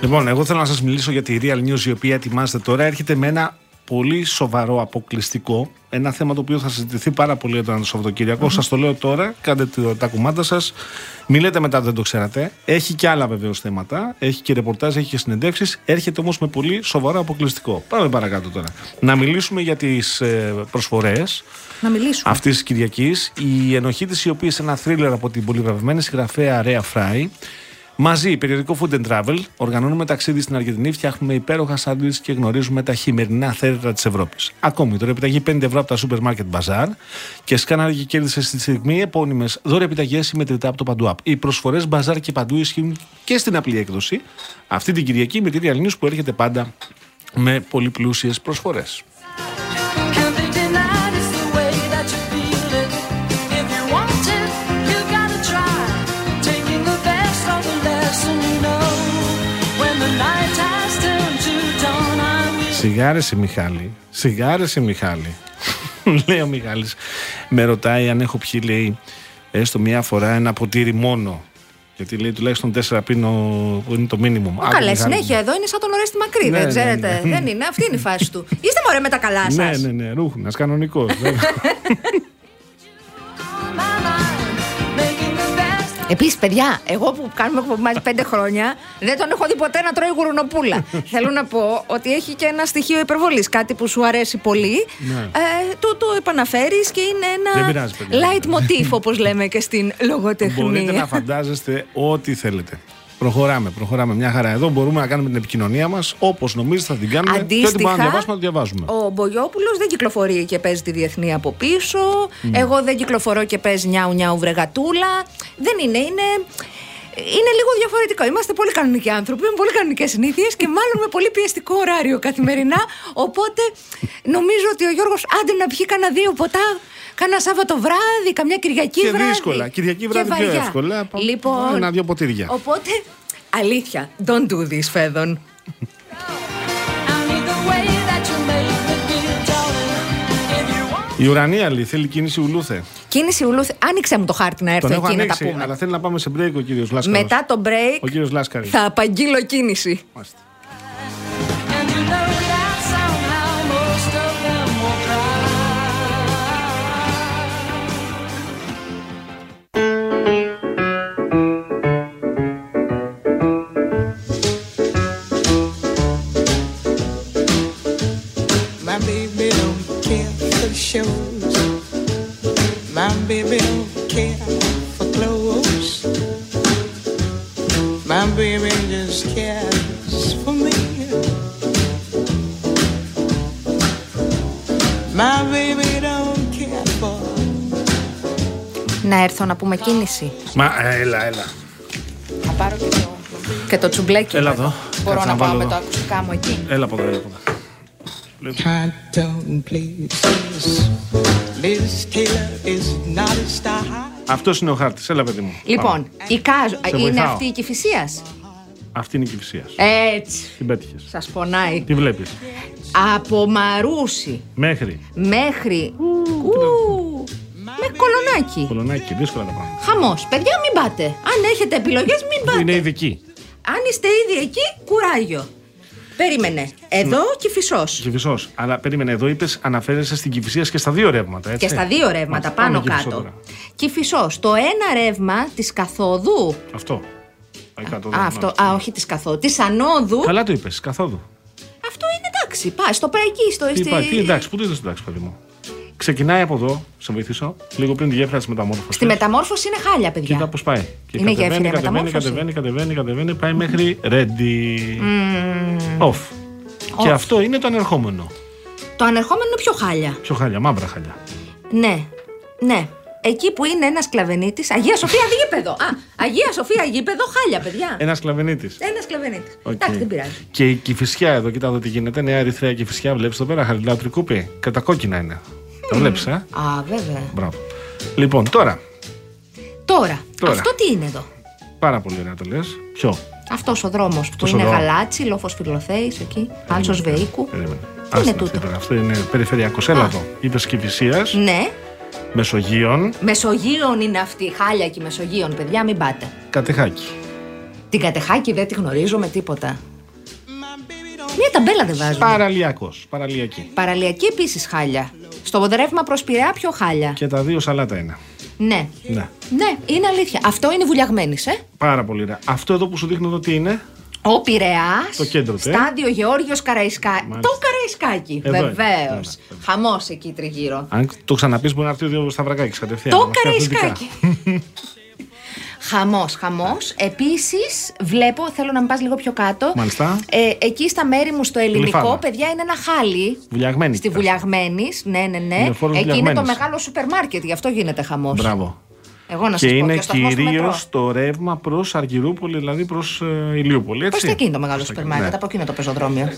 [SPEAKER 1] Λοιπόν, εγώ θέλω να σας μιλήσω για τη Real News η οποία ετοιμάζεται τώρα. Έρχεται με ένα πολύ σοβαρό αποκλειστικό. Ένα θέμα το οποίο θα συζητηθεί πάρα πολύ όταν το Σαββατοκύριακο. Σας το λέω τώρα, κάντε το- τα κουμάντα σας. Μην λέτε μετά ότι δεν το ξέρατε. Έχει και άλλα βεβαίως θέματα. Έχει και ρεπορτάζ, έχει και συνεντεύξεις. Έρχεται όμως με πολύ σοβαρό αποκλειστικό. Πάμε παρακάτω τώρα. Να μιλήσουμε για τις προσφορές
[SPEAKER 2] Να μιλήσουμε.
[SPEAKER 1] αυτής της Κυριακής. Η ενοχή της, η οποία είναι ένα θρίλερ από την πολυβραβευμένη συγγραφέα Ρέα Φράι. Μαζί, περιοδικό Food and Travel, οργανώνουμε ταξίδι στην Αργεντινή, φτιάχνουμε υπέροχα σάντουιτς και γνωρίζουμε τα χειμερινά θέρετρα της Ευρώπης. Ακόμη, τώρα επιταγή 5 ευρώ από τα Super Market Bazaar και σκάναρε και κέρδισε στη στιγμή επώνυμες δώρα επιταγές συμμετρητά από το Παντού App. Οι προσφορές Bazaar και Παντού ισχύουν και στην απλή έκδοση αυτή την Κυριακή με τη Real News που έρχεται πάντα με πολύ
[SPEAKER 7] πλούσιες προσφορές. I will.
[SPEAKER 1] Σιγάρεσε Μιχάλη, σιγάρεσε Μιχάλη. λέει ο Μιχάλης, με ρωτάει αν έχω πιει, λέει, έστω μία φορά ένα ποτήρι μόνο. Γιατί λέει τουλάχιστον τέσσερα πίνω που είναι το μίνιμουμ. Άκου,
[SPEAKER 2] Καλέ,
[SPEAKER 1] Μιχάλη μου.
[SPEAKER 2] συνέχεια εδώ είναι σαν τον Ορέστη Μακρύ,
[SPEAKER 1] Ναι,
[SPEAKER 2] δεν
[SPEAKER 1] ναι,
[SPEAKER 2] ξέρετε.
[SPEAKER 1] ναι.
[SPEAKER 2] Δεν είναι, αυτή είναι η φάση του. Είστε μωρέ με τα καλά σας.
[SPEAKER 1] Ναι, ναι, ναι, ρούχουνας, κανονικός.
[SPEAKER 2] Επίσης, παιδιά, εγώ που κάνουμε εκπομπή μαζί πέντε χρόνια, δεν τον έχω δει ποτέ να τρώει γουρνοπούλα. Θέλω να πω ότι έχει και ένα στοιχείο υπερβολής. Κάτι που σου αρέσει πολύ.
[SPEAKER 1] Ναι.
[SPEAKER 2] Ε, το το επαναφέρεις και είναι
[SPEAKER 1] Δεν
[SPEAKER 2] ένα
[SPEAKER 1] πειράζει, παιδιά.
[SPEAKER 2] light motif, όπως λέμε και στην λογοτεχνία.
[SPEAKER 1] Μπορείτε να φαντάζεστε ό,τι θέλετε. Προχωράμε, προχωράμε μια χαρά. Εδώ μπορούμε να κάνουμε την επικοινωνία μας όπως νομίζετε θα την κάνουμε. Και ό,τι μπορούμε να διαβάσουμε, να το διαβάζουμε.
[SPEAKER 2] Ο Μπογιόπουλος δεν κυκλοφορεί και παίζει τη διεθνή από πίσω.
[SPEAKER 1] Ναι.
[SPEAKER 2] Εγώ δεν κυκλοφορώ και παίζει νιάου νιάου βρεγατούλα. Δεν είναι, είναι. Είναι λίγο διαφορετικό. Είμαστε πολύ κανονικοί άνθρωποι, με πολύ κανονικές συνήθειες και μάλλον με πολύ πιεστικό ωράριο καθημερινά. Οπότε νομίζω ότι ο Γιώργος άντε να πιει κανένα δύο ποτά, κάνα Σάββατο βράδυ, καμιά Κυριακή
[SPEAKER 1] Και
[SPEAKER 2] βράδυ.
[SPEAKER 1] δύσκολα. Κυριακή
[SPEAKER 2] Και
[SPEAKER 1] βράδυ πιο
[SPEAKER 2] βαριά.
[SPEAKER 1] εύκολα. Πα-
[SPEAKER 2] Λοιπόν,
[SPEAKER 1] ένα-δυο ποτήρια.
[SPEAKER 2] Οπότε, αλήθεια, don't do this, Φέδων.
[SPEAKER 1] Η ουρανία λέει, θέλει κίνηση ουλούθε.
[SPEAKER 2] Κίνηση ουλούθ. Άνοιξε μου το χάρτη να έρθω
[SPEAKER 1] Τον έχω
[SPEAKER 2] εκεί να τα
[SPEAKER 1] ανοίξει,
[SPEAKER 2] πούμε.
[SPEAKER 1] αλλά θέλει να πάμε σε break ο κύριος Λάσκαρη.
[SPEAKER 2] Μετά το break
[SPEAKER 1] Ο κύριος Λάσκαρης.
[SPEAKER 2] θα απαγγείλω κίνηση.
[SPEAKER 1] Μάλιστα.
[SPEAKER 2] Να έρθω να πούμε κίνηση.
[SPEAKER 1] Μα ε, έλα, έλα.
[SPEAKER 2] Να πάρω και το, και το τσουμπλέκι.
[SPEAKER 1] Έλα εδώ.
[SPEAKER 2] Μπορώ
[SPEAKER 1] Κάτσε
[SPEAKER 2] να
[SPEAKER 1] να
[SPEAKER 2] πάω
[SPEAKER 1] βάλω
[SPEAKER 2] με
[SPEAKER 1] εδώ.
[SPEAKER 2] το ακουστικά μου εκεί.
[SPEAKER 1] Έλα από εδώ, έλα από εδώ.
[SPEAKER 8] Cartoon places. Liz Taylor is not a star high.
[SPEAKER 1] Αυτός είναι ο χάρτης. Έλα, παιδί μου. Πάμε.
[SPEAKER 2] Λοιπόν, η Κάζο.
[SPEAKER 1] Σε
[SPEAKER 2] Είναι
[SPEAKER 1] βοηθάω.
[SPEAKER 2] αυτή η κυφυσία.
[SPEAKER 1] Αυτή είναι η κυφυσία.
[SPEAKER 2] Έτσι.
[SPEAKER 1] Την πέτυχες.
[SPEAKER 2] Σας πονάει.
[SPEAKER 1] Τι βλέπεις.
[SPEAKER 2] Από Μαρούσι
[SPEAKER 1] Μέχρι.
[SPEAKER 2] μέχρι. Ου, Μέχρι κολονάκι.
[SPEAKER 1] Κολονάκι, δύσκολα τα πράγματα.
[SPEAKER 2] Χαμός. Παιδιά, μην πάτε. Αν έχετε επιλογές, μην πάτε.
[SPEAKER 1] Είναι ειδική.
[SPEAKER 2] Αν είστε ήδη εκεί, κουράγιο. Περίμενε. Εδώ και φυσός.
[SPEAKER 1] Κυφισό. Αλλά περίμενε, εδώ είπες αναφέρεσαι στην κυφυσία και στα δύο ρεύματα, έτσι.
[SPEAKER 2] Και στα δύο ρεύματα
[SPEAKER 1] Μάλιστα,
[SPEAKER 2] πάνω
[SPEAKER 1] πάμε Κηφισό
[SPEAKER 2] κάτω.
[SPEAKER 1] τώρα.
[SPEAKER 2] Και φυσός. Το ένα ρεύμα της καθόδου.
[SPEAKER 1] Αυτό. Πάει κάτω,
[SPEAKER 2] Α,
[SPEAKER 1] εδώ,
[SPEAKER 2] αυτό,
[SPEAKER 1] μάλιστα.
[SPEAKER 2] α, όχι της καθόδου. Της ανόδου.
[SPEAKER 1] Καλά το είπες, καθόδου.
[SPEAKER 2] Αυτό είναι εντάξει. Πάει στο πραϊκή, στο
[SPEAKER 1] Τι,
[SPEAKER 2] στη-
[SPEAKER 1] πάει, τι εντάξει, πού το είδες εντάξει, παιδί μου. Ξεκινάει από εδώ, σε βοηθήσω, λίγο πριν τη γέφυρα της μεταμόρφωσης.
[SPEAKER 2] Στη μεταμόρφωση είναι χάλια, παιδιά.
[SPEAKER 1] Κοίτα πώς πάει. Και
[SPEAKER 2] Είναι
[SPEAKER 1] κατεβαίνει,
[SPEAKER 2] γέφυρα
[SPEAKER 1] κατεβαίνει,
[SPEAKER 2] μεταμόρφωση.
[SPEAKER 1] κατεβαίνει, κατεβαίνει, κατεβαίνει, πάει μέχρι ready. Off. Και
[SPEAKER 2] Off.
[SPEAKER 1] αυτό είναι το ανερχόμενο.
[SPEAKER 2] Το ανερχόμενο είναι πιο χάλια.
[SPEAKER 1] Πιο χάλια, μαύρα χάλια.
[SPEAKER 2] Ναι, ναι. Εκεί που είναι ένας κλαβενίτη. Αγία Σοφία γήπεδο. Α, Αγία Σοφία γήπεδο, χάλια, παιδιά.
[SPEAKER 1] Ένας κλαβενίτη.
[SPEAKER 2] Ένας κλαβενίτη. Εντάξει, δεν πειράζει.
[SPEAKER 1] Και η κυφισιά εδώ, κοίτα εδώ τι γίνεται. Νέα Ερυθρέα κυφισιά, βλέπεις εδώ πέρα, χαλιλάω τρικούπι. Κατακόκκινα είναι. Το βλέπεις, ε;
[SPEAKER 2] Α, βέβαια.
[SPEAKER 1] Μπράβο. Λοιπόν, τώρα,
[SPEAKER 2] Τώρα,
[SPEAKER 1] Τώρα.
[SPEAKER 2] αυτό τι είναι εδώ;
[SPEAKER 1] πάρα πολύ ωραία το λες. Ποιο;
[SPEAKER 2] Αυτός ο δρόμος που
[SPEAKER 1] Αυτός ο
[SPEAKER 2] είναι
[SPEAKER 1] δρόμος.
[SPEAKER 2] γαλάτσι, λόφος φιλοθέης εκεί. Άλσο Βεϊκού.
[SPEAKER 1] Περίμενε.
[SPEAKER 2] Τι είναι
[SPEAKER 1] Άστα,
[SPEAKER 2] τούτο;
[SPEAKER 1] αυτή τώρα, Αυτό είναι περιφερειακός. Έλα
[SPEAKER 2] Α.
[SPEAKER 1] εδώ. Είπες κυφυσία,
[SPEAKER 2] Ναι,
[SPEAKER 1] Μεσογείων,
[SPEAKER 2] Μεσογείων είναι αυτή η χάλια και η Μεσογείων, παιδιά, μην πάτε.
[SPEAKER 1] Κατεχάκη.
[SPEAKER 2] Την κατεχάκη δεν τη γνωρίζω με τίποτα. Μία ταμπέλα δεν βάζουν.
[SPEAKER 1] Παραλιακός. Παραλιακή.
[SPEAKER 2] Παραλιακή επίσης χάλια. Στο ρεύμα προς Πειραιά πιο χάλια.
[SPEAKER 1] Και τα δύο σαλάτα είναι.
[SPEAKER 2] Ναι.
[SPEAKER 1] Ναι.
[SPEAKER 2] Ναι, είναι αλήθεια. Αυτό είναι βουλιαγμένης, ε.
[SPEAKER 1] Πάρα πολύ ωραία. Αυτό εδώ που σου δείχνω εδώ τι είναι;
[SPEAKER 2] Ο Πειραιάς.
[SPEAKER 1] Το κέντρο του, ε.
[SPEAKER 2] Στάδιο Γεώργιος Καραϊσκάκη.
[SPEAKER 1] Μάλιστα.
[SPEAKER 2] Το Καραϊσκάκι.
[SPEAKER 1] Εδώ είναι.
[SPEAKER 2] Βεβαίως.
[SPEAKER 1] Ναι, ναι,
[SPEAKER 2] Χαμός εκεί τριγύρω.
[SPEAKER 1] Αν το ξαναπείς, μπορεί να έρθει ο δύο σταυρακάκι κατευθείαν.
[SPEAKER 2] Το
[SPEAKER 1] να μας πει αθλητικά.
[SPEAKER 2] Καραϊσκάκι. Χαμός, χαμός. Επίσης, βλέπω, θέλω να με πας λίγο πιο κάτω.
[SPEAKER 1] Μάλιστα.
[SPEAKER 2] Ε, εκεί στα μέρη μου στο ελληνικό,
[SPEAKER 1] Γλυφάδα.
[SPEAKER 2] παιδιά, είναι ένα χάλι.
[SPEAKER 1] Βουλιαγμένη.
[SPEAKER 2] Στη Βουλιαγμένης, ναι, ναι, ναι.
[SPEAKER 1] Είναι φόρος
[SPEAKER 2] Εκεί είναι το
[SPEAKER 1] Βουλιαγμένης.
[SPEAKER 2] μεγάλο σούπερ μάρκετ, γι' αυτό γίνεται χαμός.
[SPEAKER 1] Μπράβο.
[SPEAKER 2] Εγώ να
[SPEAKER 1] Και
[SPEAKER 2] σα πω.
[SPEAKER 1] είναι
[SPEAKER 2] και ο σταθμός του
[SPEAKER 1] κυρίως
[SPEAKER 2] μετρό.
[SPEAKER 1] το ρεύμα προς Αργυρούπολη, δηλαδή προς ε, Ηλιούπολη. Έτσι.
[SPEAKER 2] Προς τα εκεί είναι το μεγάλο
[SPEAKER 1] Προς τα
[SPEAKER 2] σούπερ
[SPEAKER 1] εκεί,
[SPEAKER 2] μάρκετ,
[SPEAKER 1] ναι.
[SPEAKER 2] από εκεί είναι το πεζοδρόμιο.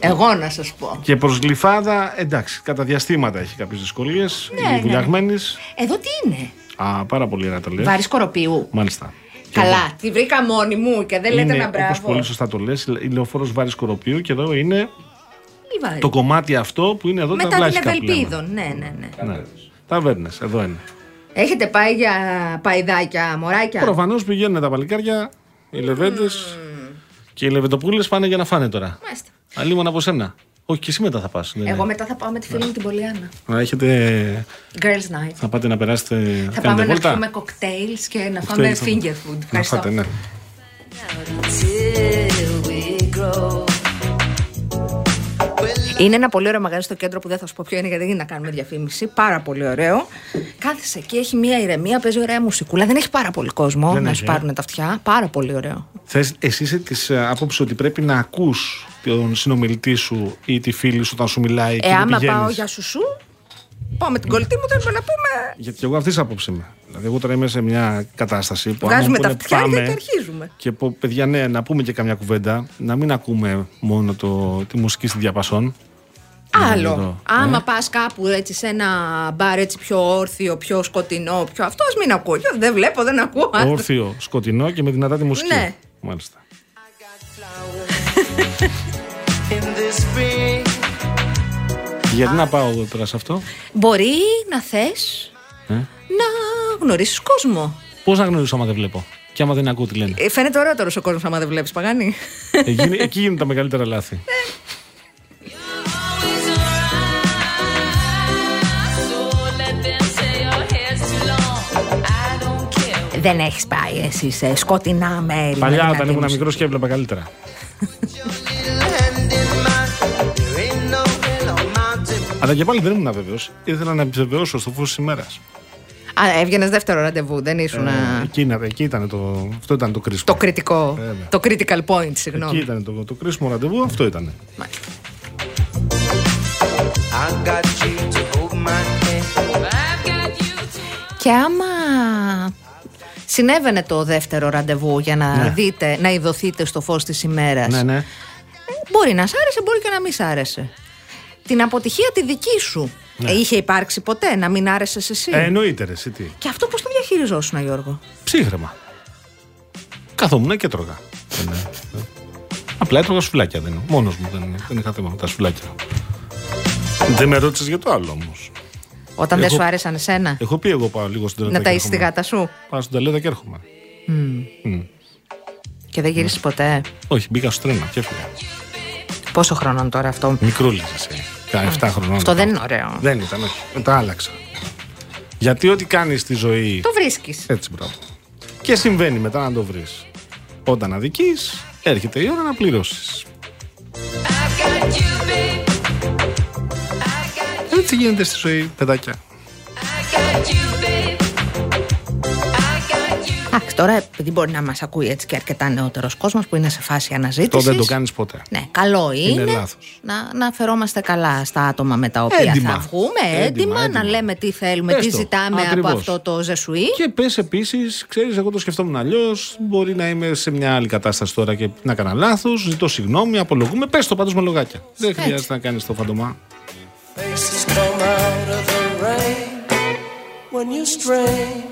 [SPEAKER 2] Εγώ να σας πω.
[SPEAKER 1] Και προς Γλυφάδα, εντάξει, κατά διαστήματα έχει κάποιες δυσκολίες.
[SPEAKER 2] ναι.
[SPEAKER 1] η Βουλιαγμένης.
[SPEAKER 2] Εδώ τι είναι;
[SPEAKER 1] Α, πάρα πολύ ωραία το λες.
[SPEAKER 2] Βάρη κοροπιού.
[SPEAKER 1] Μάλιστα.
[SPEAKER 2] Καλά, τη βρήκα μόνη μου και δεν λέτε
[SPEAKER 1] είναι,
[SPEAKER 2] ένα
[SPEAKER 1] όπως
[SPEAKER 2] μπράβο.
[SPEAKER 1] πολύ σωστά το λες, η λεωφόρο Βάρης Κοροπίου και εδώ είναι
[SPEAKER 2] Μη βάρη.
[SPEAKER 1] το κομμάτι αυτό που είναι εδώ τα
[SPEAKER 2] Μετά την
[SPEAKER 1] βλάχικα που λέμε.
[SPEAKER 2] Ευελπίδων. Ναι, ναι, ναι.
[SPEAKER 1] Ναι. Ταβέρνες, εδώ είναι.
[SPEAKER 2] Έχετε πάει για παϊδάκια, μωράκια;
[SPEAKER 1] Προφανώς πηγαίνουν τα παλικάρια, οι λεβέντες και οι λεβεντοπούλες πάνε για να φάνε τώρα.
[SPEAKER 2] Μάλιστα.
[SPEAKER 1] Αλλήμον από σένα. Όχι, και εσύ μετά θα πας.
[SPEAKER 2] Εγώ μετά θα πάω με τη φίλη μου την Πολιάνα.
[SPEAKER 1] Να έχετε.
[SPEAKER 2] Girls Night.
[SPEAKER 1] Θα πάτε να περάσετε.
[SPEAKER 2] Θα
[SPEAKER 1] κάνετε
[SPEAKER 2] πάμε να
[SPEAKER 1] βόλτα;
[SPEAKER 2] πιούμε κοκτέιλς και να φάμε
[SPEAKER 1] Cocktails θα-
[SPEAKER 2] finger food.
[SPEAKER 1] Να
[SPEAKER 2] Ευχαριστώ.
[SPEAKER 1] φάτε, ναι.
[SPEAKER 2] Είναι ένα πολύ ωραίο μαγαζί στο κέντρο που δεν θα σου πω ποιο είναι γιατί δεν είναι να κάνουμε διαφήμιση. Πάρα πολύ ωραίο. Κάθεσαι εκεί, έχει μία ηρεμία, παίζει ωραία μουσικούλα. Δεν έχει πάρα πολύ κόσμο
[SPEAKER 1] Δεν
[SPEAKER 2] να
[SPEAKER 1] έχει,
[SPEAKER 2] σου
[SPEAKER 1] ε.
[SPEAKER 2] πάρουν τα αυτιά. Πάρα πολύ ωραίο.
[SPEAKER 1] Θες, εσύ είσαι της άποψης ότι πρέπει να ακούς τον συνομιλητή σου ή τη φίλη σου όταν σου μιλάει και
[SPEAKER 2] Ε,
[SPEAKER 1] δεν
[SPEAKER 2] άμα
[SPEAKER 1] πηγαίνεις;
[SPEAKER 2] πάω για σουσού, πάω με την κολλητή μου, θέλουμε να πούμε.
[SPEAKER 1] Γιατί και εγώ αυτής της άποψης είμαι. Δηλαδή, εγώ τώρα είμαι σε μια κατάσταση που άμα
[SPEAKER 2] Βγάζουμε
[SPEAKER 1] μου
[SPEAKER 2] τα
[SPEAKER 1] πούνε
[SPEAKER 2] αυτιά
[SPEAKER 1] πάμε
[SPEAKER 2] και αρχίζουμε.
[SPEAKER 1] και πω, παιδιά, ναι, να πούμε και καμιά κουβέντα, να μην ακούμε μόνο το, τη μουσική στη διαπασόν.
[SPEAKER 2] Άλλο.
[SPEAKER 1] εδώ,
[SPEAKER 2] Άμα
[SPEAKER 1] ε.
[SPEAKER 2] πας κάπου έτσι σε ένα μπαρ έτσι πιο όρθιο, πιο σκοτεινό, πιο αυτό, ας μην ακούω. Δεν βλέπω, δεν ακούω.
[SPEAKER 1] Όρθιο, σκοτεινό και με δυνατά τη μουσική.
[SPEAKER 2] Ναι.
[SPEAKER 1] Μάλιστα.
[SPEAKER 3] In the spring,
[SPEAKER 1] Γιατί να πάω εδώ τώρα σε αυτό;
[SPEAKER 2] Μπορεί να θες
[SPEAKER 1] Ε;
[SPEAKER 2] να γνωρίσεις κόσμο.
[SPEAKER 1] Πώς να γνωρίσω άμα δεν βλέπω; Και άμα δεν ακούω τι λένε;
[SPEAKER 2] Ε, Φαίνεται ωραίο ο κόσμος άμα δεν βλέπεις Παγάνη.
[SPEAKER 1] εκεί, εκεί γίνονται τα μεγαλύτερα λάθη.
[SPEAKER 2] δεν έχεις πάει εσύ σε σκοτεινά μέρη.
[SPEAKER 1] Παλιά
[SPEAKER 2] με
[SPEAKER 1] όταν
[SPEAKER 2] δυνατή
[SPEAKER 1] ήμουν
[SPEAKER 2] μουσική.
[SPEAKER 1] μικρός και έβλεπα καλύτερα. Αλλά και πάλι δεν ήμουν βέβαιο. Ήθελα να επιβεβαιώσω στο φως της ημέρας.
[SPEAKER 2] Α, έβγαινες δεύτερο ραντεβού, δεν ήσουν. α,
[SPEAKER 1] εκεί, είναι- εκεί ήταν το. Αυτό ήταν το κρίσιμο.
[SPEAKER 2] Το κριτικό.
[SPEAKER 1] Βέβαια.
[SPEAKER 2] Το critical point,
[SPEAKER 1] Εκεί
[SPEAKER 2] συγγνώμη.
[SPEAKER 1] ήταν το, το κρίσιμο ραντεβού, αυτό ήταν.
[SPEAKER 2] Μάλιστα.
[SPEAKER 3] I got you to hold my hand.
[SPEAKER 2] Και άμα συνέβαινε το δεύτερο ραντεβού για να
[SPEAKER 1] Ναι.
[SPEAKER 2] δείτε, να ειδωθείτε στο φως της ημέρας.
[SPEAKER 1] Ναι, ναι.
[SPEAKER 2] Μπορεί να σ' άρεσε, μπορεί και να μην σ' άρεσε. Την αποτυχία τη δική σου. Ε, είχε υπάρξει ποτέ να μην άρεσες εσύ;
[SPEAKER 1] Ναι. Ε, εννοείται, ρε, εσύ τι.
[SPEAKER 2] Και αυτό πώς το διαχειριζόσουν, Γιώργο;
[SPEAKER 1] Ψύχρεμα. Καθόμουν και έτρωγα. Δεν, ε, ε. Απλά έτρωγα σουφλάκια. Δεν, μόνος μου δεν, δεν είχα θέμα με τα σουφλάκια. Δεν με ρώτησες για το άλλο όμως.
[SPEAKER 2] Όταν δεν
[SPEAKER 1] Εγώ-
[SPEAKER 2] σου άρεσαν εσένα;
[SPEAKER 1] Έχω πει εγώ πάω λίγο στην Τελέδα.
[SPEAKER 2] Να
[SPEAKER 1] και
[SPEAKER 2] ταΐσεις τη
[SPEAKER 1] έρχομαι.
[SPEAKER 2] γάτα σου;
[SPEAKER 1] Πάω στην Τελέδα και έρχομαι. Μμ.
[SPEAKER 2] Και δεν γυρίσεις ποτέ;
[SPEAKER 1] Όχι, μπήκα στο τρένο και έφυγα.
[SPEAKER 2] Πόσο χρόνο τώρα αυτό;
[SPEAKER 1] Μικρούλη εσύ. Κα- 7 χρονών.
[SPEAKER 2] Αυτό δεν είναι ωραίο.
[SPEAKER 1] Δεν ήταν, όχι. Μετά άλλαξα. Γιατί ό,τι κάνεις στη ζωή.
[SPEAKER 2] Το βρίσκεις.
[SPEAKER 1] Έτσι, μπράβο. Και συμβαίνει μετά να το βρεις. Όταν αδικείς, έρχεται η ώρα να πληρώσεις. Έτσι γίνεται στη ζωή, παιδάκια.
[SPEAKER 2] Εντάξει, τώρα επειδή μπορεί να μας ακούει έτσι και αρκετά νεότερος κόσμος που είναι σε φάση αναζήτησης.
[SPEAKER 1] Το δεν το κάνεις ποτέ.
[SPEAKER 2] Ναι, καλό είναι,
[SPEAKER 1] Είναι λάθος.
[SPEAKER 2] να, να φερόμαστε καλά στα άτομα με τα οποία
[SPEAKER 1] Έντιμα.
[SPEAKER 2] θα βγούμε. Έντιμα,
[SPEAKER 1] Έντιμα,
[SPEAKER 2] να
[SPEAKER 1] έντιμα.
[SPEAKER 2] λέμε τι θέλουμε,
[SPEAKER 1] Πες
[SPEAKER 2] τι
[SPEAKER 1] το.
[SPEAKER 2] ζητάμε
[SPEAKER 1] Ακριβώς.
[SPEAKER 2] από αυτό το ζεσουί.
[SPEAKER 1] Και πες επίσης, ξέρεις, εγώ το σκεφτόμουν αλλιώς. Μπορεί να είμαι σε μια άλλη κατάσταση τώρα και να έκανα λάθος. Ζητώ συγγνώμη, απολογούμε. Πες το πάντως με λογάκια. Δεν χρειάζεται να κάνεις το φαντομά.
[SPEAKER 9] Faces come out of the rain when you're strange.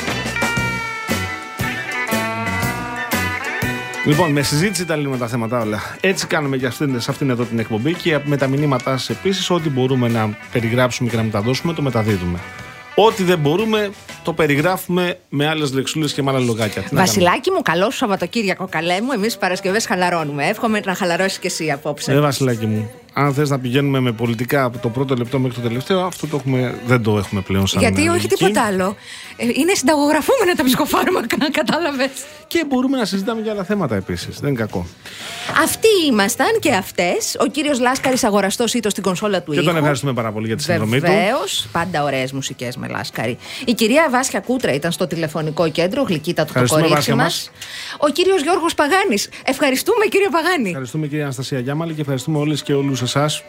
[SPEAKER 1] Λοιπόν, με συζήτηση τα λύνουμε τα θέματα όλα. Έτσι κάνουμε για αυτήν, σε αυτήν εδώ την εκπομπή και με τα μηνύματά σας επίσης, ό,τι μπορούμε να περιγράψουμε και να μεταδώσουμε, το μεταδίδουμε. Ό,τι δεν μπορούμε, το περιγράφουμε με άλλες λεξούλες και με άλλα λογάκια. Τι να
[SPEAKER 2] Βασιλάκι μου, καλό σου Σαββατοκύριακο, καλέ μου. Εμείς Παρασκευές χαλαρώνουμε. Εύχομαι να χαλαρώσεις και εσύ απόψε.
[SPEAKER 1] κάνουμε. Ε, Βασιλάκι μου, αν θες να πηγαίνουμε με πολιτικά από το πρώτο λεπτό μέχρι το τελευταίο, αυτό το έχουμε, δεν το έχουμε πλέον σαν
[SPEAKER 2] Γιατί όχι
[SPEAKER 1] λογική.
[SPEAKER 2] τίποτα άλλο. Ε, είναι συνταγογραφούμενα τα ψυχοφάρμακα, κατάλαβες.
[SPEAKER 1] Και μπορούμε να συζητάμε για άλλα θέματα επίσης. Δεν είναι κακό.
[SPEAKER 2] Αυτοί ήμασταν και αυτές. Ο κύριος Λάσκαρης, αγοραστός ήτος στην κονσόλα του
[SPEAKER 1] Και τον
[SPEAKER 2] ήχου.
[SPEAKER 1] ευχαριστούμε πάρα πολύ για τη συνδρομή του.
[SPEAKER 2] Βεβαίως, πάντα ωραίες μουσικές με Λάσκαρη. Η κυρία Βάσια Κούτρα ήταν στο τηλεφωνικό κέντρο, γλυκύτατο το
[SPEAKER 1] Ευχαριστούμε,
[SPEAKER 2] κορίτσι
[SPEAKER 1] Βάσια
[SPEAKER 2] μας.
[SPEAKER 1] μας.
[SPEAKER 2] Ο κύριος Γιώργος Παγάνης. Ευχαριστούμε, κύριε Παγάνη.
[SPEAKER 1] Ευχαριστούμε κυρία Αναστασία Γιάμαλη και ευχαριστούμε όλες και όλους εσάς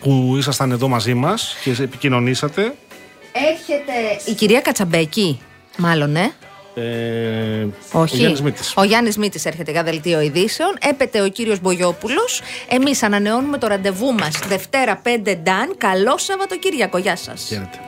[SPEAKER 1] που ήσασταν εδώ μαζί μας και επικοινωνήσατε.
[SPEAKER 2] Έρχεται η κυρία Κατσαμπέκη. Μάλλον, ναι.
[SPEAKER 1] Ε,
[SPEAKER 2] Όχι.
[SPEAKER 1] Ο Γιάννης Μήτης.
[SPEAKER 2] Ο Γιάννης Μήτης έρχεται για δελτίο ειδήσεων. Έπεται ο κύριος Μπογιόπουλος. Εμείς ανανεώνουμε το ραντεβού μας Δευτέρα 5 Νταν. Καλό Σαββατοκύριακο. Γεια σας.
[SPEAKER 1] Χαίρετε.